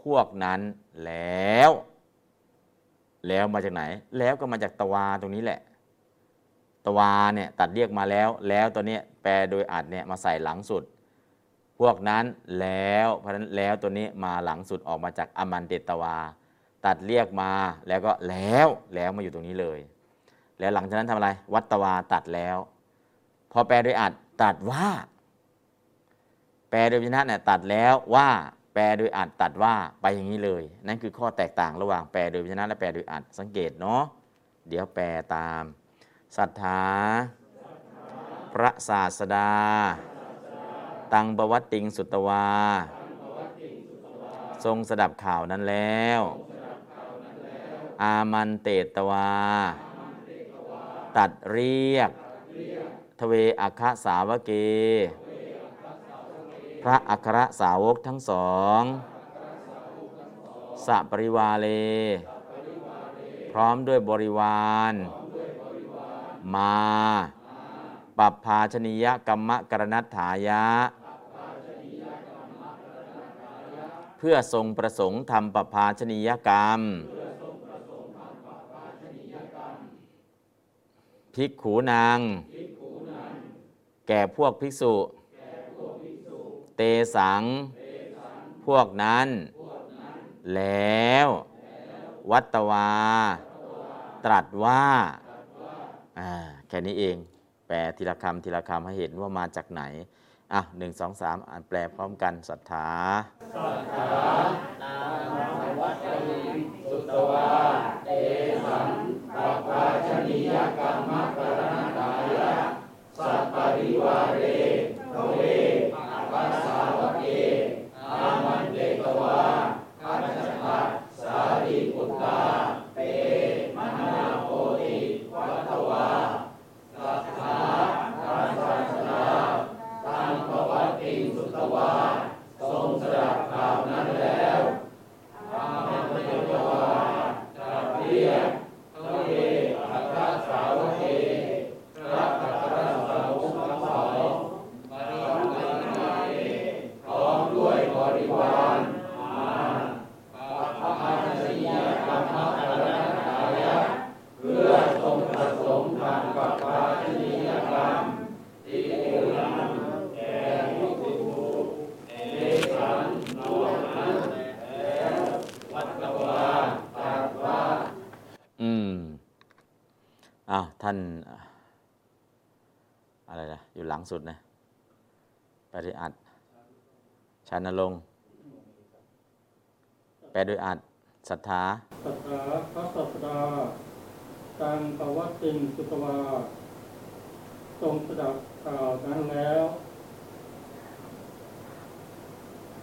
Speaker 2: พวกนั้นแล้ว แล้วมาจากไหน แล้วก็มาจากตวาตรงนี้แหละ ตวาเนี่ยตัดเรียกมาแล้ว แล้วตัวนี้แปลโดยอัดเนี่ยมาใส่หลังสุด พวกนั้นแล้วเพราะฉะนั้นแล้วตัวนี้มาหลังสุดออกมาจากอมันเดตวา ตัดเรียกมาแล้วก็แล้วแล้วมาอยู่ตรงนี้เลย แล้วหลังจากนั้นทำอะไร วัตวาตัดแล้ว พอแปลโดยอัดตัดว่า แปลโดยพยัญชนะเนี่ยตัดแล้วว่า แปลโดยอัดตัดว่าไปอย่างนี้เลย นั่นคือข้อแตกต่างระหว่างแปลโดยพยัญชนะและแปลโดยอัดสังเกตเนาะเดี๋ยวแปลตามศรัทธาพระศาสดา ตังบวัตติงสุตวา ทรงสดับข่าวนั้นแล้ว อามันเตตวา ตัดเรียก ทเวอัคสาวเก พระอัครสาวกทั้งสองสัปริวาเล พร้อมด้วยบริวาร มา ปัปภาชนียกรรมกรณัตถายะ เพื่อทรงประสงค์ทำปปภาชนียกรรม ภิกขูนางแก่พวกภิกษุ เตสัง พวกนั้น แล้ว วัตวา ตรัสว่าอ่าแค่นี้เอง แปลทีละคำทีละคำให้เห็นว่ามาจากไหน อะหนึ่งสองสามอ่านแปลพร้อมกันศรัทธาศรัท
Speaker 4: ธานามวัตติสุตวาเอสังปปาชนียกรรมกรณกายะสัพปริวาเรทเวอัปสสาวเกอามันเตตวาคัจจตัสสารีปุตตา เตมนาโพติวัตวาสัทธาพระศาสดาตังปวัตติงสุตวา ทรงสดับข่าวนั้นแล้ว อามันเตตวาตรัสเรียกทเวอัครสาวเกพระอัครสาวกทั้งสองบริวารพร้อมด้วยบริวารมาปัปภาชนียกรรมกรณทายะเพื่อทรงประสงค์ทำปัปภาชนียกรรมที่เกิดนั้นแก่ผู้ติดทุกข์เอสันนอกนั้นแล้ววัตตวาตรัสว่า
Speaker 2: อืมอ้าวท่าน อะไรนะอยู่หลัง สุดนะปฏิอัดชานลง แปลโดยอัดศรัทธา
Speaker 7: สัทธาพระสัสดาตังปวัติงสุตวาทรงสดับข่าวนั้นแล้ว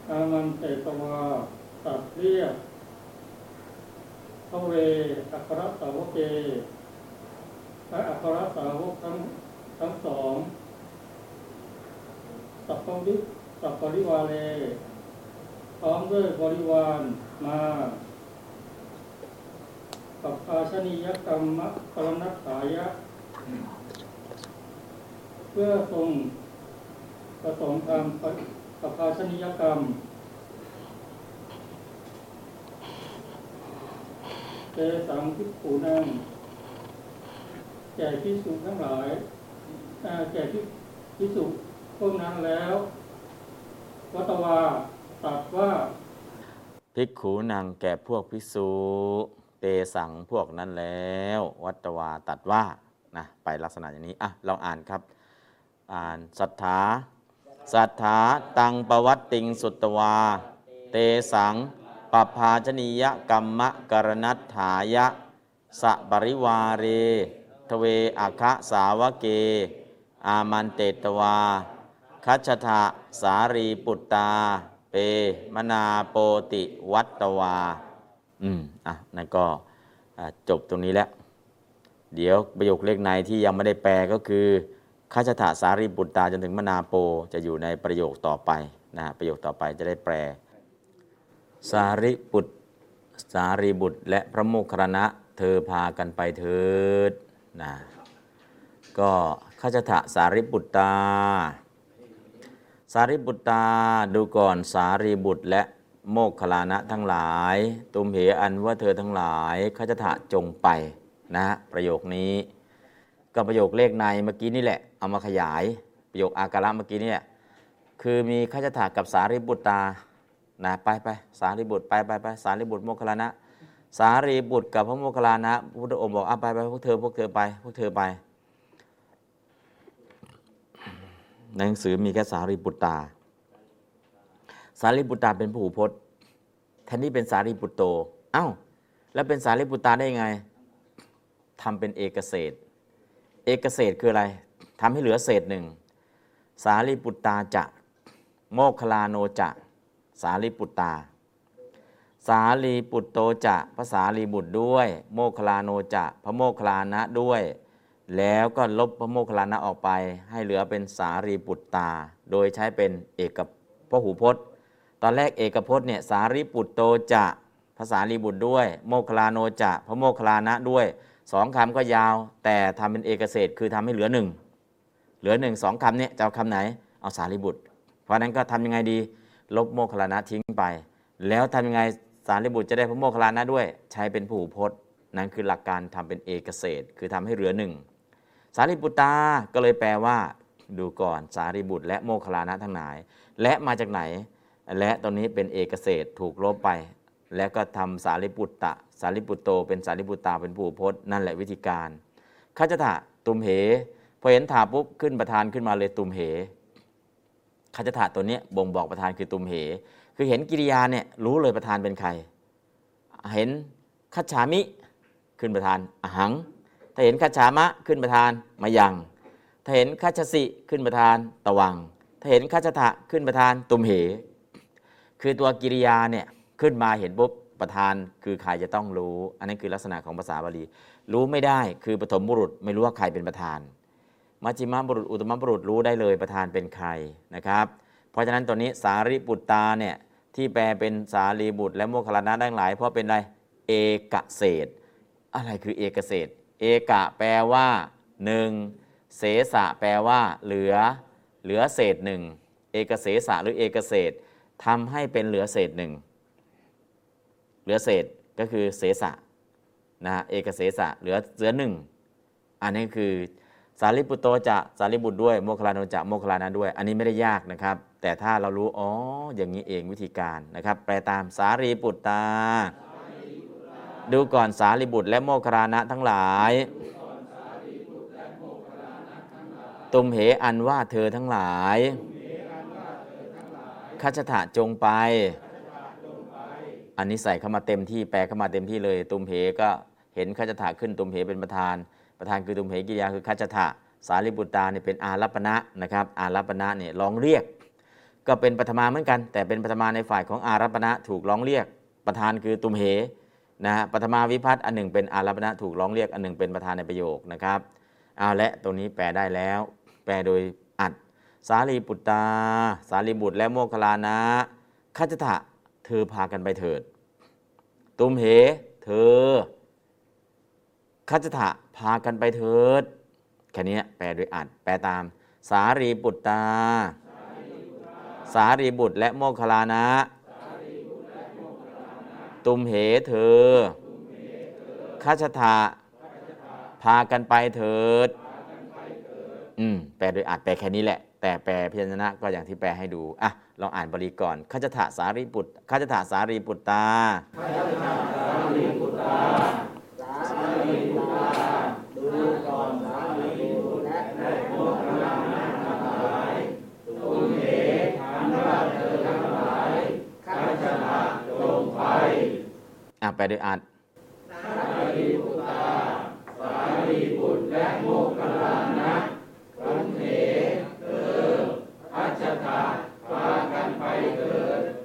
Speaker 7: อามันเตตวาตัดเรียกพระเวอัครสาวกเกพระอัครสาวกทั้งทั้งสอง สัพพวิสัพปริวาเลพร้อมด้วยบริวารมากับภาชนียกรรมปรณัตถายะ เพื่อทรงประสงค์ทำกับภาชนียกรรมเจสังพิกขูนังแก่พิสุทั้งหลายแก่พิพิสุ พวกนั้นแล้ววัตวาตรัสว่า
Speaker 2: ภิกขูนางแก่พวกภิกษุเตสังพวกนั้นแล้ว วัตวาตัดว่านะไปลักษณะอย่างนี้อะลองอ่านครับ อ่านศรัทธาศรัทธาตังปวัตติงสุตวา เตสังปภาชนียกรรมกรณัตถายะสะปริวาเร ทเวอัคสาวเก อามันเตตวา คัชทะสารีปุตตา เป มนาโปติวัตตวา อืม อะ นั่นก็จบตรงนี้แล้ว เดี๋ยวประโยคเลขในที่ยังไม่ได้แปลก็คือคัชทะสารีปุตตาจนถึงมนาโปจะอยู่ในประโยคต่อไปนะฮะประโยคต่อไปจะได้แปล สารีบุตรสารีบุตร และพระโมคคัลลานะเธอพากันไปเถิดนะก็ข้าชทะสารีบุตรตา สารีบุตรตาดูก่อนสารีบุตรและโมคคัลานะทั้งหลาย ตุมเหอันว่าเธอทั้งหลายข้าชทะจงไปนะประโยคนี้ก็ประโยคเลขในเมื่อกี้นี่แหละ เอามาขยายประโยคอาการะเมื่อกี้นี่คือมีข้าชทะกับสารีบุตรตานะไปไปสารีบุตรไปไปไปสารีบุตรโมคคัลานะ สารีบุตรกับพระโมคคัลานะพระพุทธองค์บอกเอาไปไปพวกเธอพวกเธอไปพวกเธอไป ในหนังสือมีแค่สารีบุตตา สารีบุตตาเป็นผู้พจน์แทนที่เป็นสารีบุตโตเอ้าแล้วเป็นสารีบุตตาได้ยังไงทำเป็นเอกเศษเอกเศษคืออะไรทำให้เหลือเศษหนึ่งสารีบุตตาจะ โมคลาโนจะ สารีบุตตา สารีปุตโตจะภาษารีบุตรด้วย โมคลาโนจะพระโมคลานะด้วย แล้วก็ลบพระโมคคลานะออกไปให้เหลือเป็นสารีปุตตา โดยใช้เป็นเอกพระหูพจน์ ตอนแรกเอกพจน์เนี่ยสารีปุตโตจะภาษารีบุตรด้วย โมคคลาโนจะพระโมคคลานะด้วยสองคำก็ยาว แต่ทำเป็นเอกเศษคือทำให้เหลือหนึ่งเหลือหนึ่งสองคำเนี่ยจะเอาคำไหนเอาสารีบุตร เพราะนั้นก็ทำยังไงดี ลบโมคคลานะทิ้งไป แล้วทำยังไงสารีบุตรจะได้พระโมคคลลานะด้วย ใช้เป็นผู้พจน์นั่นคือหลักการทำเป็นเอกเศษคือทำให้เหลือหนึ่ง สารีบุตรตาก็เลยแปลว่า ดูก่อนสารีบุตร และโมคลานะทั้งหลาย และมาจากไหน และตอนนี้เป็นเอกเศษถูกลบไป แล้วก็ทำสารีบุตตะ สารีบุตโต เป็นสารีบุตตาเป็นผู้พจน์นั่นแหละวิธีการข้าจะถะตุมเหพอเห็นถาปุ๊บขึ้นประธานขึ้นมาเลยตุมเหข้าจะถะตัวนี้บ่งบอกประธานคือตุมเห คือเห็นกิริยาเนี่ยรู้เลยประธานเป็นใคร เห็นคัจฉามิ ขึ้นประธานอหัง ถ้าเห็นคัจฉามะขึ้นประธานมายังถ้าเห็นคัจสิขึ้นประธานตะวัง ถ้าเห็นคัจฉทะขึ้นประธานตุมเห คือตัวกิริยาเนี่ยขึ้นมาเห็นปุ๊บประธานคือใครจะต้องรู้ อันนี้คือลักษณะของภาษาบาลี รู้ไม่ได้คือปฐมบุรุษไม่รู้ว่าใครเป็นประธาน มัจจิมบุรุษอุตมบุรุษรู้ได้เลยประธานเป็นใครนะครับ เพราะฉะนั้นตัวนี้สารีบุตรตาเนี่ยที่แปลเป็นสารีบุตรและโมคคลานะได้หลาย เพราะเป็นอะไรเอกเศษอะไรคือเอกเศษ เอกะแปลว่าหนึ่งเสสะแปลว่า เหลือ เหลือเศษหนึ่งเอกเสสะหรือเอกเศษทำให้เป็นเหลือเศษหนึ่งเหลือเศษก็คือเสสะนะเอกเสสะเหลือเหลือหนึ่งอันนี้คือสารีบุตโตจะสารีบุตรด้วยโมคลาโนจะโมคลานะด้วย อันนี้ไม่ได้ยากนะครับ แต่ถ้าเรารู้อ๋ออย่างนี้เองวิธีการนะครับแปลตามสารีบุตตา ดูก่อนสารีบุตรและโมคคลานะทั้งหลาย ตุมเหอันว่าเธอทั้งหลาย คัจฉะจงไป อันนี้ใส่เข้ามาเต็มที่แปลเข้ามาเต็มที่เลย ตุมเหก็เห็นคัจฉะขึ้นตุมเหเป็นประธาน ประธานคือตุมเหกิริยาคือคัจฉะสารีบุตรตาเนี่ยเป็นอารัปณะนะครับ อารัปณะเนี่ยร้องเรียก ก็เป็นปฐมาเหมือนกัน แต่เป็นปฐมาในฝ่ายของอารัปณะถูกร้องเรียก ประธานคือตุมเห นะฮะปฐมาวิพัฒน์อันหนึ่งเป็นอารัปณะถูกร้องเรียกอันหนึ่งเป็นประธานในประโยคนะครับเอาและตรงนี้แปลได้แล้ว แปลโดยอัด สารีบุตตา สารีบุตรและโมคลานะคัจฉะเธอพากันไปเถิด ตุมเห เธอคัจฉะพากันไปเถิดแค่นี้แปลโดยอัด แปลตาม สารีบุตตา สารีบุตรและโมคลานะ ตุมเหเธอคัจฉะพากันไปเถิด อืม แปลโดยอัดแปลแค่นี้แหละ แต่แปลพยัญชนะก็อย่างที่แปลให้ดู อะ ลองอ่านบาลีก่อนคัจฉะสารีบุตรคัจฉะสารีบุตรตา
Speaker 5: ดูก่อนสารีบุตรและโมคคัลลานะทั้งหลายตุมเหอันว่าเธอทั้งหลายคัจฉะจงไป
Speaker 2: อะแปลโดยอัด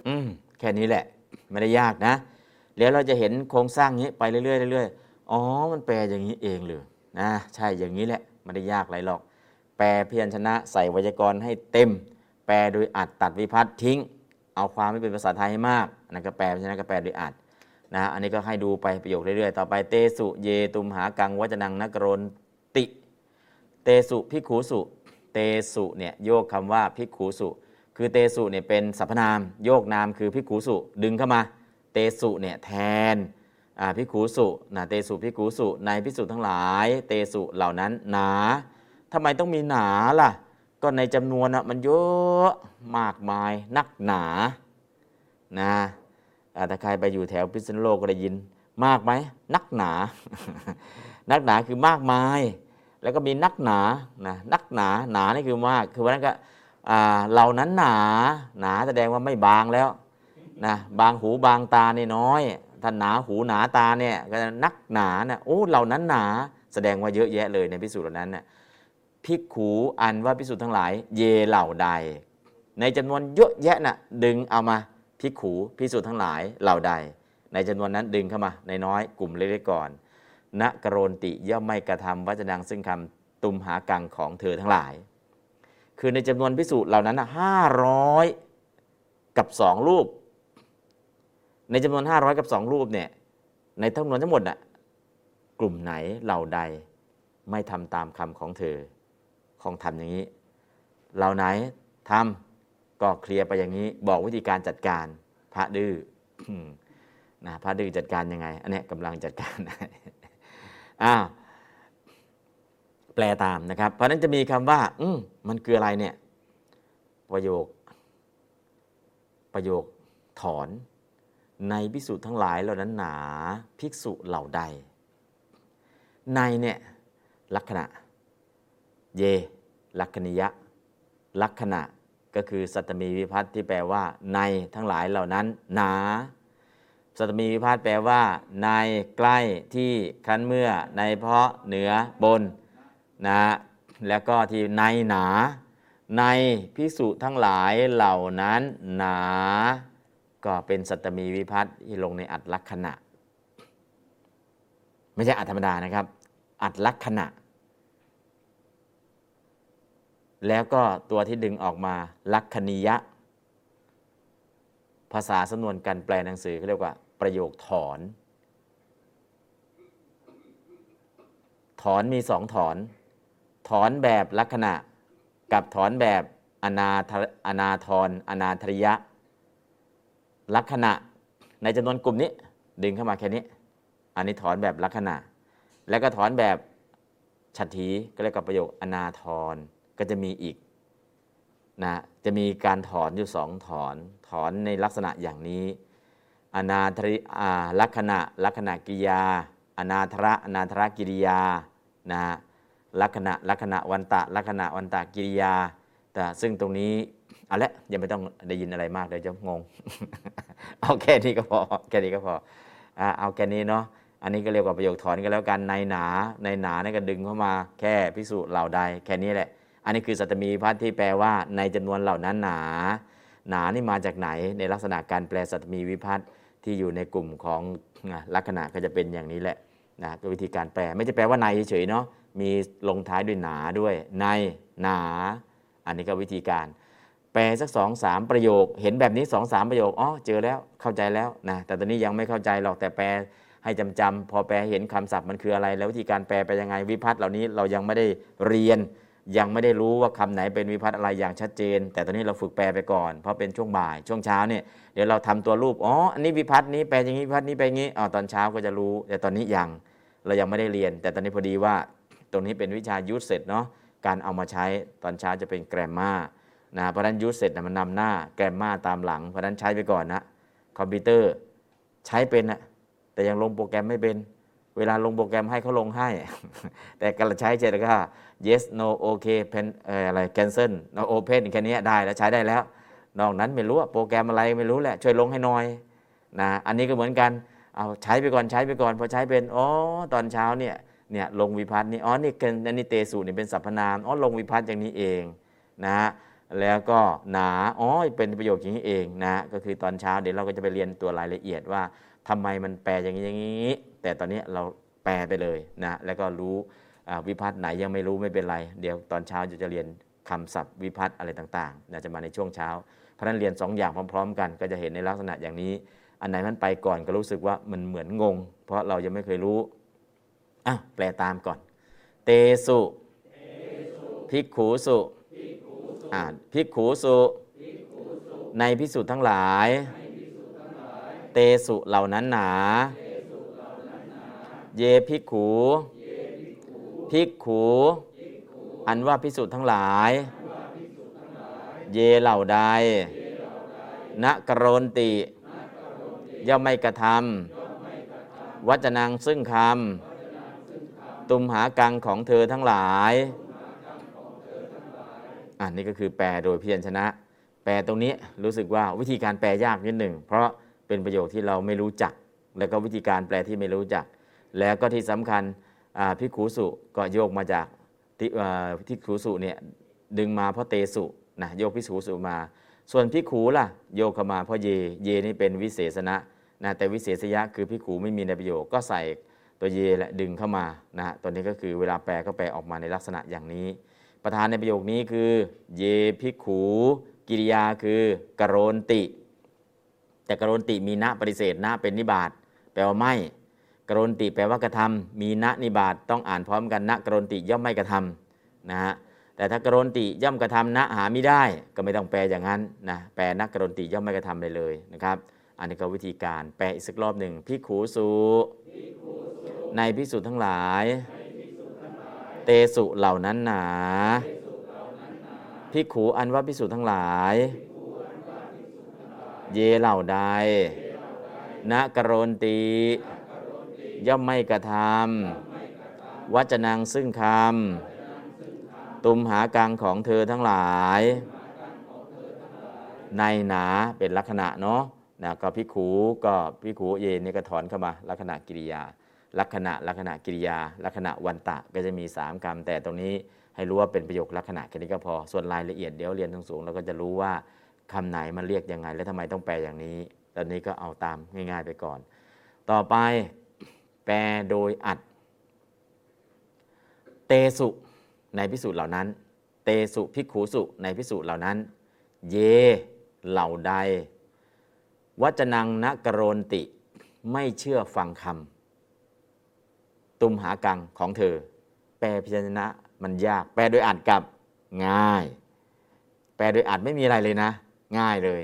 Speaker 2: อืมแค่นี้แหละ ไม่ได้ยากนะ แล้วเราจะเห็นโครงสร้างนี้ไปเรื่อยๆเรื่อยๆอ๋อ มันแปลอย่างนี้เองหรือนะใช่อย่างนี้แหละไม่ได้ยากอะไรหรอก แปลเพียรชนะใส่ไวยากรณ์ให้เต็ม แปลโดยอัดตัดวิพัฒน์ทิ้ง เอาความไม่เป็นภาษาไทยให้มากนั่นก็แปลเพราะฉะนั้นก็แปลโดยอัด นะอันนี้ก็ให้ดูไปประโยคเรื่อยๆ ต่อไปเตสุเยตุมหากังวัจนังนกรนติ เตสุพิขูสุ เตสุเนี่ยโยกคำว่าพิขูสุ คือเตสุเนี่ยเป็นสรรพนาม โยกนามคือพิขูสุดึงเข้ามา เตสุเนี่ยแทนพิขูสุนะเตสุพิขูสุในพิสุทั้งหลาย เตสุเหล่านั้นหนาทำไมต้องมีหนาล่ะ ก็ในจำนวนนะมันเยอะมากมายนักหนานะ ถ้าใครไปอยู่แถวพิษณุโลกก็ได้ยินมากไหมนักหนา นักหนาคือมากมาย แล้วก็มีนักหนานะนักหนาหนานี่คือมาก คือวันนั้นก็เหล่านั้นหนาหนาแสดงว่าไม่บางแล้วนะบางหูบางตานี่น้อยท่านหนาหูหนาตาเนี่ยก็นักหนาเนี่ยโอ้เหล่านั้นหนาแสดงว่าเยอะแยะเลยในพิสูจน์เหล่านั้นเนี่ยพิกขูอันว่าพิสูจน์ทั้งหลาย เยเหล่าใด ในจำนวนเยอะแยะน่ะดึงเอามา พิกขูพิสูจน์ทั้งหลายเหล่าใด ในจำนวนนั้นดึงเข้ามา ในน้อยกลุ่มเล็กๆก่อนณกรณติย่อมไม่กระทำวัจนังซึ่งคำตุมหากังของเธอทั้งหลาย คือในจำนวนพิสูจน์เหล่านั้นห้าร้อยกับสองรูป ในจำนวนห้าร้อยกับสองรูปเนี่ยในทั้งมวลทั้งหมดน่ะกลุ่มไหนเหล่าใดไม่ทำตามคำของเธอ ของทำอย่างนี้ เหล่าไหนทำ ก็เคลียร์ไปอย่างนี้ บอกวิธีการจัดการพระดื้อนะพระดื้อจัดการยังไง อันนี้กำลังจัดการอ้าวแปลตามนะครับ เพราะนั้นจะมีคำว่า อืมมันคืออะไรเนี่ย ประโยค ประโยคถอนในภิกษุทั้งหลายเหล่านั้นหนาภิกษุเหล่าใด ในเนี่ยลักษณะ เย ลักษณิยะ ลักษณะ ก็คือสัตมีวิพัฒน์ที่แปลว่า ในทั้งหลายเหล่านั้นหนาสัตมีวิพาทแปลว่า ในใกล้ที่ครั้นเมื่อในเพราะเหนือบนนะแล้วก็ที่ในหนา ในพิสุทั้งหลายเหล่านั้นหนา ก็เป็นสัตมีวิพัฒน์ที่ลงในอัตลักษณะ ไม่ใช่อัตธรรมดานะครับ อัตลักษณะ แล้วก็ตัวที่ดึงออกมาลักษณียะ ภาษาสำนวนการแปลหนังสือเขาเรียกว่า ประโยคถอน ถอนมีสองถอน ถอนแบบลักษณะ กับถอนแบบอนาอนาทรอนาธริยะ ลักษณะในจำนวนกลุ่มนี้ ดึงเข้ามาแค่นี้ อันนี้ถอนแบบลักษณะ แล้วก็ถอนแบบฉัตถีก็เรียกว่าประโยคอนาทร ก็จะมีอีกนะจะมีการถอนอยู่สองถอนถอนในลักษณะอย่างนี้ อนาทริลักษณะลักษณะกิยา อนาทระอนาทระกิริยานะลักษณะลักษณะวันตะลักษณะวันตะกิริยา แต่ซึ่งตรงนี้เอาละยังไม่ต้องได้ยินอะไรมากเดี๋ยวจะงง เอาแค่นี้ก็พอแค่นี้ก็พอเอาแค่นี้เนาะอันนี้ก็เรียกว่าประโยคถอนกันแล้วกันในหนาในหนานี่ก็ดึงเข้ามาแค่พิสูจน์เหล่าใดแค่นี้แหละ อันนี้คือสัตมีพัฒที่แปลว่าในจำนวนเหล่านั้นหนา หนานี่มาจากไหน ในลักษณะการแปลสัตมีวิพัฒน์ที่อยู่ในกลุ่มของลักษณะก็จะเป็นอย่างนี้แหละนะก็วิธีการแปลไม่จะแปลว่าในเฉยเนาะมีลงท้ายด้วยหนาด้วย ในหนา อันนี้ก็วิธีการ แปลสักสองสามประโยค เห็นแบบนี้สองสามประโยคอ๋อเจอแล้วเข้าใจแล้วนะแต่ตอนนี้ยังไม่เข้าใจหรอกแต่แปลให้จำจำพอแปลเห็นคำศัพท์มันคืออะไร แล้ววิธีการแปลไปยังไงวิพัฒน์เหล่านี้เรายังไม่ได้เรียน ยังไม่ได้รู้ว่าคำไหนเป็นวิพัฒน์อะไรอย่างชัดเจน แต่ตอนนี้เราฝึกแปลไปก่อน เพราะเป็นช่วงบ่ายช่วงเช้าเนี่ยเดี๋ยวเราทำตัวรูปอ๋ออันนี้วิพัฒน์นี้แปลอย่างนี้วิพัฒน์นี้แปลอย่างนี้อ๋อตอนเช้าก็จะรู้ แต่ตอนนี้ยังเรายังไม่ได้เรียน แต่ตอนนี้พอดีว่า ตรงนี้เป็นวิชายูสเสร็จเนาะการเอามาใช้ตอนเช้าจะเป็นแกรมมานะเพราะนั้นยูสเสร็จมันนำหน้าแกรมมาตามหลัง เพราะนั้นใช้ไปก่อนนะคอมพิวเตอร์ใช้เป็นนะแต่ยังลงโปรแกรมไม่เป็น เวลาลงโปรแกรมให้เขาลงให้ แต่การใช้เจตก็ yes no okay pen อะไร cancel no open แค่นี้ได้แล้วใช้ได้แล้ว นอกนั้นไม่รู้โปรแกรมอะไรไม่รู้แหละช่วยลงให้หน่อยนะอันนี้ก็เหมือนกันเอาใช้ไปก่อนใช้ไปก่อนพอใช้เป็นอ๋อตอนเช้าเนี่ยเนี่ยลงวิพัฒน์นี่อ๋อนี่เกนนี่เตสูนี่เป็นสรรพนามอ๋อลงวิพัฒน์อย่างนี้เองนะแล้วก็หนาอ๋อเป็นประโยคอย่างนี้เองนะก็คือตอนเช้าเดี๋ยวเราก็จะไปเรียนตัวรายละเอียดว่าทำไมมันแปลอย่างนี้อย่างนี้ แต่ตอนนี้เราแปลไปเลยนะแล้วก็รู้ วิพัฒน์ไหนยังไม่รู้ไม่เป็นไร เดี๋ยวตอนเช้าจะจะเรียนคำศัพท์วิพัฒน์อะไรต่างๆจะมาในช่วงเช้า เพราะนั้นเรียน2ออย่างพร้อม ๆ กัน ก็จะเห็นในลักษณะอย่างนี้ อันไหนมันไปก่อนก็รู้สึกว่ามันเหมือนงง เพราะเรายังไม่เคยรู้อะแปลตามก่อน เตสุพิกขูสุอ่าพิกขูสุ ในพิสุทั้งหลาย เตสุเหล่านั้นหนา เยพิกขู ภิกขู อันว่าพิสุทั้งหลาย เยเหล่าใดณกรณติ ย่อมไม่กระทำวัจนังซึ่งคำตุมหากังของเธอทั้งหลายอันนี้ก็คือแปลโดยเพียรชนะ แปลตรงนี้รู้สึกว่าวิธีการแปลยากนิดหนึ่ง เพราะเป็นประโยคที่เราไม่รู้จัก แล้วก็วิธีการแปลที่ไม่รู้จัก แล้วก็ที่สำคัญ พิคูสุก็โยกมาจากที่พิคูสุเนี่ยดึงมาเพราะเตสุนะโยกพิคูสุมา ส่วนพิขูล่ะโยกเข้ามาเพราะเยเยนี่เป็นวิเศษณะนะแต่วิเศษยะคือพิขูไม่มีในประโยคก็ใส่ตัวเยและดึงเข้ามานะตัวนี้ก็คือเวลาแปลก็แปลออกมาในลักษณะอย่างนี้ ประธานในประโยคนี้คือ เยพิขูกิริยาคือกรนติ แต่กรนติมีณปฏิเสธณเป็นนิบาตแปลว่าไม่ กรนติแปลว่ากระทำมีณนิบาตต้องอ่านพร้อมกันณกรนติย่อมไม่กระทำนะฮะแต่ถ้ากรนติย่อมกระทำณหาไม่ได้ก็ไม่ต้องแปลอย่างนั้นนะแปลณกรนติย่อมไม่กระทำเลยเลยนะครับอันนี้ก็วิธีการแปลอีกสักรอบหนึ่งพิขูสูในพิสุทั้งหลาย เตสุเหล่านั้นหนาพิขูอันว่าพิสุทั้งหลาย เยเหล่าใดณกรนติ ย่อมไม่กระทำวัจนังซึ่งคำตุมหากังของเธอทั้งหลาย ในหนาเป็นลักษณะเนาะนะก็พิขูก็พิขูเยนนี่ก็ถอนเข้ามา ลักษณะกิริยา ลักษณะลักษณะกิริยา ลักษณะวันตะก็จะมี3คำแต่ตรงนี้ให้รู้ว่าเป็นประโยคลักษณะแค่นี้ก็พอ ส่วนรายละเอียดเดี๋ยวเรียนสูงเราก็จะรู้ว่าคำไหนมันเรียกยังไง และทำไมต้องแปลอย่างนี้ ตอนนี้ก็เอาตามง่าย ๆ ไปก่อน ต่อไป แปลโดยอัด เตสุในพิสูจน์เหล่านั้น เตสุพิกขูสุในพิสูจน์เหล่านั้น เยเหล่าใด วัจนังนกรนติไม่เชื่อฟังคำตุมหากังของเธอ แปลพิจารณะมันยาก แปลโดยอัดกับง่าย แปลโดยอัดไม่มีอะไรเลยนะ ง่ายเลย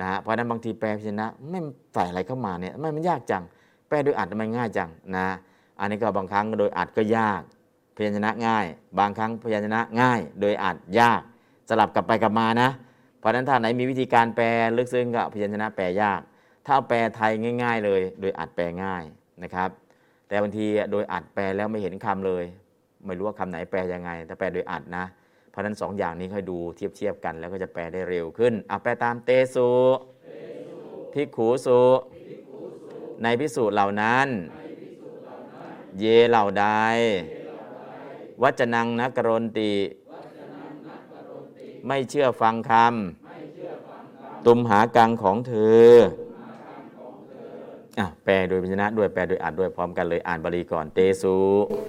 Speaker 2: นะเพราะนั้นบางทีแปลพิจารณะไม่ใส่อะไรเข้ามาเนี่ยไม่มันยากจัง แปลโดยอัดทำไมง่ายจังนะ อันนี้ก็บางครั้งโดยอัดก็ยาก พยัญชนะง่าย บางครั้งพยัญชนะง่าย โดยอัดยาก สลับกลับไปกลับมานะ เพราะฉะนั้นถ้าไหนมีวิธีการแปลลึกซึ้งก็พยัญชนะแปลยาก ถ้าแปลไทยง่าย ๆ เลย โดยอัดแปลง่ายนะครับ แต่บางทีโดยอัดแปลแล้วไม่เห็นคำเลย ไม่รู้ว่าคำไหนแปลยังไงแต่แปลโดยอัดนะ เพราะนั้นสองอย่างนี้ค่อยดูเทียบเทียบกัน แล้วก็จะแปลได้เร็วขึ้นเอาแปลตามเตสุพิกขูสุ ในพิสูจน์เหล่านั้น เยเหล่าใด วัจนังนักรนติ ไม่เชื่อฟังคำตุมหากังของเธออะแปลโดยพิจนะด้วยแปลโดยอ่านด้วยพร้อมกันเลยอ่านบาลีก่อนเตสุ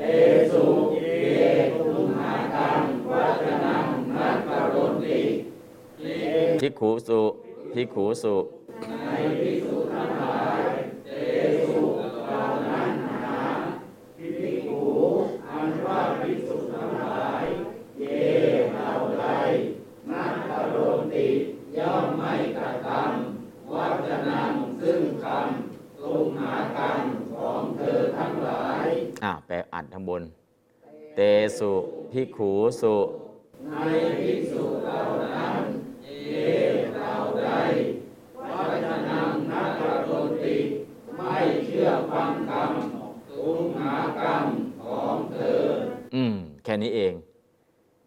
Speaker 4: เตสุเยตุมหากังวัจนังนักรนติ
Speaker 2: ทิขุสุทิขุสุ
Speaker 4: ในพิสุทั้งหลายเตสุเหล่านั้นหาพิภูอันว่าพิสุทั้งหลาย เยเหล่าใดนักโรติย่อมไม่กระทำวัจนังซึ่งคำตุมหากันของเธอทั้งหลาย
Speaker 2: อ่า แปลอัดทั้งบน เตสุพิขูสุ
Speaker 4: ในพิสุเหล่านั้นเยเหล่าใดวัจนังนักโรติ ไม่เชื่อฟังคำตุมหากรรมของเธอ
Speaker 2: อืม แค่นี้เอง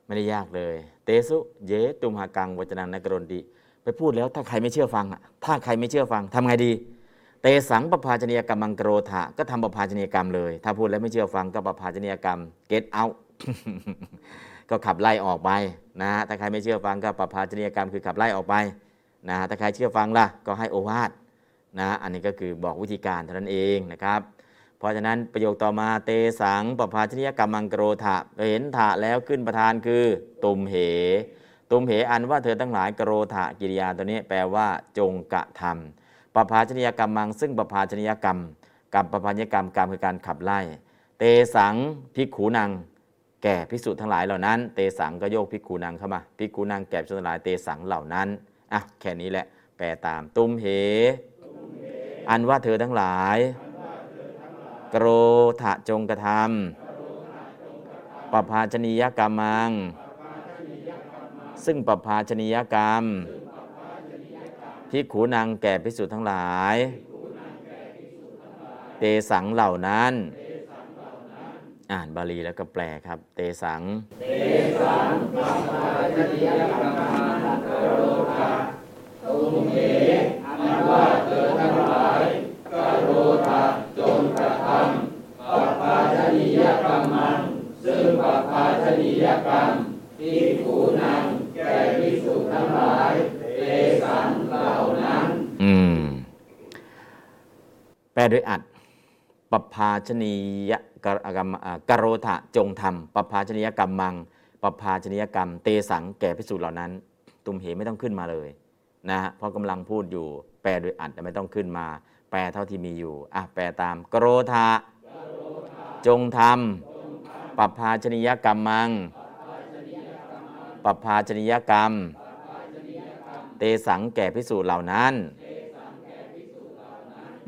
Speaker 2: ไม่ได้ยากเลย เตสุ เยตุมหากังวจนังนกรนติไปพูดแล้วถ้าใครไม่เชื่อฟังอะ ถ้าใครไม่เชื่อฟังทำไงดี เตสังปภาชนียกรรมังกรธะก็ทำปภาชนียกรรมเลย ถ้าพูดแล้วไม่เชื่อฟังก็ปภาชนียกรรมเกตเอาก็ขับไล่ออกไปนะถ้าใครไม่เชื่อฟังก็ปภาชนียกรรมคือขับไล่ออกไปนะถ้าใครเชื่อฟังล่ะก็ให้โอวาทนะอันนี้ก็คือบอกวิธีการเท่านั้นเองนะครับ เพราะฉะนั้นประโยคต่อมาเตสังปภาชนียกรรมังกรธะเห็นถะแล้วขึ้นประธานคือ ตุมเห ตุมเหอันว่าเธอทั้งหลายกรธะกิริยาตัวนี้แปลว่าจงกระทำ ปภาชนียกรรมัง ซึ่งปภาชนียกรรมกรรมปภาชนียกรรมกรรมคือการขับไล่ เตสังพิกขูนัง แก่พิสุทั้งหลายเหล่านั้น เตสังก็โยกพิกขูนังเข้ามาพิกขูนังแก่พิสุทั้งหลายเตสังเหล่านั้นอะแค่นี้แหละ แปลตามตุมเห อันว่าเธอทั้งหลายกรธะจงกระทำปภาชนียกรรมัง ซึ่งปภาชนียกรรม พิขูนางแก่พิสุทั้งหลาย เตสังเหล่านั้น อ่านบาลีแล้วก็แปลครับ เตสัง
Speaker 4: เตสังปัปปาชนิยกรรมังกโรธาตุมเหอันว่าเธอทั้งหลายกโรธาจงกระทำปัปปาชนิยกรรมัง ซึ่งปัปปาชนิยกรรมที่ผูนังแก่ภิกษุทั้งหลาย สังเหล่านั้น
Speaker 2: อืม แปลโดยอัดปภาชนียกรรมอ่ากโรธะจงทำปภาชนียกรรมมังปภาชนียกรรม เตสังแก่พิสูจน์เหล่านั้น ตุมเหไม่ต้องขึ้นมาเลยนะฮะเพราะกำลังพูดอยู่ แปลโดยอัดแต่ไม่ต้องขึ้นมา แปลเท่าที่มีอยู่อะแปลตามกโรธะจงทำปภาชนียกรรมมังปภาชนียกรรม เตสังแก่พิสูจน์เหล่านั้น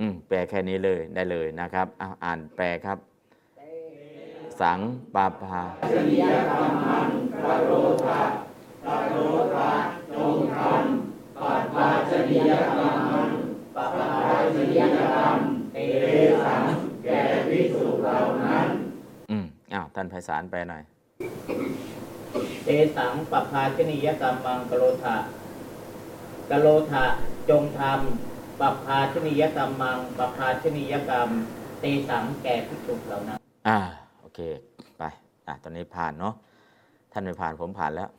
Speaker 2: อืมแปลแค่นี้เลยได้เลยนะครับอาอ่านแปลครับ สังปาภา
Speaker 4: ปัปปาชนิยกรรมเตสังแก่ภิกษุเหล่านั้น
Speaker 2: อืมอ้าวท่านไพศาลแปลหน่อย
Speaker 4: เตสังปภาชนิยกรรมังกโรธะ กโรธะจงทำปภาชนิยกรรมมังปภาชนิยกรรม เตสังแก่ภิกษุเหล่านั้น
Speaker 2: อ่า โอเค ไป อะตอนนี้ผ่านเนาะ ท่านไม่ผ่านผมผ่านแล้ว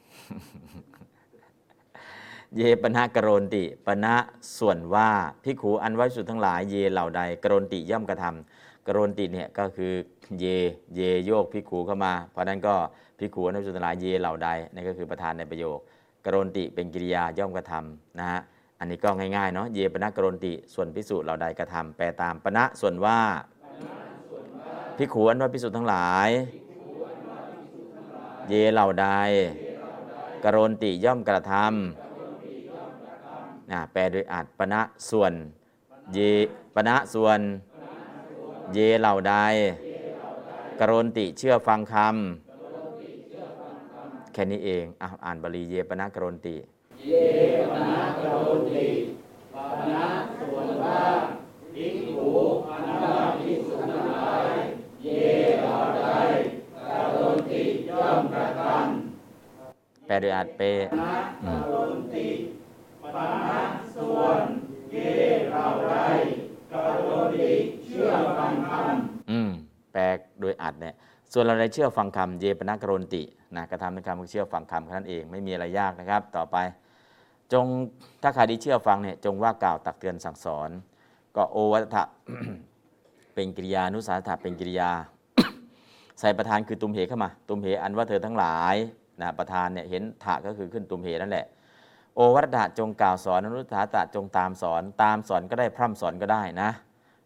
Speaker 2: เยปนะกรณติปณะส่วนว่าพิขูอันไว้สุดทั้งหลาย เยเหล่าใดกรณติย่อมกระทำกรณติเนี่ยก็คือเยเยโยกพิขูเข้ามา เพราะนั้นก็พิขูอันไว้สุดทั้งหลายเยเหล่าใดนั่ก็คือประธานในประโยค กรณติเป็นกิริยาย่อมกระทำนะฮะอันนี้ก็ง่ายๆเนาะเยปนะกรณติส่วนพิสูจน์เหล่าใดกระทำแปลตามปณะส่วนว่าพิขูอันว่าพิสุทธ์ทั้งหลาย เยเหล่าใดกรณติย่อมกระทำนะแปลโดยอัดปณะส่วนเยปณะส่วน เยเหล่าใดกรณติเชื่อฟังคำ แค่นี้เองอะอ่านบาลีเยปณะกรณติ
Speaker 4: เยปนะกโรติปนะส่วนว่าภิกขุอันว่าภิกษุทั้งหลาย เยเหล่าใดกโรติย่อมกระทำ
Speaker 2: แปลโดยอัดเปอืม
Speaker 4: กโรติปนะส่วนเยเหล่าใดกโรติเชื่อฟังคำ
Speaker 2: อืมแปลโดยอัดเนี่ย ส่วนเราได้เชื่อฟังคำเยปนะกรณตินะกระทำในคำคือเชื่อฟังคำแค่นั้นเองไม่มีอะไรยากนะครับ ต่อไป จงถ้าใครที่เชื่อฟังเนี่ยจงว่ากล่าวตักเตือนสั่งสอน ก็โอวัตถะเป็นกิริยานุสาสถะเป็นกิริยา ใส่ประธานคือตุมเหเข้ามา ตุมเหอันว่าเธอทั้งหลายนะประธานเนี่ยเห็นถะก็คือขึ้นตุมเหนั่นแหละ โอวัตถะจงกล่าวสอนอนุสาสถะจงตามสอน ตามสอนก็ได้พร่ำสอนก็ได้นะ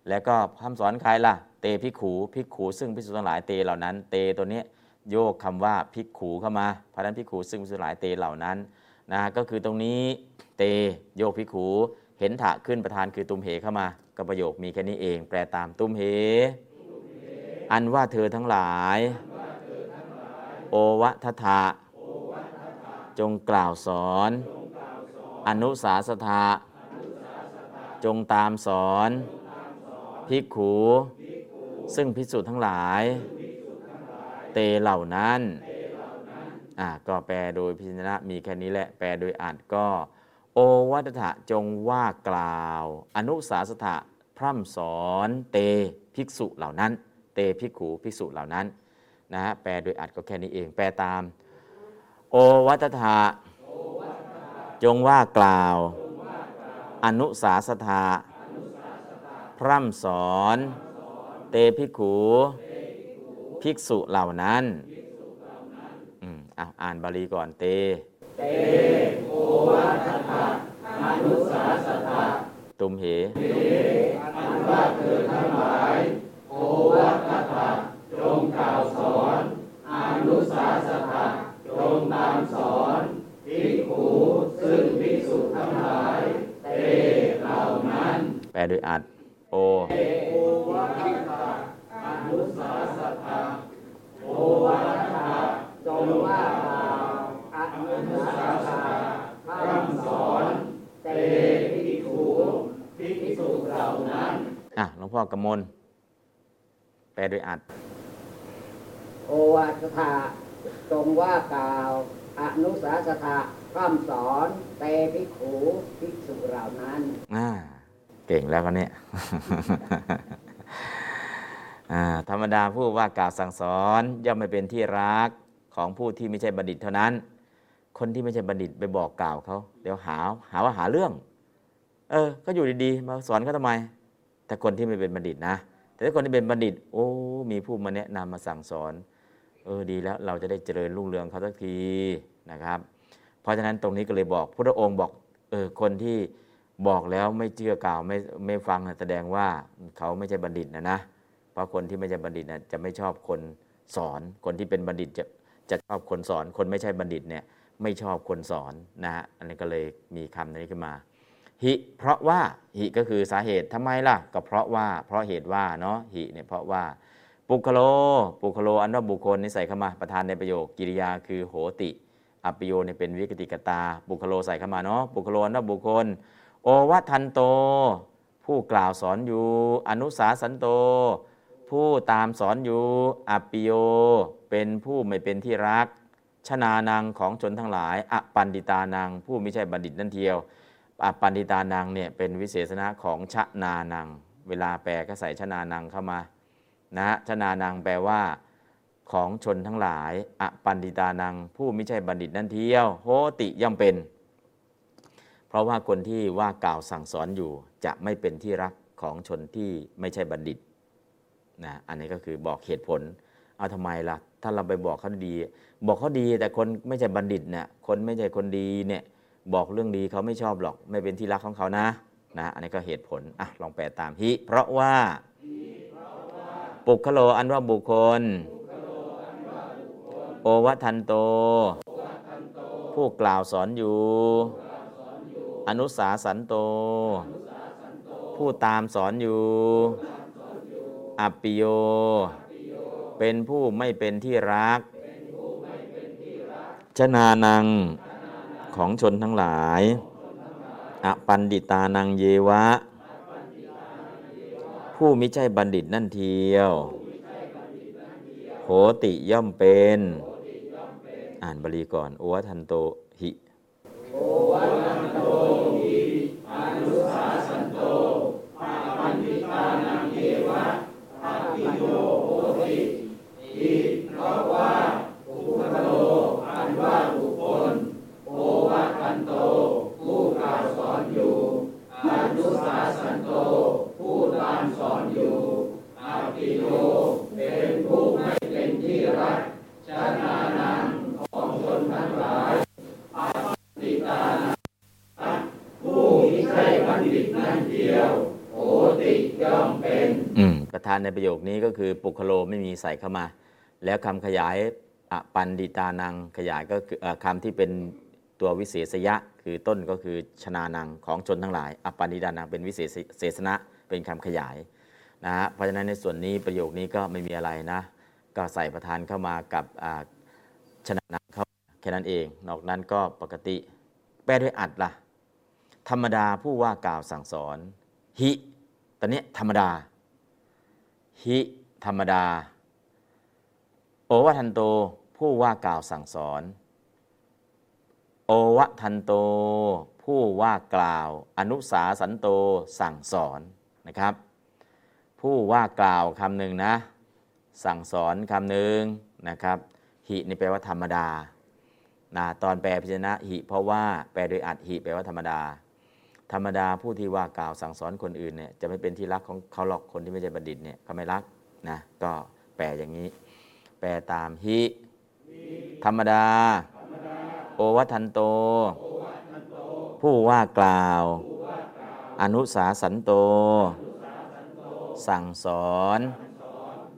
Speaker 2: แล้วก็พร่ำสอนใครล่ะ ตพิกขูพิกขูซึ่งพิสุทั้งหลายเตเหล่านั้น เตตัวนี้โยกคำว่าพิกขูเข้ามาเพราะนั้นพิกขูซึ่งพิสุทั้งหลายเตเหล่านั้นนะก็คือตรงนี้เตโยกพิกขูเห็นถะขึ้นประธานคือตุมเหเข้ามาก็ประโยคมีแค่นี้เอง แปลตามตุมเห อันว่าเธอทั้งหลาย โอวะทถะจงกล่าวสอน อนุสาสถะจงตามสอน ภิกขู ซึ่งพิสุทั้งหลาย เตเหล่านั้นอ่าก็แปลโดยพิจนะมีแค่นี้แหละ แปลโดยอ่านก็ โอวัตถะจงว่ากล่าว อนุสาสถะพร่ำสอนเตภิกษุเหล่านั้น เตภิกขูภิกษุเหล่านั้นนะฮะแปลโดยอัดก็แค่นี้เอง แปลตาม โอวัตถะจงว่ากล่าว อนุสาสถะพร่ำสอน ตภิกขูภิกษุเหล่านั้นอืมอะอ่านบาลีก่อนเต
Speaker 4: เตโอวัตถะอนุสาสถะ
Speaker 2: ตุมเห
Speaker 4: อันว่าเธอทั้งหลายโอวัตถะจงกล่าวสอนอนุสาสถะจงตามสอนภิกขุซึ่งภิกษุทั้งหลาย เตเหล่านั้น
Speaker 2: แปลโดยอัดโอ
Speaker 4: หล่านั้น
Speaker 2: อะหลวงพ่อกำมลแปลโดยอัด
Speaker 5: โอวาทถาจงว่ากล่าว อนุสาสถะพร่ำสอนเตภิกขุภิกษุเหล่านั้น
Speaker 2: อ่าเก่งแล้วก็เนี่ยอ่าธรรมดาผู้ว่ากล่าวสั่งสอนย่อมไม่เป็นที่รักของผู้ที่ไม่ใช่บัณฑิตเท่านั้น คนที่ไม่ใช่บัณฑิตไปบอกกล่าวเขาเดี๋ยวหาหาว่าหาเรื่อง เออ ก็อยู่ดีๆ มาสอนเขาทำไม แต่คนที่ไม่เป็นบัณฑิตนะ แต่ถ้าคนที่เป็นบัณฑิต โอ้ มีผู้มาแนะนำมาสั่งสอน เออดีแล้วเราจะได้เจริญรุ่งเรืองเขาสักทีนะครับ เพราะฉะนั้นตรงนี้ก็เลยบอกพระองค์บอกเออคนที่บอกแล้วไม่เชื่อกล่าวไม่ไม่ฟังแสดงว่าเขาไม่ใช่บัณฑิตนะนะเพราะคนที่ไม่ใช่บัณฑิตนะจะไม่ชอบคนสอน คนที่เป็นบัณฑิตจะจะชอบคนสอน คนไม่ใช่บัณฑิตเนี่ยไม่ชอบคนสอนนะฮะอันนี้ก็เลยมีคำนี้ขึ้นมา หิเพราะว่าหิก็คือสาเหตุทำไมล่ะ ก็เพราะว่า เพราะเหตุว่าเนาะหิเนี่ยเพราะว่า ปุคโล ปุคโลอันว่าบุคคลนี่ใส่เข้ามาประธานในประโยคกิริยาคือโหติอัปปิโยเนี่ยเป็นวิกติกตา บุคโลใส่เข้ามาเนาะปุคโลอันว่าบุคคล โอวัทันโต ผู้กล่าวสอนอยู่อนุสาสันโต ผู้ตามสอนอยู่อัปปิโย เป็นผู้ไม่เป็นที่รักชนานังของชนทั้งหลายอปันดิตานังผู้ไม่ใช่บัณฑิตนั่นเทียว ปันดิตานังเนี่ยเป็นวิเศษณะของชนานัง เวลาแปลก็ใส่ชนานังเข้ามานะชนานังแปลว่าของชนทั้งหลายอปันดิตานัง ผู้ไม่ใช่บัณฑิตนั่นเที่ยวโหติย่อมเป็น เพราะว่าคนที่ว่ากล่าวสั่งสอนอยู่จะไม่เป็นที่รักของชนที่ไม่ใช่บัณฑิตนะอันนี้ก็คือบอกเหตุผลเอาทำไมล่ะถ้าเราไปบอกเขาดี บอกเขาดีแต่คนไม่ใช่บัณฑิตเนี่ยคนไม่ใช่คนดีเนี่ย บอกเรื่องดีเขาไม่ชอบหรอกไม่เป็นที่รักของเขานะนะอันนี้ก็เหตุผลอะลองแปลตามฮิเพราะว่าปุคโลอันว่าบุคคล โอวัทันโต ผู้กล่าวสอนอยู่ อนุสาสันโต ผู้ตามสอนอยู่อัปปิโย เป็นผู้ไม่เป็นที่รัก ชนานัง ของชนทั้งหลาย อปันดิตานังเยวะ ผู้มิใช่บัณฑิตนั่นเทียว โหติย่อมเป็น อ่านบาลีก่อน โอวทันโตหิอืมประ ธานในประโยคนี้ก็คือปุคโลไม่มีใส่เข้ามา แล้วคำขยายอปันดิตานังขยายก็คือคำที่เป็นตัววิเศษยะ คือต้นก็คือชนานังของชนทั้งหลาย อปันดิตานังเป็นวิเศษเศษณะเป็นคำขยายนะฮะเพราะฉะนั้นในส่วนนี้ประโยคนี้ก็ไม่มีอะไรนะ ก็ใส่ประธานเข้ามากับชนานังเข้าแค่นั้นเอง นอกนั้นก็ปกติ แปลด้วยอัดล่ะธรรมดาผู้ว่ากล่าวสั่งสอน หิ ตอนนี้ธรรมดา หิธรรมดา โอวทันโตผู้ว่ากล่าวสั่งสอน โอวทันโต ผู้ว่ากล่าว อนุสาสันโตสั่งสอนนะครับ ผู้ว่ากล่าวคำหนึ่งนะ สั่งสอนคำหนึ่งนะครับหินี่แปลว่าธรรมดานะตอนแปลพิจนะหิเพราะว่าแปลโดยอัดหิแปลว่าธรรมดา ธรรมดาผู้ที่ว่ากล่าวสั่งสอนคนอื่นเนี่ยจะไม่เป็นที่รักของเขาหรอกคนที่ไม่ใช่บัณฑิตเนี่ยเขาไม่รักนะก็แปลอย่างนี้ แปลตามหิธรรมดา โอวัทันโต ผู้ว่ากล่าว อนุสาสันโต สั่งสอน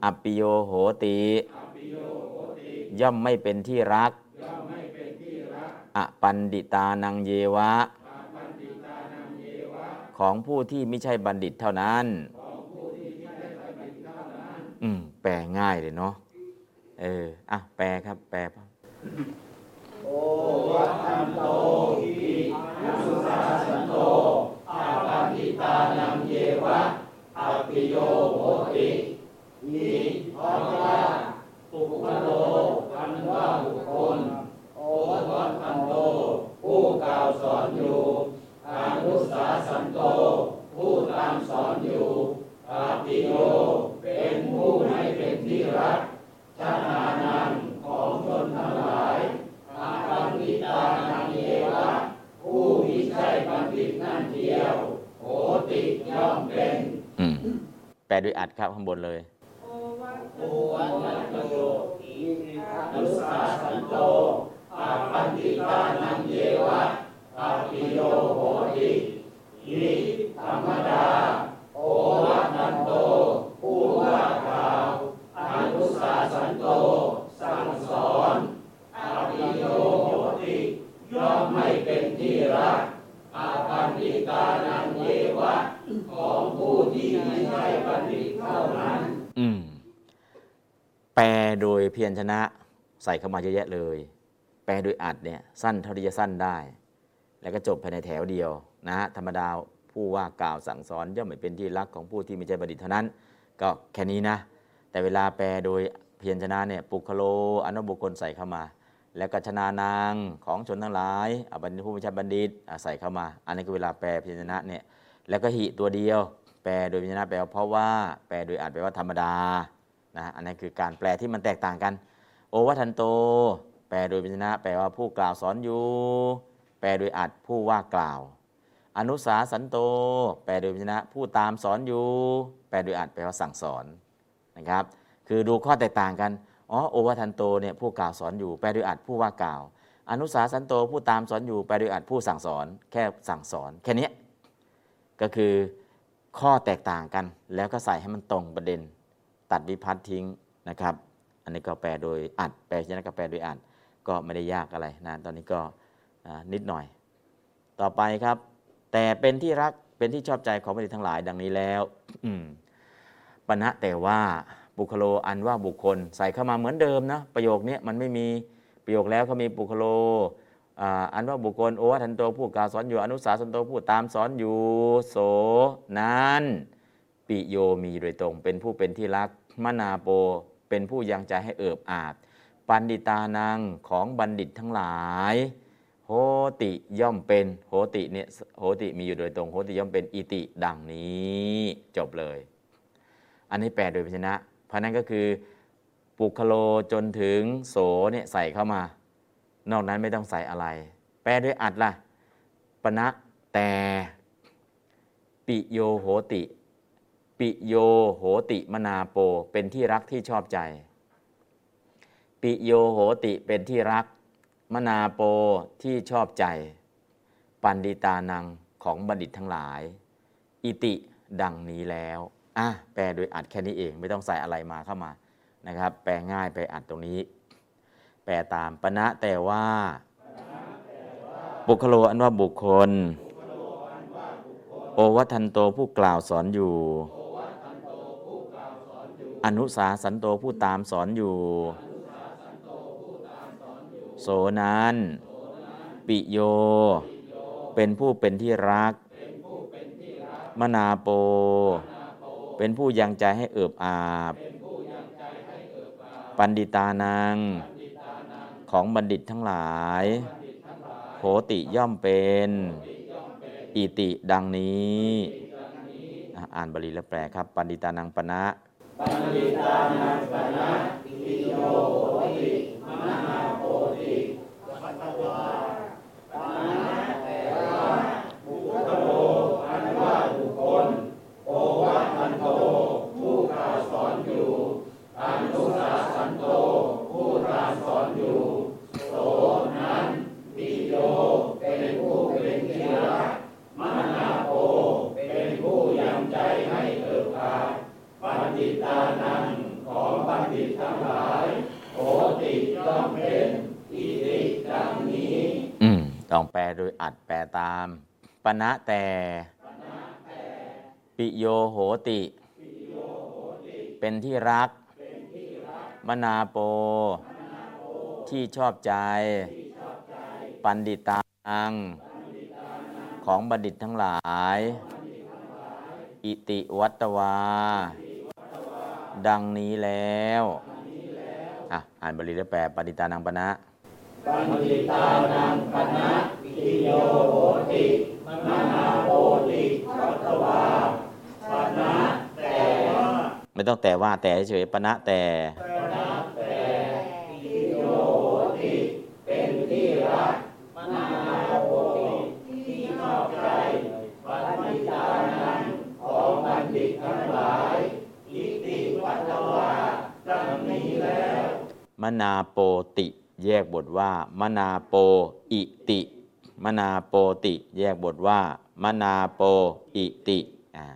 Speaker 2: อปปิโยโหติ ย่อมไม่เป็นที่รักอปันดิตานังเยวะ ของผู้ที่ไม่ใช่บัณฑิตเท่านั้น อืม แปลง่ายเลยเนาะ เออ อะ แปลครับ แปล
Speaker 4: โอวัตันโตอินัสุสาสันโตอาปันติตานังเยวะอภิโยโหติอิพัตตาปุคโลอันว่าบุคคล โอวัตันโตผู้กล่าวสอนอยู่ อนุสาสันโต ผู้ตามสอนอยู่ปาติโยเป็นผู้ให้เป็นที่รักชนานันของชนทั้งหลายอาคันติตานังเยวะผู้มิใช่บัณติตนั่นเดียว
Speaker 2: โห
Speaker 4: ติย่อมเป็น
Speaker 2: แปลด้วยอัดครับข้างบนเลย
Speaker 4: โอวัตโยอินุสาสันโตอาคันติตานังเยวะ อาปิโยโหติอิธรรมดาโอวันนันโต ผู้ว่ากล่าวอนุสาสันโต สั่งสอนอาปิโยโหติย่อมไม่เป็นที่รักอาปันติกานังเยวะของผู้ที่ไม่ใช่บัณฑิตเท่านั้น
Speaker 2: อืม แปลโดยเพียรชนะ ใส่เข้ามาเยอะแยะเลย แปลโดยอัดเนี่ย สั้นเท่าที่จะสั้นได้ แล้วก็จบภายในแถวเดียวนะฮะธรรมดาผู้ว่ากล่าวสั่งสอนย่อมไม่เป็นที่รักของผู้ที่ไม่ใช่บัณฑิตเท่านั้น ก็แค่นี้นะ แต่เวลาแปลโดยเพียรชนะเนี่ยปุคโลอนุบุคคลใส่เข้ามา แล้วก็ชนานางของชนทั้งหลายอบัณฑิตผู้ไม่ใช่บัณฑิตใส่เข้ามา อันนี้คือเวลาแปลเพียรชนะเนี่ยแล้วก็หิตัวเดียว แปลโดยเพียรชนะแปลว่าเพราะว่าแปลโดยอัดแปลว่าธรรมดานะอันนี้คือการแปลที่มันแตกต่างกัน โอวัทันโต แปลโดยเพิจนะ แปลว่าผู้กล่าวสอนอยู่ แปลโดยอัดผู้ว่ากล่าว อนุสาสันโต แปลโดยพิจนะ ผู้ตามสอนอยู่ แปลโดยอัดแปลว่าสั่งสอนนะครับ คือดูข้อแตกต่างกันอ๋อโอวัทันโตเนี่ยผู้กล่าวสอนอยู่ แปลโดยอัดผู้ว่ากล่าว อนุสาสันโตผู้ตามสอนอยู่ แปลโดยอัดผู้สั่งสอน แค่สั่งสอน แค่นี้ก็คือข้อแตกต่างกัน แล้วก็ใส่ให้มันตรงประเด็น ตัดวิพัฒน์ทิ้งนะครับ อันนี้ก็แปลโดยอัด แปลชนะก็แปลโดยอัด ก็ไม่ได้ยากอะไรนะตอนนี้ก็ นิดหน่อย ต่อไปครับ แต่เป็นที่รักเป็นที่ชอบใจของบัณฑิตทั้งหลายดังนี้แล้วปณะแต่ว่าบุคโลอันว่าบุคคล ใส่เข้ามาเหมือนเดิมนะประโยคนี้มันไม่มีประโยคแล้วเขามีบุคโลอ,อันว่าบุคคลโอวัทันโตผู้กาสอนอยู่อนุสาสันโตผู้ตามสอนอยู่โสนั้นปิโยมีโดยตรง เป็นผู้เป็นที่รักมนาโปเป็นผู้ยังใจให้เอิบอาบปันดิตานังของบัณฑิตทั้งหลาย โหติย่อมเป็นโหติเนี่ยโหติมีอยู่โดยตรงโหติย่อมเป็นอิติดังนี้จบเลย อันนี้แปลโดยพยัญชนะ เพราะนั้นก็คือปุคโลจนถึงโสเนี่ยใส่เข้ามา นอกนั้นไม่ต้องใส่อะไร แปลด้วยอัดล่ะปณะแต่ปิโยโหติ ปิโยโหติมนาโปเป็นที่รักที่ชอบใจ ปิโยโหติเป็นที่รัก มนาโปที่ชอบใจ ปันดิตานังของบัณฑิตทั้งหลาย อิติดังนี้แล้วอะแปลโดยอัดแค่นี้เองไม่ต้องใส่อะไรมาเข้ามานะครับ แปลง่ายไปอัดตรงนี้ แปลตามปณะแต่ว่า บุคโลอันว่าบุคคล โอวัทันโตผู้กล่าวสอนอยู่ อนุสาสันโตผู้ตามสอนอยู่ โสนั้น ปิโย เป็นผู้เป็นที่รัก มนาโป เป็นผู้ยังใจให้เอิบอาบ ปันดิตานัง ของบัณฑิตทั้งหลาย โหติย่อมเป็น อิติดังนี้อ่านบาลีและแปลครับ ปันดิตานังปณะ
Speaker 4: ปัญญิตานังปนะปิโยโหติมนาโปติปัตตวาปนะแต่ว่าบุคคโลอันว่าบุคคล โอวัทันโต ผู้กล่าวสอนอยู่ อนุสาสันโต ผู้ตามสอนอยู่ โสนั้นปิโยเป็นผู้เป็นที่รักมนาโปเป็นผู้ยังใจให้เอิบอาบ บัณฑิตานังของบัณฑิตทั้งหลายโหติย่อมเป็นอิติดังนี้
Speaker 2: อืม ต้องแปลโดยอัดแปลตาม ปณะแต่ ปิโยโหติ เป็นที่รัก มนาโป ที่ชอบใจ ปันดิตัง ของบัณฑิตทั้งหลาย อิติวัตวา ดังนี้แล้ว อะ อ่านบาลีแล้วแปลปณิตานังปณะ
Speaker 4: ปัญจิตานังปณะวิโยโหติมนาโปติพัตวาปณะแต่
Speaker 2: ไม่ต้องแต่ว่าแต่เฉยปณะแต่
Speaker 4: ปณะแต่วิโยโหติเป็นที่รักมนาโหติที่ชอบใจปัญจิตานัของบัณฑิทั้งหลายอิติปัตวาตั้ง
Speaker 2: นี้แล้ว มนาโปติ แยกบทว่ามนาโปอิติ มนาโปติ แยกบทว่ามนาโปอิติอ่า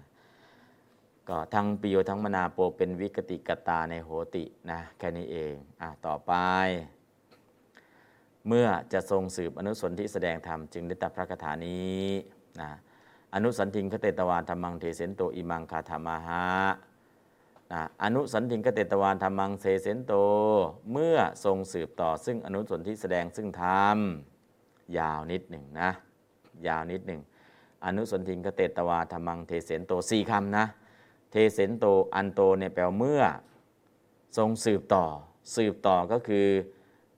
Speaker 2: ก็ทั้งปิโยทั้งมนาโปเป็นวิกติกตาในโหตินะแค่นี้เองอะต่อไป เมื่อจะทรงสืบอนุสนที่แสดงธรรมจึงได้ตรัสพระคาถานี้นะอนุสันทิงคเตตวานธรรมังเทเสนโตอิมังคาธรรมาหะ อนุสันทิงคเตตวานธรรมังเทเสนโต เมื่อทรงสืบต่อซึ่งอนุสนที่แสดงซึ่งธรรมยาวนิดหนึ่งนะ ยาวนิดหนึ่งอนุสนทิงคเตตวาธรรมังเทเสนโตสี่คำนะ เทเสนโตอันโตเนี่ยแปลว่าเมื่อ ทรงสืบต่อ สืบต่อก็คือ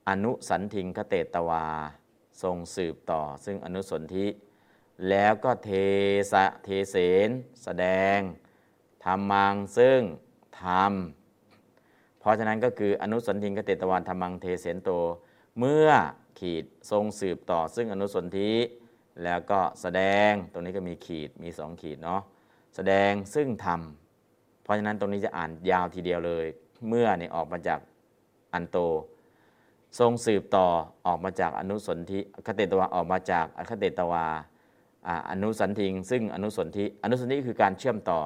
Speaker 2: อนุสันทิงคเตตวา ทรงสืบต่อ ซึ่งอนุสนธิแล้วก็เทสะเทเสนแสดงธรรมังซึ่ง ธรรม เพราะฉะนั้นก็คืออนุสนทิงคเตตวานธรรมังเทเสนโต เมื่อขีดทรงสืบต่อซึ่งอนุสนธิแล้วก็แสดงตรงนี้ก็มีขีดมีสองขีดเนาะแสดงซึ่งธรรม เพราะฉะนั้นตรงนี้จะอ่านยาวทีเดียวเลย เมื่อเนี่ยออกมาจากอันโต ทรงสืบต่อออกมาจากอนุสนธิคเตตวาออกมาจากอคเตตวาอ่าอนุสันทิง ซึ่งอนุสนธิอนุสนธิคือการเชื่อมต่อ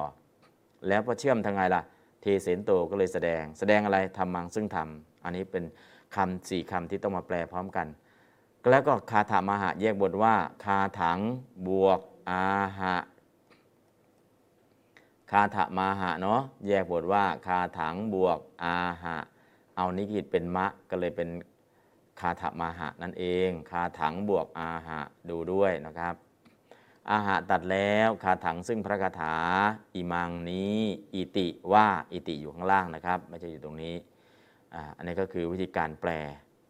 Speaker 2: แล้วพอเชื่อมทางไงล่ะ เทเสนโตก็เลยแสดง แสดงอะไรทำมังซึ่งทำอันนี้เป็นคำสี่คำที่ต้องมาแปลพร้อมกัน แล้วก็คาถามหะแยกบทว่า คาถังบวกอาหะคาถามาหะเนาะแยกบทว่าคาถังบวกอาหะ เอานิกิตเป็นมะก็เลยเป็นคาถามาหะนั่นเอง คาถังบวกอาหะดูด้วยนะครับ อาหะตัดแล้วคาถังซึ่งพระคาถาอิมังนี้อิติว่าอิติอยู่ข้างล่างนะครับ ไม่ใช่อยู่ตรงนี้อันนี้ก็คือวิธีการแปล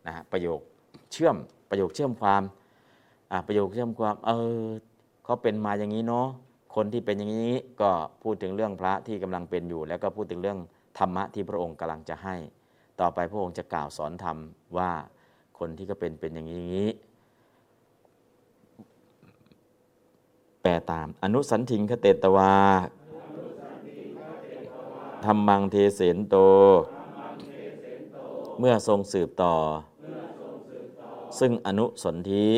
Speaker 2: นะฮะประโยคเชื่อมประโยคเชื่อมความประโยคเชื่อมความเออเขาเป็นมาอย่างนี้เนาะคนที่เป็นอย่างนี้ก็พูดถึงเรื่องพระที่กำลังเป็นอยู่ แล้วก็พูดถึงเรื่องธรรมะที่พระองค์กำลังจะให้ ต่อไปพระองค์จะกล่าวสอนธรรมว่าคนที่ก็เป็นเป็นอย่างนี้ แปลตาม อนุสันทิงคเตตวาธรรมังเทเสนโต เมื่อทรงสืบต่อ ซึ่งอนุสนธิ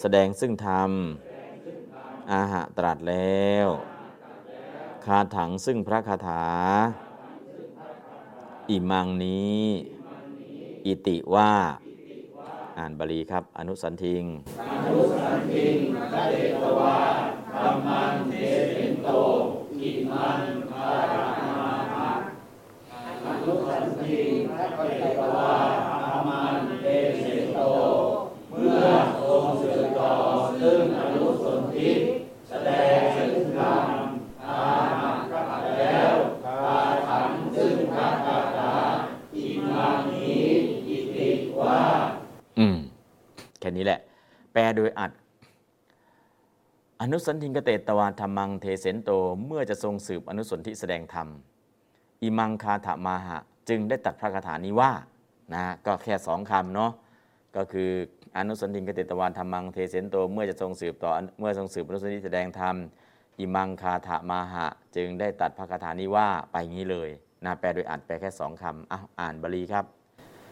Speaker 2: แสดงซึ่งธรรม อาหะตรัสแล้ว คาถังซึ่งพระคาถา อิมังนี้ อิติว่า อ่านบาลีครับ อนุสันธิง
Speaker 4: อนุสันธิง ฆเฏตวาธัมมังเทเสนโตอิมัง คาถะมาหะอนุสันธิง ฆเฏตวาธรรมังเทเสนโต เมื่อทรงสืบต่อซึ่งอนุสนธิแสดงซึ่งธรรมอาหะตรัสแล้วคาถังซึ่งพระคาถาอิมังนี้อิติว่า
Speaker 2: อืม แค่นี้แหละ แปลโดยอัด อนุสันทิงกเตตวาธรรมังเทเสนโตเมื่อจะทรงสืบอนุสนธิแสดงธรรมอิมังคาถามาหะ จึงได้ตัดพระคาถานี้ว่านะก็แค่สองคำเนาะก็คืออนุสันทิงกเตตวานธรรมังเทเสนโตเมื่อจะทรงสืบต่อเมื่อทรงสืบอนุสนธิแสดงธรรมอิมังคาถามาหะ จึงได้ตัดพระคาถานี้ว่าไปงี้เลยนะแปลโดยอัดแปลแค่สองคำอ้าวอ่านบาลีครับ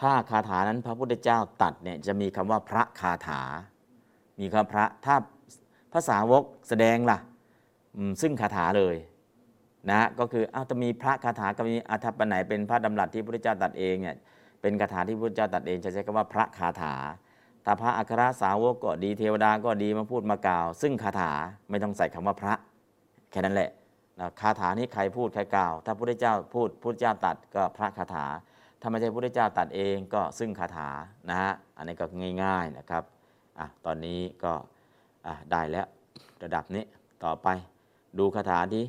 Speaker 2: ถ้าคาถานั้นพระพุทธเจ้าตัดเนี่ยจะมีคำว่าพระคาถา มีคำพระถ้าภาษาวกแสดงล่ะซึ่งคาถาเลยนะก็คืออ้าวจะมีพระคาถากับมีอาทัปไหนเป็นพระดำรัสที่พระพุทธเจ้าตัดเองเนี่ยเป็นคาถาที่พระพุทธเจ้าตัดเองจะใช้คำว่าพระคาถาแต่พระอัครสาวกก็ดีเทวดาก็ดีมาพูดมากล่าว ซึ่งคาถาไม่ต้องใส่คำว่าพระ แค่นั้นแหละนะคาถานี้ใครพูดใครกล่าว ถ้าพระพุทธเจ้าพูดพระพุทธเจ้าตัดก็พระคาถา ถ้าไม่ใช่พระพุทธเจ้าตัดเองก็ซึ่งคาถานะฮะอันนี้ก็ง่าย ๆนะครับอะตอนนี้ก็อะได้แล้วระดับนี้ต่อไปดูคาถาที่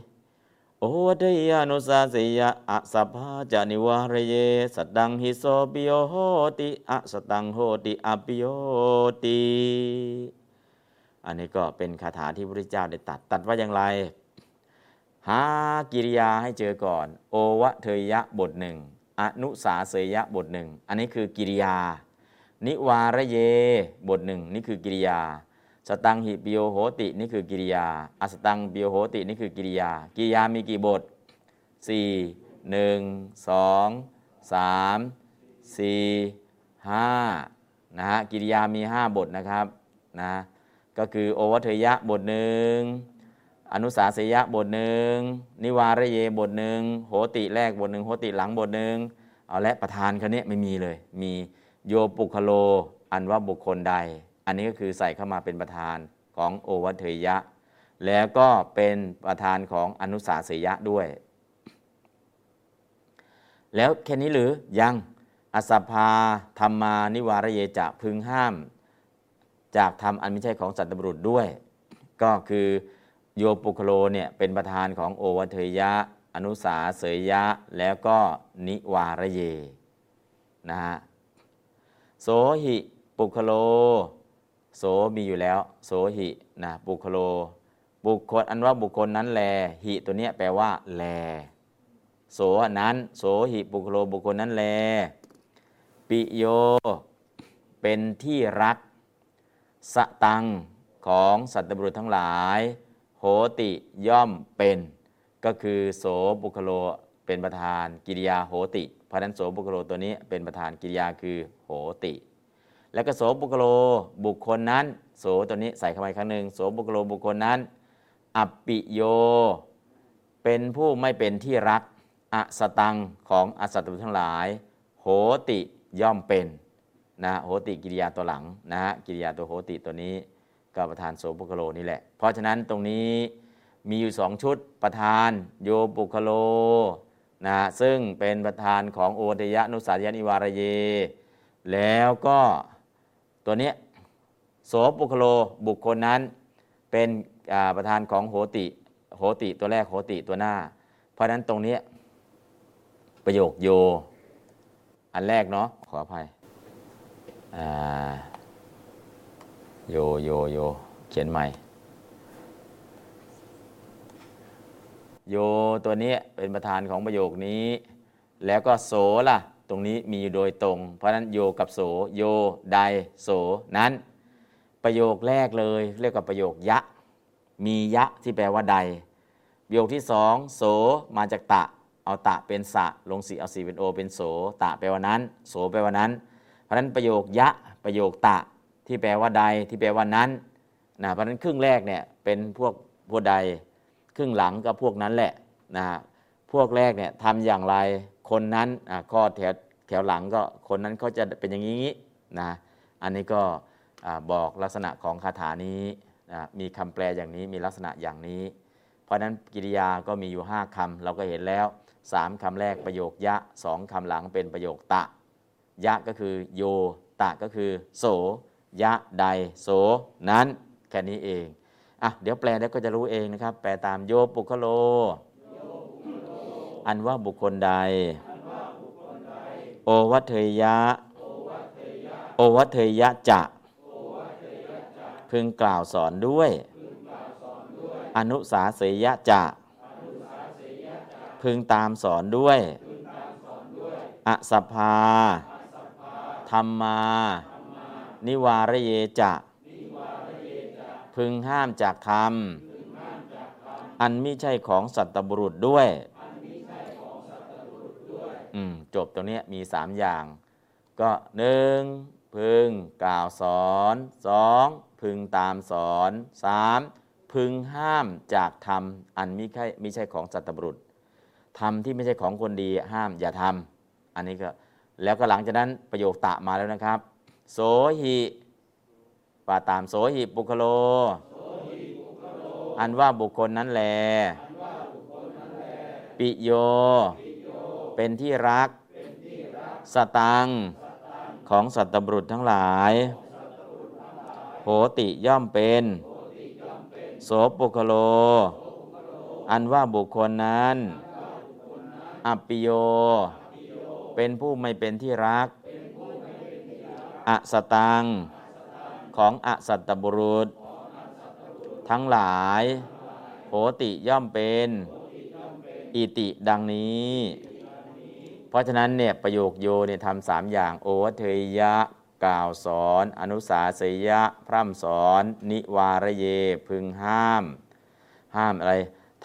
Speaker 2: โอวัตยานุสาสิยะอะสัพพาจานิวารเยสตังหิโสปิโยโหติอะสตังโหติอปิโยติอันนี้ก็เป็นคาถาที่พระพุทธเจ้าได้ตัด ตัดว่าอย่างไร หากิริยาให้เจอก่อน โอวะเทยะบทหนึ่ง อนุสาเสยะบทหนึ่งอันนี้คือกิริยา นิวารเย บทหนึ่งนี่คือกิริยา สตังหิปิโยโหตินี่คือกิริยาอสตังปิโยโหตินี่คือกิริยา กิริยามีกี่บท 4 1 2 3 4 5นะฮะกิริยามี 5 บทนะครับนะก็คือโอวัเทยะบทหนึ่ง อนุสาสยะบทหนึ่งนิวารเยบทหนึ่งโหติแรกบทหนึ่งโหติหลังบทหนึ่งเอาและประธานคนนี้ไม่มีเลย มีโยปุคโล อันว่าบุคคลใด อันนี้ก็คือใส่เข้ามาเป็นประธานของโอวัตเทยะ แล้วก็เป็นประธานของอนุสาสยะด้วย แล้วแค่นี้หรือยังอสพพาธรรมานิวารเยจะพึงห้าม จากธรรมอันไม่ใช่ของสัตว์บุรุษด้วย ก็คือ โยปุคโลเนี่ยเป็นประธานของโอวัเทยะ อนุสาเสยยะ แล้วก็นิวารเยนะฮะโสหิปุคโล โสมีอยู่แล้ว โสหินะปุคโล บุคคลอันว่าบุคคลนั้นแล หิตัวเนี้ยแปลว่า แล โสนั้น โสหิปุคโลบุคคลนั้นแล ปิโย เป็นที่รักสตังของสัตว์บุรุษทั้งหลาย โหติย่อมเป็น ก็คือโสบุคโลเป็นประธานกิริยาโหติ เพราะนั้นโสบุคโลตัวนี้เป็นประธานกิริยาคือโหติ แล้วก็โสบุคโลบุคคลนั้น โสตัวนี้ใส่เข้าไปครั้งหนึ่งโสบุคโลบุคคลนั้นอปิโย เป็นผู้ไม่เป็นที่รักอสตังของอสัตว์ทั้งหลาย โหติย่อมเป็นนะโหติกิริยาตัวหลังนะฮะกิริยาตัวโหติตัวนี้ ก็ประธานโสบุคโลนี่แหละ เพราะฉะนั้นตรงนี้มีอยู่สองชุดประธานโยบุคโลนะซึ่งเป็นประธานของโอทยะนุสาสยนิวารเย แล้วก็ตัวนี้โสปุคโลบุคคลนั้นเป็นประธานของโหติโหติตัวแรกโหติตัวหน้า เพราะฉะนั้นตรงนี้ประโยคโย อันแรกเนาะขออภัยอ่า โยโยโยเขียนใหม่ โยตัวนี้เป็นประธานของประโยคนี้ แล้วก็โสล่ะ ตรงนี้มีโดยตรง เพราะนั้นโยกับโสโยใดโสนั้น ประโยคแรกเลย เรียกว่าประโยคยะ มียะที่แปลว่าใด ประโยคที่สองโสมาจากตะ เอาตะเป็นสะลงสีเอาสีเป็นโอเป็นโสตะแปลว่านั้น โสแปลว่านั้น เพราะนั้นประโยคยะประโยคตะ ที่แปลว่าใดที่แปลว่านั้นนะเพราะนั้นครึ่งแรกเนี่ยเป็นพวกพวกใด ครึ่งหลังก็พวกนั้นแหละนะพวกแรกเนี่ยทำอย่างไรคนนั้นข้อแถวแถวหลังก็คนนั้นเขาจะเป็นอย่างนี้นะอันนี้ก็บอกลักษณะของคาถานี้นะมีคำแปลอย่างนี้มีลักษณะอย่างนี้ เพราะนั้นกิริยาก็มีอยู่ 5คำเราก็เห็นแล้ว 3คำแรกประโยคยะ 2คำหลังเป็นประโยคตะ ยะก็คือโย ตะก็คือโส ยะใดโสนั้นแค่นี้เองอะเดี๋ยวแปลแล้วก็จะรู้เองนะครับ แปลตามโยปุคโล อันว่าบุคคลใด โอวัเทยะ โอวัเทยะจะ พึงกล่าวสอนด้วย อนุสาเสยะจะ พึงตามสอนด้วยอสภาธรรมา นิวารเยจะ พึงห้ามจากธรรมอันไม่ใช่ของสัตบุรุษด้วยอืมจบตรงนี้มีสามอย่าง ก็หนึ่งพึงกล่าวสอนสองพึงตามสอนสามพึงห้ามจากธรรมอันไม่ใช่ไม่ใช่ของสัตบุรุษธรรมที่ไม่ใช่ของคนดีห้ามอย่าทำอันนี้ก็แล้วก็หลังจากนั้นประโยคตะมาแล้วนะครับ โสหิปาตามโสหิปุคโล อันว่าบุคคลนั้นแล ปิโย เป็นที่รัก สตัง ของสัตบุรุษทั้งหลาย โหติย่อมเป็น โสปุคโล อันว่าบุคคลนั้น อัปปิโย เป็นผู้ไม่เป็นที่รัก อสตัง ของอสัตตบุรุษ ทั้งหลายโหติย่อมเป็นอิติดังนี้ เพราะฉะนั้นเนี่ยประโยคโยเนี่ยทำสามอย่าง โอวเทยะกล่าวสอน อนุสาสยะ พร่ำสอน นิวารเย พึงห้าม ห้ามอะไร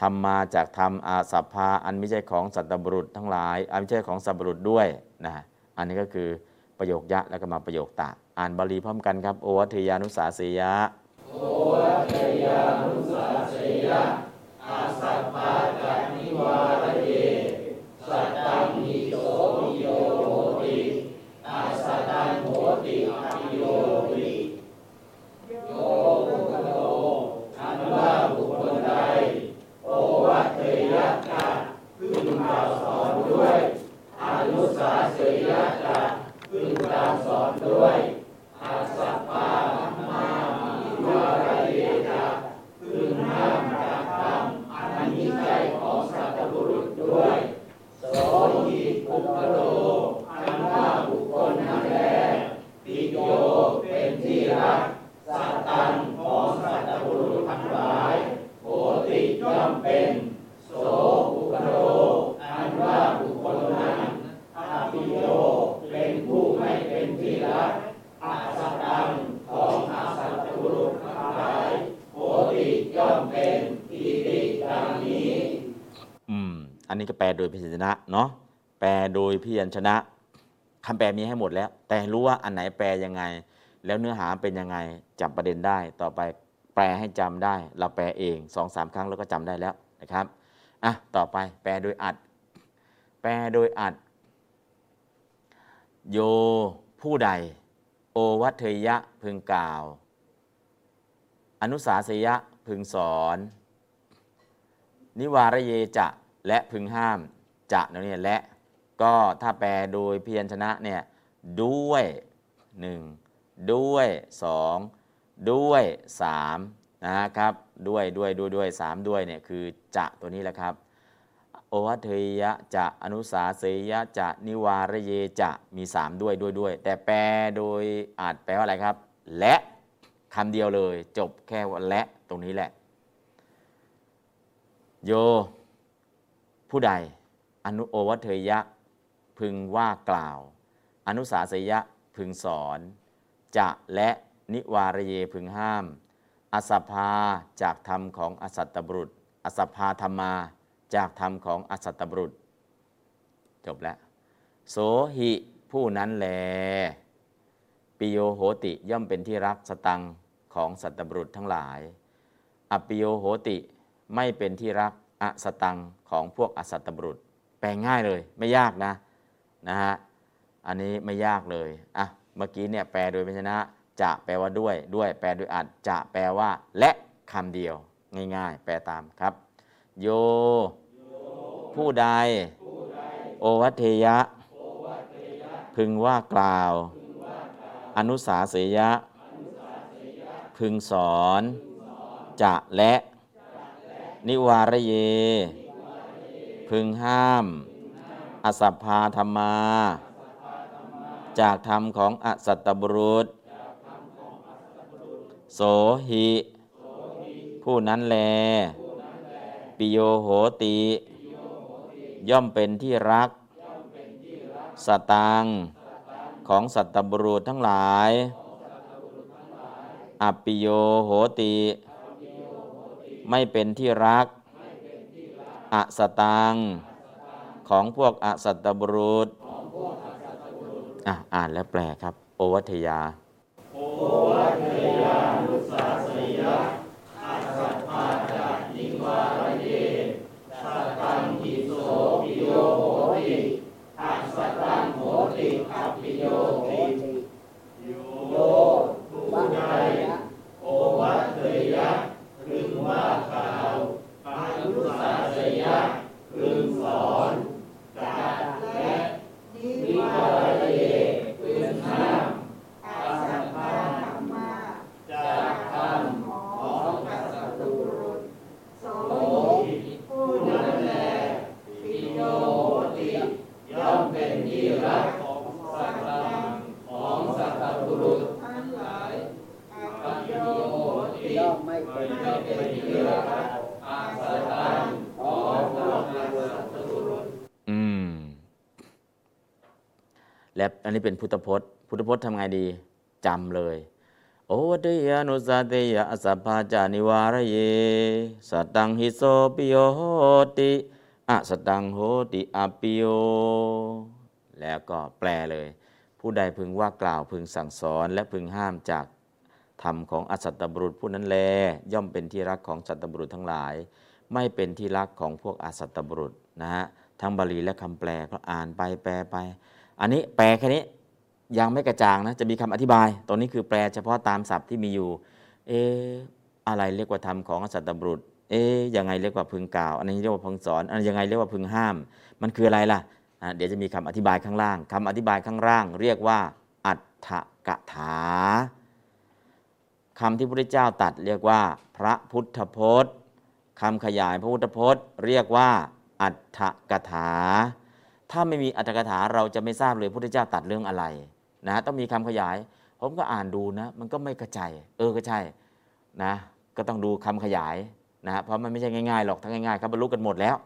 Speaker 2: ทำมาจากทำอาสัพพาอันไม่ใช่ของสัตตบุรุษทั้งหลาย อันไม่ใช่ของสัตบุรุษด้วยนะอันนี้ก็คือ ประโยคยะแล้วก็มาประโยคตะ อ่านบาลีพร้อมกันครับ โอวัทยานุสาสยะโอวัธยานุสาสิยะ นี้ก็แปลโดยพยัญชนะเนาะแปลโดยพยัญชนะคำแปลมีให้หมดแล้ว แต่รู้ว่าอันไหนแปลยังไง แล้วเนื้อหาเป็นยังไงจับประเด็นได้ ต่อไปแปลให้จำได้ เราแปลเองสองสามครั้งเราก็จำได้แล้วนะครับอะต่อไปแปลโดยอัด แปลโดยอัด โยผู้ใด โอวัตเทยะพึงกล่าว อนุสาสยะพึงสอน นิวารเยจะ และพึงห้ามจะนเนี่ยและก็ถ้าแปลโดยเพียัญชนะเนี่ยด้วยหนึ่งด้วยสองด้วยสามนะครับด้วยด้วยด้วยด้วยสามด้วยเนี่ยคือจะตัวนี้แหละครับโอวัตเทยะจะอนุสาเสยะจะนิวารเยจะมีสามด้วยด้วยด้วย แต่แปลโดยอาจแปลว่าอะไรครับ และคำเดียวเลย จบแค่ว่าและตรงนี้แหละ โย ผู้ใด อนุโอวัตเทยะ พึงว่ากล่าว อนุสาสยะพึงสอน จะและนิวารเยพึงห้าม อสพภาจากธรรมของอสัตตบรุษ อสพภาธรรมาจากธรรมของอสัตตบรุษ จบแล้ว โสหิผู้นั้นแล ปิโยโหติย่อมเป็นที่รักสตังของสัตตบรุษทั้งหลาย อปิโยโหติไม่เป็นที่รัก อสตังของพวกอสัตตบรุษ แปลง่ายเลย ไม่ยากนะนะฮะอันนี้ไม่ยากเลยอะเมื่อกี้เนี่ยแปลโดยพยัญชนะ จะแปลว่าด้วยด้วย แปลโดยอัดจะแปลว่า และคำเดียว ง่ายๆ แปลตามครับ โย ผู้ใด โอวัตเทยะ พึงว่ากล่าว อนุสาเสยะ พึงสอน จะและ นิวารเย พึงห้าม อสัพพาธรรมา จากธรรมของอสัตตบรุษ โสหิ ผู้นั้นแล ปิโยโหติ ย่อมเป็นที่รัก สตัง ของสัตตบรุษทั้งหลาย อปิโยโหติ ไม่เป็นที่รักอสตังของพวกอสัตตบรุษอ่านและแปลครับ โอวัทยา
Speaker 5: โยผู้ใดโอวัตเตยะพึงว่ากล่าวอนุสาสยะพึงสอนจัดและนิวารเยพึงห้ามอส ไม่เป็นที่รักอาสตังของพวกนักสัตบุรุษ
Speaker 2: อืม และอันนี้เป็นพุทธพจน์ พุ ทำไงดีจำเลยโอวัตยานุสาเตยะอสัพพาจานิวารเยสตังหิโสปิโยติอะสตังโหติอปิโยแล้วก็แปลเลย ผู้ใดพึงว่ากล่าวพึงสั่งสอน และพึงห้ามจากธรรมของอสัตตบรุษผู้นั้นแล ย่อมเป็นที่รักของสัตตบรุษทั้งหลาย ไม่เป็นที่รักของพวกอสัตตบรุษนะฮะทั้งบาลีและคำแปลก็อ่านไปแปลไป อันนี้แปลแค่นี้ ยังไม่กระจ่างนะจะมีคำอธิบายตรงนี้คือแปลเฉพาะตามศัพท์ที่มีอยู่ เอออะไรเรียกว่าธรรมของอสัตตบุรุษ เอ๊ยยังไงเรียกว่าพึงกล่าว อันนี้เรียกว่าพึงสอน อันยังไงเรียกว่าพึงห้าม มันคืออะไรล่ะเดี๋ยวจะมีคำอธิบายข้างล่างคำอธิบายข้างล่าง เรียกว่า อัฏฐกถาคำที่พระพุทธเจ้าตัดเรียกว่า พระพุทธพจน์คำขยายพระพุทธพจน์ เรียกว่า อัฏฐกถา ถ้าไม่มีอัตถกถาเราจะไม่ทราบเลยพระพุทธเจ้าตัดเรื่องอะไร นะต้องมีคำขยาย ผมก็อ่านดูนะ มันก็ไม่กระจายเออก็ใช่นะก็ต้องดูคำขยายนะเพราะมันไม่ใช่ง่ายๆหรอกถ้าง่ายๆเขาบรรลุกันหมดแล้ว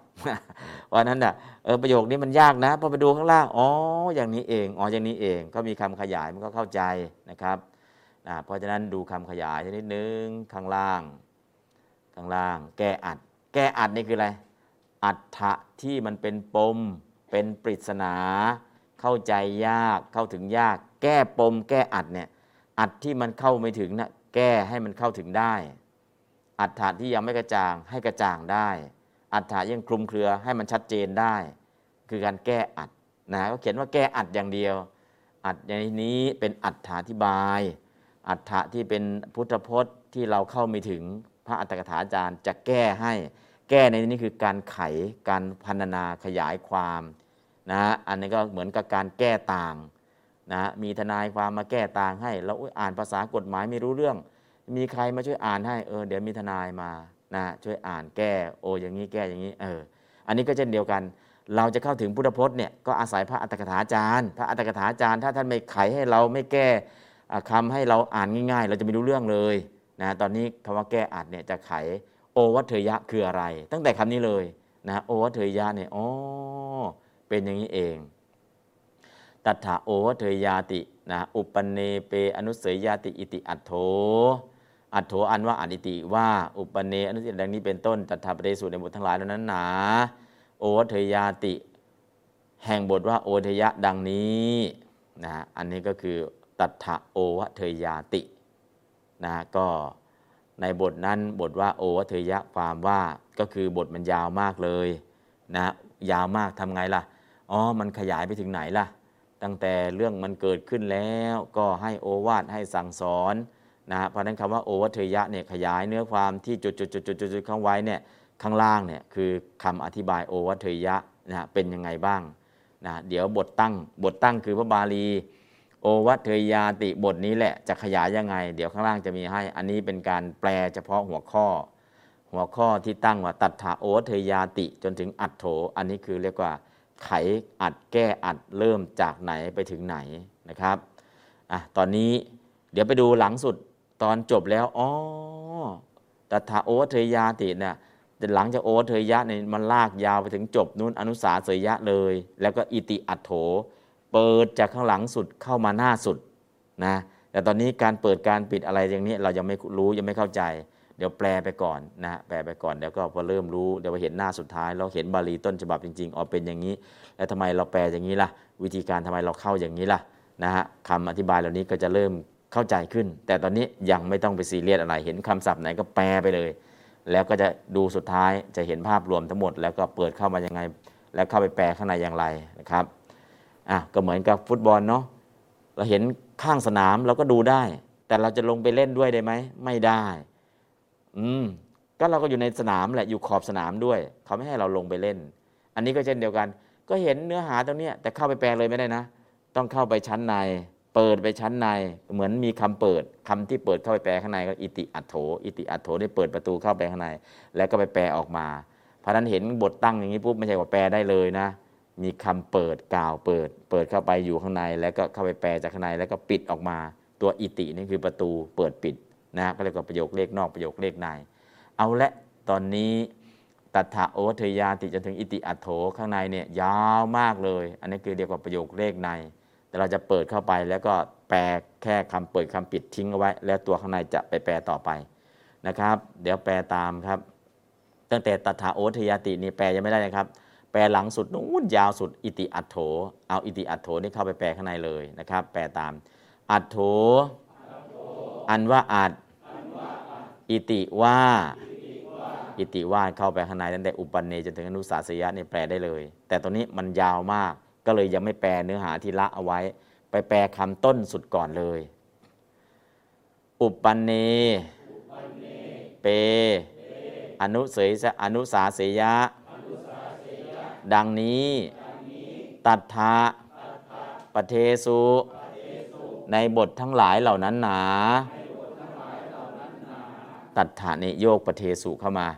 Speaker 2: เพราะนั้นน่ะเออประโยคนี้มันยากนะพอไปดูข้างล่างอ๋ออย่างนี้เองอ๋ออย่างนี้เองก็มีคำขยายมันก็เข้าใจนะครับนะเพราะฉะนั้นดูคำขยายนิดนึงข้างล่าง ข้างล่าง แก้อัด แก้อัดนี่คืออะไรอัฏฐะที่มันเป็นปมเป็นปริศนา เข้าใจยากเข้าถึงยาก แก้ปม แก้อัดเนี่ยอัดที่มันเข้าไม่ถึงนะแก้ให้มันเข้าถึงได้ อัฏฐะที่ยังไม่กระจ่างให้กระจ่างได้ อัฏฐะยังคลุมเครือให้มันชัดเจนได้ คือการแก้อัดนะก็เขียนว่าแก้อัดอย่างเดียว อัดในนี้เป็นอัฏฐาธิบาย อัฏฐะที่เป็นพุทธพจน์ที่เราเข้าไม่ถึงพระอัตถกถาจารย์จะแก้ให้ แก้ในนี้คือการไขการพันนาขยายความ นะอันนี้ก็เหมือนกับการแก้ต่างนะมีทนายความมาแก้ต่างให้เราอุ๊ยอ่านภาษากฎหมายไม่รู้เรื่อง มีใครมาช่วยอ่านให้เออเดี๋ยวมีทนายมานะช่วยอ่านแก้โออย่างนี้แก้อย่างนี้เอออันนี้ก็เช่นเดียวกัน เราจะเข้าถึงพุทธพจน์เนี่ยก็อาศัยพระอัตถกถาจารย์พระอัตถกถาจารย์ ถ้าท่านไม่ไขให้เราไม่แก้อ่าคำให้เราอ่านง่าย ๆ เราจะไม่รู้เรื่องเลยนะตอนนี้คำว่าแก้อัดเนี่ยจะไขโอวัตเถยะคืออะไร ตั้งแต่คำนี้เลยนะโอวัตเถยะเนี่ยอ๋อ เป็นอย่างนี้เอง ตัถาโอวเถยาตินะอุปเนเปอนุเสยยาติอิติอัตโถอัตโถอันว่าอันอิติว่าอุปเนอนุสิดังนี้เป็นต้นตัถาปเดสูตรในบททั้งหลายเหล่านั้นหนาโอวเถยาติ แห่งบทว่าโอเทยะดังนี้นะฮะอันนี้ก็คือตัถะโอวเทยาตินะฮะก็ในบทนั้นบทว่าโอวเทยะความว่าก็คือบทมันยาวมากเลยนะฮะยาวมากทำไงล่ะ อ๋อ มันขยายไปถึงไหนล่ะ ตั้งแต่เรื่องมันเกิดขึ้นแล้วก็ให้โอวาทให้สั่งสอนนะเพราะนั้นคำว่าโอวัทยะเนี่ยขยายเนื้อความที่จุดจุดจุดจุดจุดข้างไว้เนี่ยข้างล่างเนี่ยคือคำอธิบายโอวัทยะนะเป็นยังไงบ้างนะเดี๋ยวบทตั้งบทตั้งคือพระบาลี โอวัทยาติบทนี้แหละจะขยายยังไง เดี๋ยวข้างล่างจะมีให้ อันนี้เป็นการแปลเฉพาะหัวข้อ หัวข้อที่ตั้งว่าตัทธาโอวัทยาติจนถึงอัดโถ อันนี้คือเรียกว่า ไขอัดแก้อัดเริ่มจากไหนไปถึงไหนนะครับอะตอนนี้เดี๋ยวไปดูหลังสุดตอนจบแล้วอ๋อตัทาโอวเทยาติเนี่ยหลังจากโอวเทยะเนี่ยมันลากยาวไปถึงจบนู้นอนุสาเสยยะเลย แล้วก็อิติอัตโถ เปิดจากข้างหลังสุดเข้ามาหน้าสุดนะแต่ตอนนี้การเปิดการปิดอะไรอย่างนี้เรายังไม่รู้ยังไม่เข้าใจ เดี๋ยวแปลไปก่อนนะแปลไปก่อนเดี๋ยวก็พอเริ่มรู้เดี๋ยวไปเห็นหน้าสุดท้าย เราเห็นบาลีต้นฉบับจริงๆอ๋อเป็นอย่างนี้ แล้วทำไมเราแปลอย่างนี้ล่ะ วิธีการทำไมเราเข้าอย่างนี้ล่ะนะฮะคำอธิบายเหล่านี้ก็จะเริ่มเข้าใจขึ้น แต่ตอนนี้ยังไม่ต้องไปซีเรียสอะไร เห็นคำศัพท์ไหนก็แปลไปเลย แล้วก็จะดูสุดท้ายจะเห็นภาพรวมทั้งหมด แล้วก็เปิดเข้ามายังไง แล้วเข้าไปแปลข้างในอย่างไรนะครับอะก็เหมือนกับฟุตบอลเนาะเราเห็นข้างสนามเราก็ดูได้ แต่เราจะลงไปเล่นด้วยได้ไหมไม่ได้ อืมก็เราก็อยู่ในสนามแหละอยู่ขอบสนามด้วย เขาไม่ให้เราลงไปเล่น อันนี้ก็เช่นเดียวกัน ก็เห็นเนื้อหาตรงนี้แต่เข้าไปแปลเลยไม่ได้นะ ต้องเข้าไปชั้นใน เปิดไปชั้นใน เหมือนมีคำเปิดคำที่เปิดเข้าไปแปลข้างในก็อิติอัตโถอิติอัตโถได้เปิดประตูเข้าไปข้างใน แล้วก็ไปแปลออกมา เพราะนั้นเห็นบทตั้งอย่างนี้ปุ๊บไม่ใช่ว่าแปลได้เลยนะ มีคำเปิดกล่าวเปิด เปิดเข้าไปอยู่ข้างใน แล้วก็เข้าไปแปลจากข้างในแล้วก็ปิดออกมา ตัวอิตินี่คือประตูเปิดปิด นะก็เรียกว่าประโยคเลขนอกประโยคเลขใน เอาละตอนนี้ตัทธะโอวัทยาติจนถึงอิติอัตโถข้างในเนี่ยยาวมากเลย อันนี้คือเรียกว่าประโยคเลขใน แต่เราจะเปิดเข้าไปแล้วก็แปลแค่คำเปิดคำปิดทิ้งเอาไว้ แล้วตัวข้างในจะไปแปลต่อไปนะครับ เดี๋ยวแปลตามครับ ตั้งแต่ตัถาโอทยาตินี่แปลยังไม่ได้นะครับแปลหลังสุดนู้นยาวสุด อิติอัตโถ เอาอิติอัตโถนี่เข้าไปแปลข้างในเลยนะครับ แปลตาม อัตโถ อันว่าอัด อิติว่าอิติว่าเข้าไปข้างในตั้งแต่อุปนเนจนถึงอนุสาสยะนี่แปลได้เลย แต่ตอนนี้มันยาวมากก็เลยยังไม่แปลเนื้อหาที่ละเอาไว้ ไปแปลคำต้นสุดก่อนเลย อุปนเนเป อนุเสยอนุสาเสยะ ดังนี้ ตัทธะปเทสุ ในบททั้งหลายเหล่านั้นหนา ตัทธะนี่โยกปเทสุเข้ามา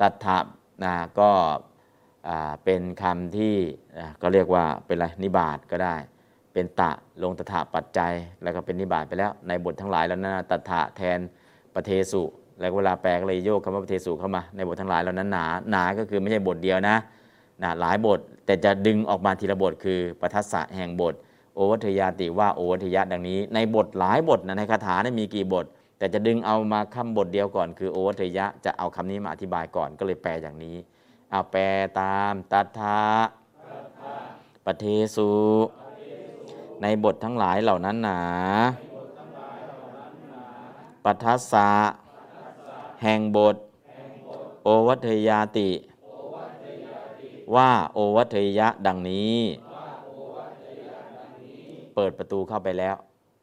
Speaker 2: ตัทธะนะก็เป็นคำที่ก็เรียกว่าเป็นอะไรนิบาตก็ได้ เป็นตะลงตถาปัจจัย แล้วก็เป็นนิบาตไปแล้ว ในบททั้งหลายแล้วนั้นนะตัทธะแทนปเทสุแล้วเวลาแปลก็เลยโยกคำว่าปเทสุเข้ามา ในบททั้งหลายเหล่านั้นหนาหนาก็คือไม่ใช่บทเดียวนะนะหลายบทแต่จะดึงออกมาทีละบทคือปทัสสะแห่งบท โอวัทยาติว่าโอวัทยะดังนี้ ในบทหลายบทนะในคาถาเนี่ยมีกี่บท แต่จะดึงเอามาคำบทเดียวก่อนคือโอวัทยะจะเอาคำนี้มาอธิบายก่อนก็เลยแปลอย่างนี้ เอาแปลตามตัทธะปเทสุในบททั้งหลายเหล่านั้นหนาปัทัสสะแห่งบท โอวัทยาติ ว่าโอวัทยะดังนี้ เปิดประตูเข้าไปแล้ว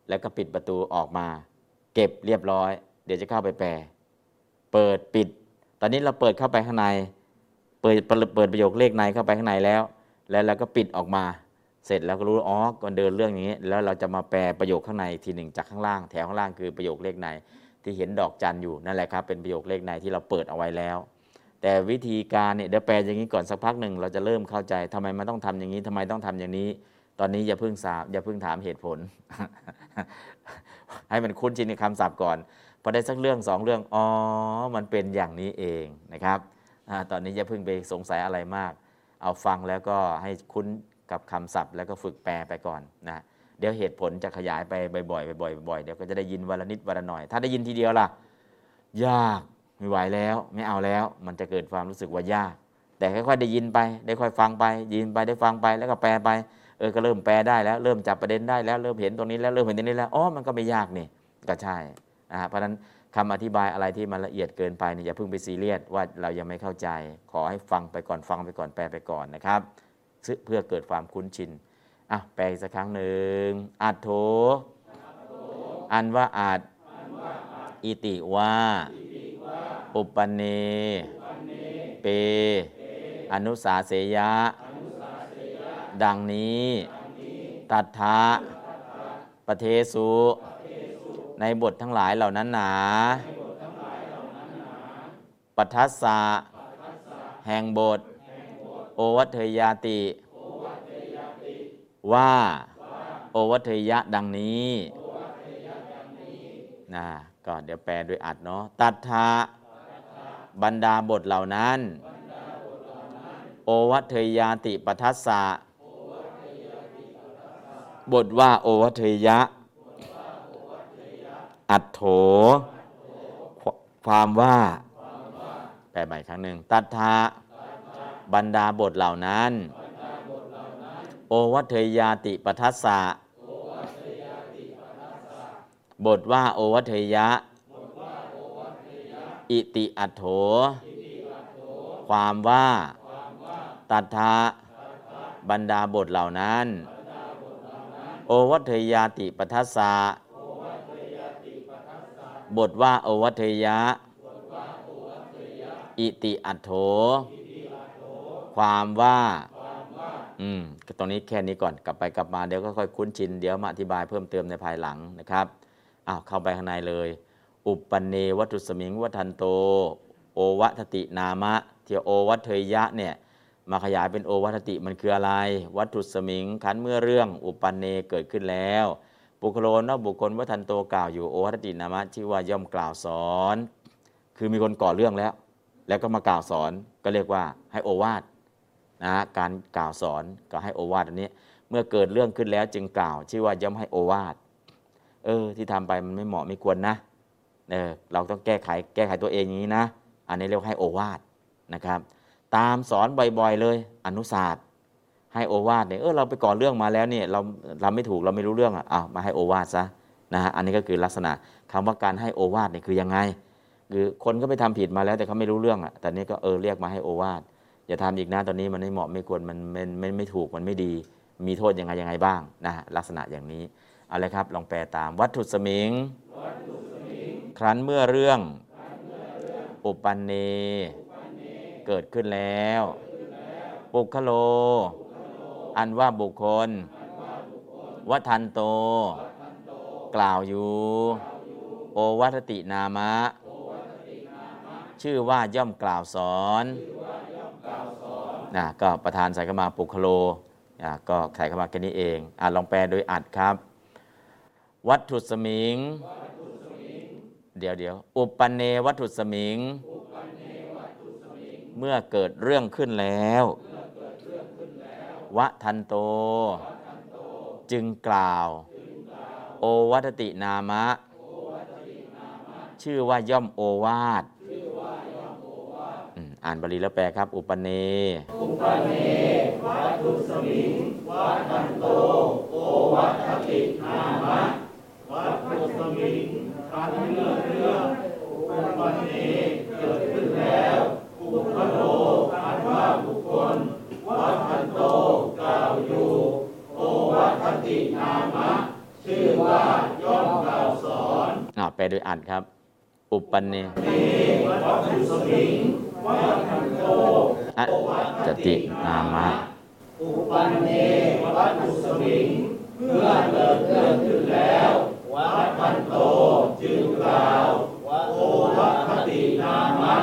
Speaker 2: แล้วก็ปิดประตูออกมา เก็บเรียบร้อย เดี๋ยวจะเข้าไปแปล เปิดปิด ตอนนี้เราเปิดเข้าไปข้างใน เปิดเปิดประโยคเลขในเข้าไปข้างในแล้ว แล้วเราก็ปิดออกมา เสร็จแล้วก็รู้อ๋อก่อนเดินเรื่องอย่างนี้ แล้วเราจะมาแปลประโยคข้างในทีหนึ่งจากข้างล่าง แถวข้างล่างคือประโยคเลขในที่เห็นดอกจันอยู่นั่นแหละครับเป็นประโยคเลขในที่เราเปิดเอาไว้แล้ว แต่วิธีการเนี่ยเดี๋ยวแปลอย่างนี้ก่อนสักพักหนึ่งเราจะเริ่มเข้าใจทำไมมันต้องทำอย่างนี้ทำไมต้องทำอย่างนี้ ตอนนี้อย่าเพิ่งสาบอย่าเพิ่งถามเหตุผล ให้มันคุ้นชินในคำศัพท์ก่อนพอได้สักเรื่องสองเรื่องอ๋อมันเป็นอย่างนี้เองนะครับอตอนนี้อย่าเพิ่งไปสงสัยอะไรมาก เอาฟังแล้วก็ให้คุ้นกับคำศัพท์ แล้วก็ฝึกแปลไปก่อนนะเดี๋ยวเหตุผลจะขยายไปบ่อยๆบ่อยๆบ่อยๆเดี๋ยวก็จะได้ยินวันละนิดวันละหน่อย ถ้าได้ยินทีเดียวล่ะ ยากไม่ไหวแล้วไม่เอาแล้ว มันจะเกิดความรู้สึกว่ายาก แต่ค่อยๆได้ยินไป ได้ค่อยฟังไป ยินไปได้ฟังไปแล้วก็แปลไป เออก็เริ่มแปลได้แล้ว เริ่มจับประเด็นได้แล้วเริ่มเห็นตรงนี้แล้วเริ่มเห็นตรงนี้แล้วอ๋อมันก็ไม่ยากนี่ก็ใช่นะฮะเพราะฉะนั้นคำอธิบายอะไรที่มันละเอียดเกินไปเนี่ยอย่าเพิ่งไปซีเรียสว่าเรายังไม่เข้าใจ ขอให้ฟังไปก่อนฟังไปก่อนแปลไปก่อนนะครับเพื่อเกิดความคุ้นชินอะแปลอีกสักครั้งหนึ่งอัดโถอันว่าอาจอิติว่าอุปปเนเป อนุสาเสยะ ดังนี้ ตัทธะปเทสุ ในบททั้งหลายเหล่านั้นหนาปัทัสสะแห่งบท โอวัทยาติ ว่าโอวัทยะดังนี้นะก็เดี๋ยวแปลโดยอัดเนาะตัทธะบรรดาบทเหล่านั้น โอวัทยาติปัทัสสะ บทว่าโอวัทยะ อัตโถ ความว่า แปลใหม่ครั้งหนึ่ง ตัทธะบรรดาบทเหล่านั้น โอวัทยาติปทัสสะบทว่าโอวัทยะ อิติอัตโถ ความว่า ตัทธะบรรดาบทเหล่านั้น โอวัทยาติปัทัสสะบทว่าโอวัทยะ อิติอัตโถ ความว่า อืมตรงนี้แค่นี้ก่อนกลับไปกลับมาเดี๋ยวก็ค่อยคุ้นชิน เดี๋ยวมาอธิบายเพิ่มเติมในภายหลังนะครับอ้าวเข้าไปข้างในเลย อุปเนวัตุสมิงวัทันโต โอวัตตินามะเทียโอวัตเทยะเนี่ย มาขยายเป็นโอวัตติมันคืออะไร วัตถุสมิงขันเมื่อเรื่องอุปันเนเกิดขึ้นแล้วปุคโลนอกบุคคลวัทันโตกล่าวอยู่โอวัตตินามะชื่อว่าย่อมกล่าวสอน คือมีคนก่อเรื่องแล้ว แล้วก็มากล่าวสอนก็เรียกว่าให้โอวาทนะการกล่าวสอนก็ให้โอวาทอันนี้ เมื่อเกิดเรื่องขึ้นแล้วจึงกล่าวชื่อว่าย่อมให้โอวาทเออ ที่ทำไปมันไม่เหมาะไม่ควรนะเออเราต้องแก้ไขแก้ไขตัวเองอย่างนี้นะ อันนี้เรียกให้โอวาทนะครับ ตามสอนบ่อยๆเลย อนุศาสตร์ให้โอวาทเนี่ยเออเราไปก่อเรื่องมาแล้วเนี่ยเราเราไม่ถูกเราไม่รู้เรื่องอะอ้าวมาให้โอวาทซะนะฮะอันนี้ก็คือลักษณะคำว่าการให้โอวาทเนี่ยคือยังไงคือคนก็ไปทำผิดมาแล้วแต่เขาไม่รู้เรื่องอะแต่นี้ก็เออเรียกมาให้โอวาทอย่าทำอีกนะตอนนี้มันไม่เหมาะไม่ควรมันไม่ไม่ไม่ถูกมันไม่ดี มีโทษยังไงยังไงบ้างนะฮะลักษณะอย่างนี้เอาเลยครับลองแปลตามวัตถุสมิง ครั้นเมื่อเรื่อง อุปันเน เกิดขึ้นแล้ว ปุคโล อันว่าบุคคล วัทันโต กล่าวอยู่ โอวัตตินามะ ชื่อว่าย่อมกล่าวสอนนะก็ประธานใส่เข้ามาปุคโลนะก็ใส่เข้ามาแค่นี้เองอะลองแปลโดยอัดครับ วัตถุสมิง เดี๋ยวเดี๋ยวอุปปเนวัตถุสมิง เมื่อเกิดเรื่องขึ้นแล้ววะทันโต จึงกล่าว โอวัตตินามะ ชื่อว่าย่อมโอวาทอ่านบาลีแล้วแปลครับ อุปเน
Speaker 4: อุปเนวัตุสมิงวัตันโต โอวัตตินามะวัตุสมิงคันเมื่อเรื่องอุปเนเกิดขึ้นแล้วอุปโลคันว่าบุคคล วัตันโตกล่าวอยู่ โอวัตตินามะ ชื่อว่าย่อมกล่าวสอน
Speaker 2: อ่าแปลโดยอ่านครับ อุปเน
Speaker 4: วัตถุสมิงวัตันโต
Speaker 2: อะจตินามะ
Speaker 4: อุปันเนวัตถุสมิงเมื่อเกิดเรื่องขึ้นแล้ววัดพันโตจึงกล่าวโอวัคตินามะ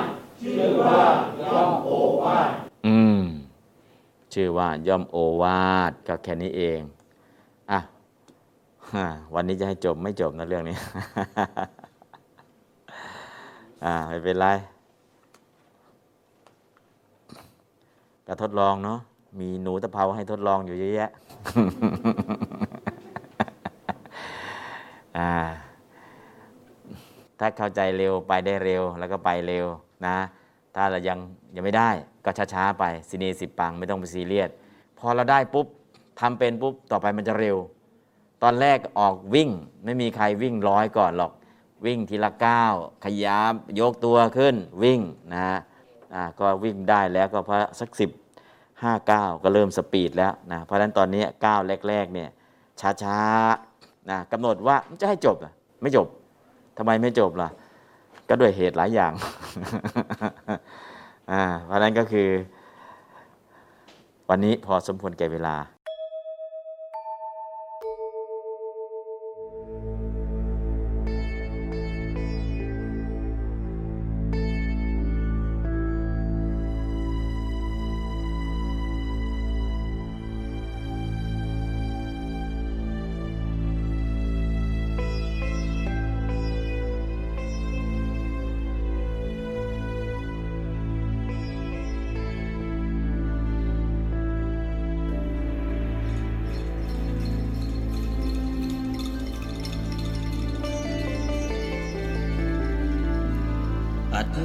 Speaker 4: ชื่อว่าย่อมโอวาท
Speaker 2: อืม ชื่อว่าย่อมโอวาทก็แค่นี้เอง วันนี้จะให้จบไม่จบนะเรื่องนี้ อ่าไม่เป็นไรก็ทดลองเนาะมีหนูตะเภาให้ทดลองอยู่เยอะแยะอ่า ถ้าเข้าใจเร็วไปได้เร็วแล้วก็ไปเร็วนะ ถ้าเรายังยังไม่ได้ ก็ช้าๆไปซีเนสิบปังไม่ต้องไปซีเรียสพอเราได้ปุ๊บทำเป็นปุ๊บต่อไปมันจะเร็ว ตอนแรกออกวิ่งไม่มีใครวิ่งร้อยก่อนหรอก วิ่งทีละก้าวขยับยกตัวขึ้นวิ่งนะฮะก็วิ่งได้แล้วก็พอสักสิบห้าก้าวก็เริ่มสปีดแล้วนะเพราะฉะนั้นตอนนี้ก้าวแรกๆเนี่ยช้าๆนะกำหนดว่าจะให้จบไม่จบทำไมไม่จบล่ะ ก็ด้วยเหตุหลายอย่างเพราะฉะนั้นก็คือ วันนี้พอสมควรแก่เวลา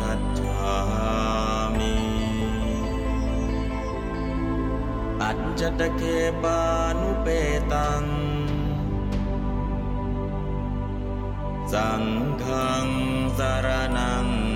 Speaker 1: ค จตเคปานุเปตัง สังฆังสารนัง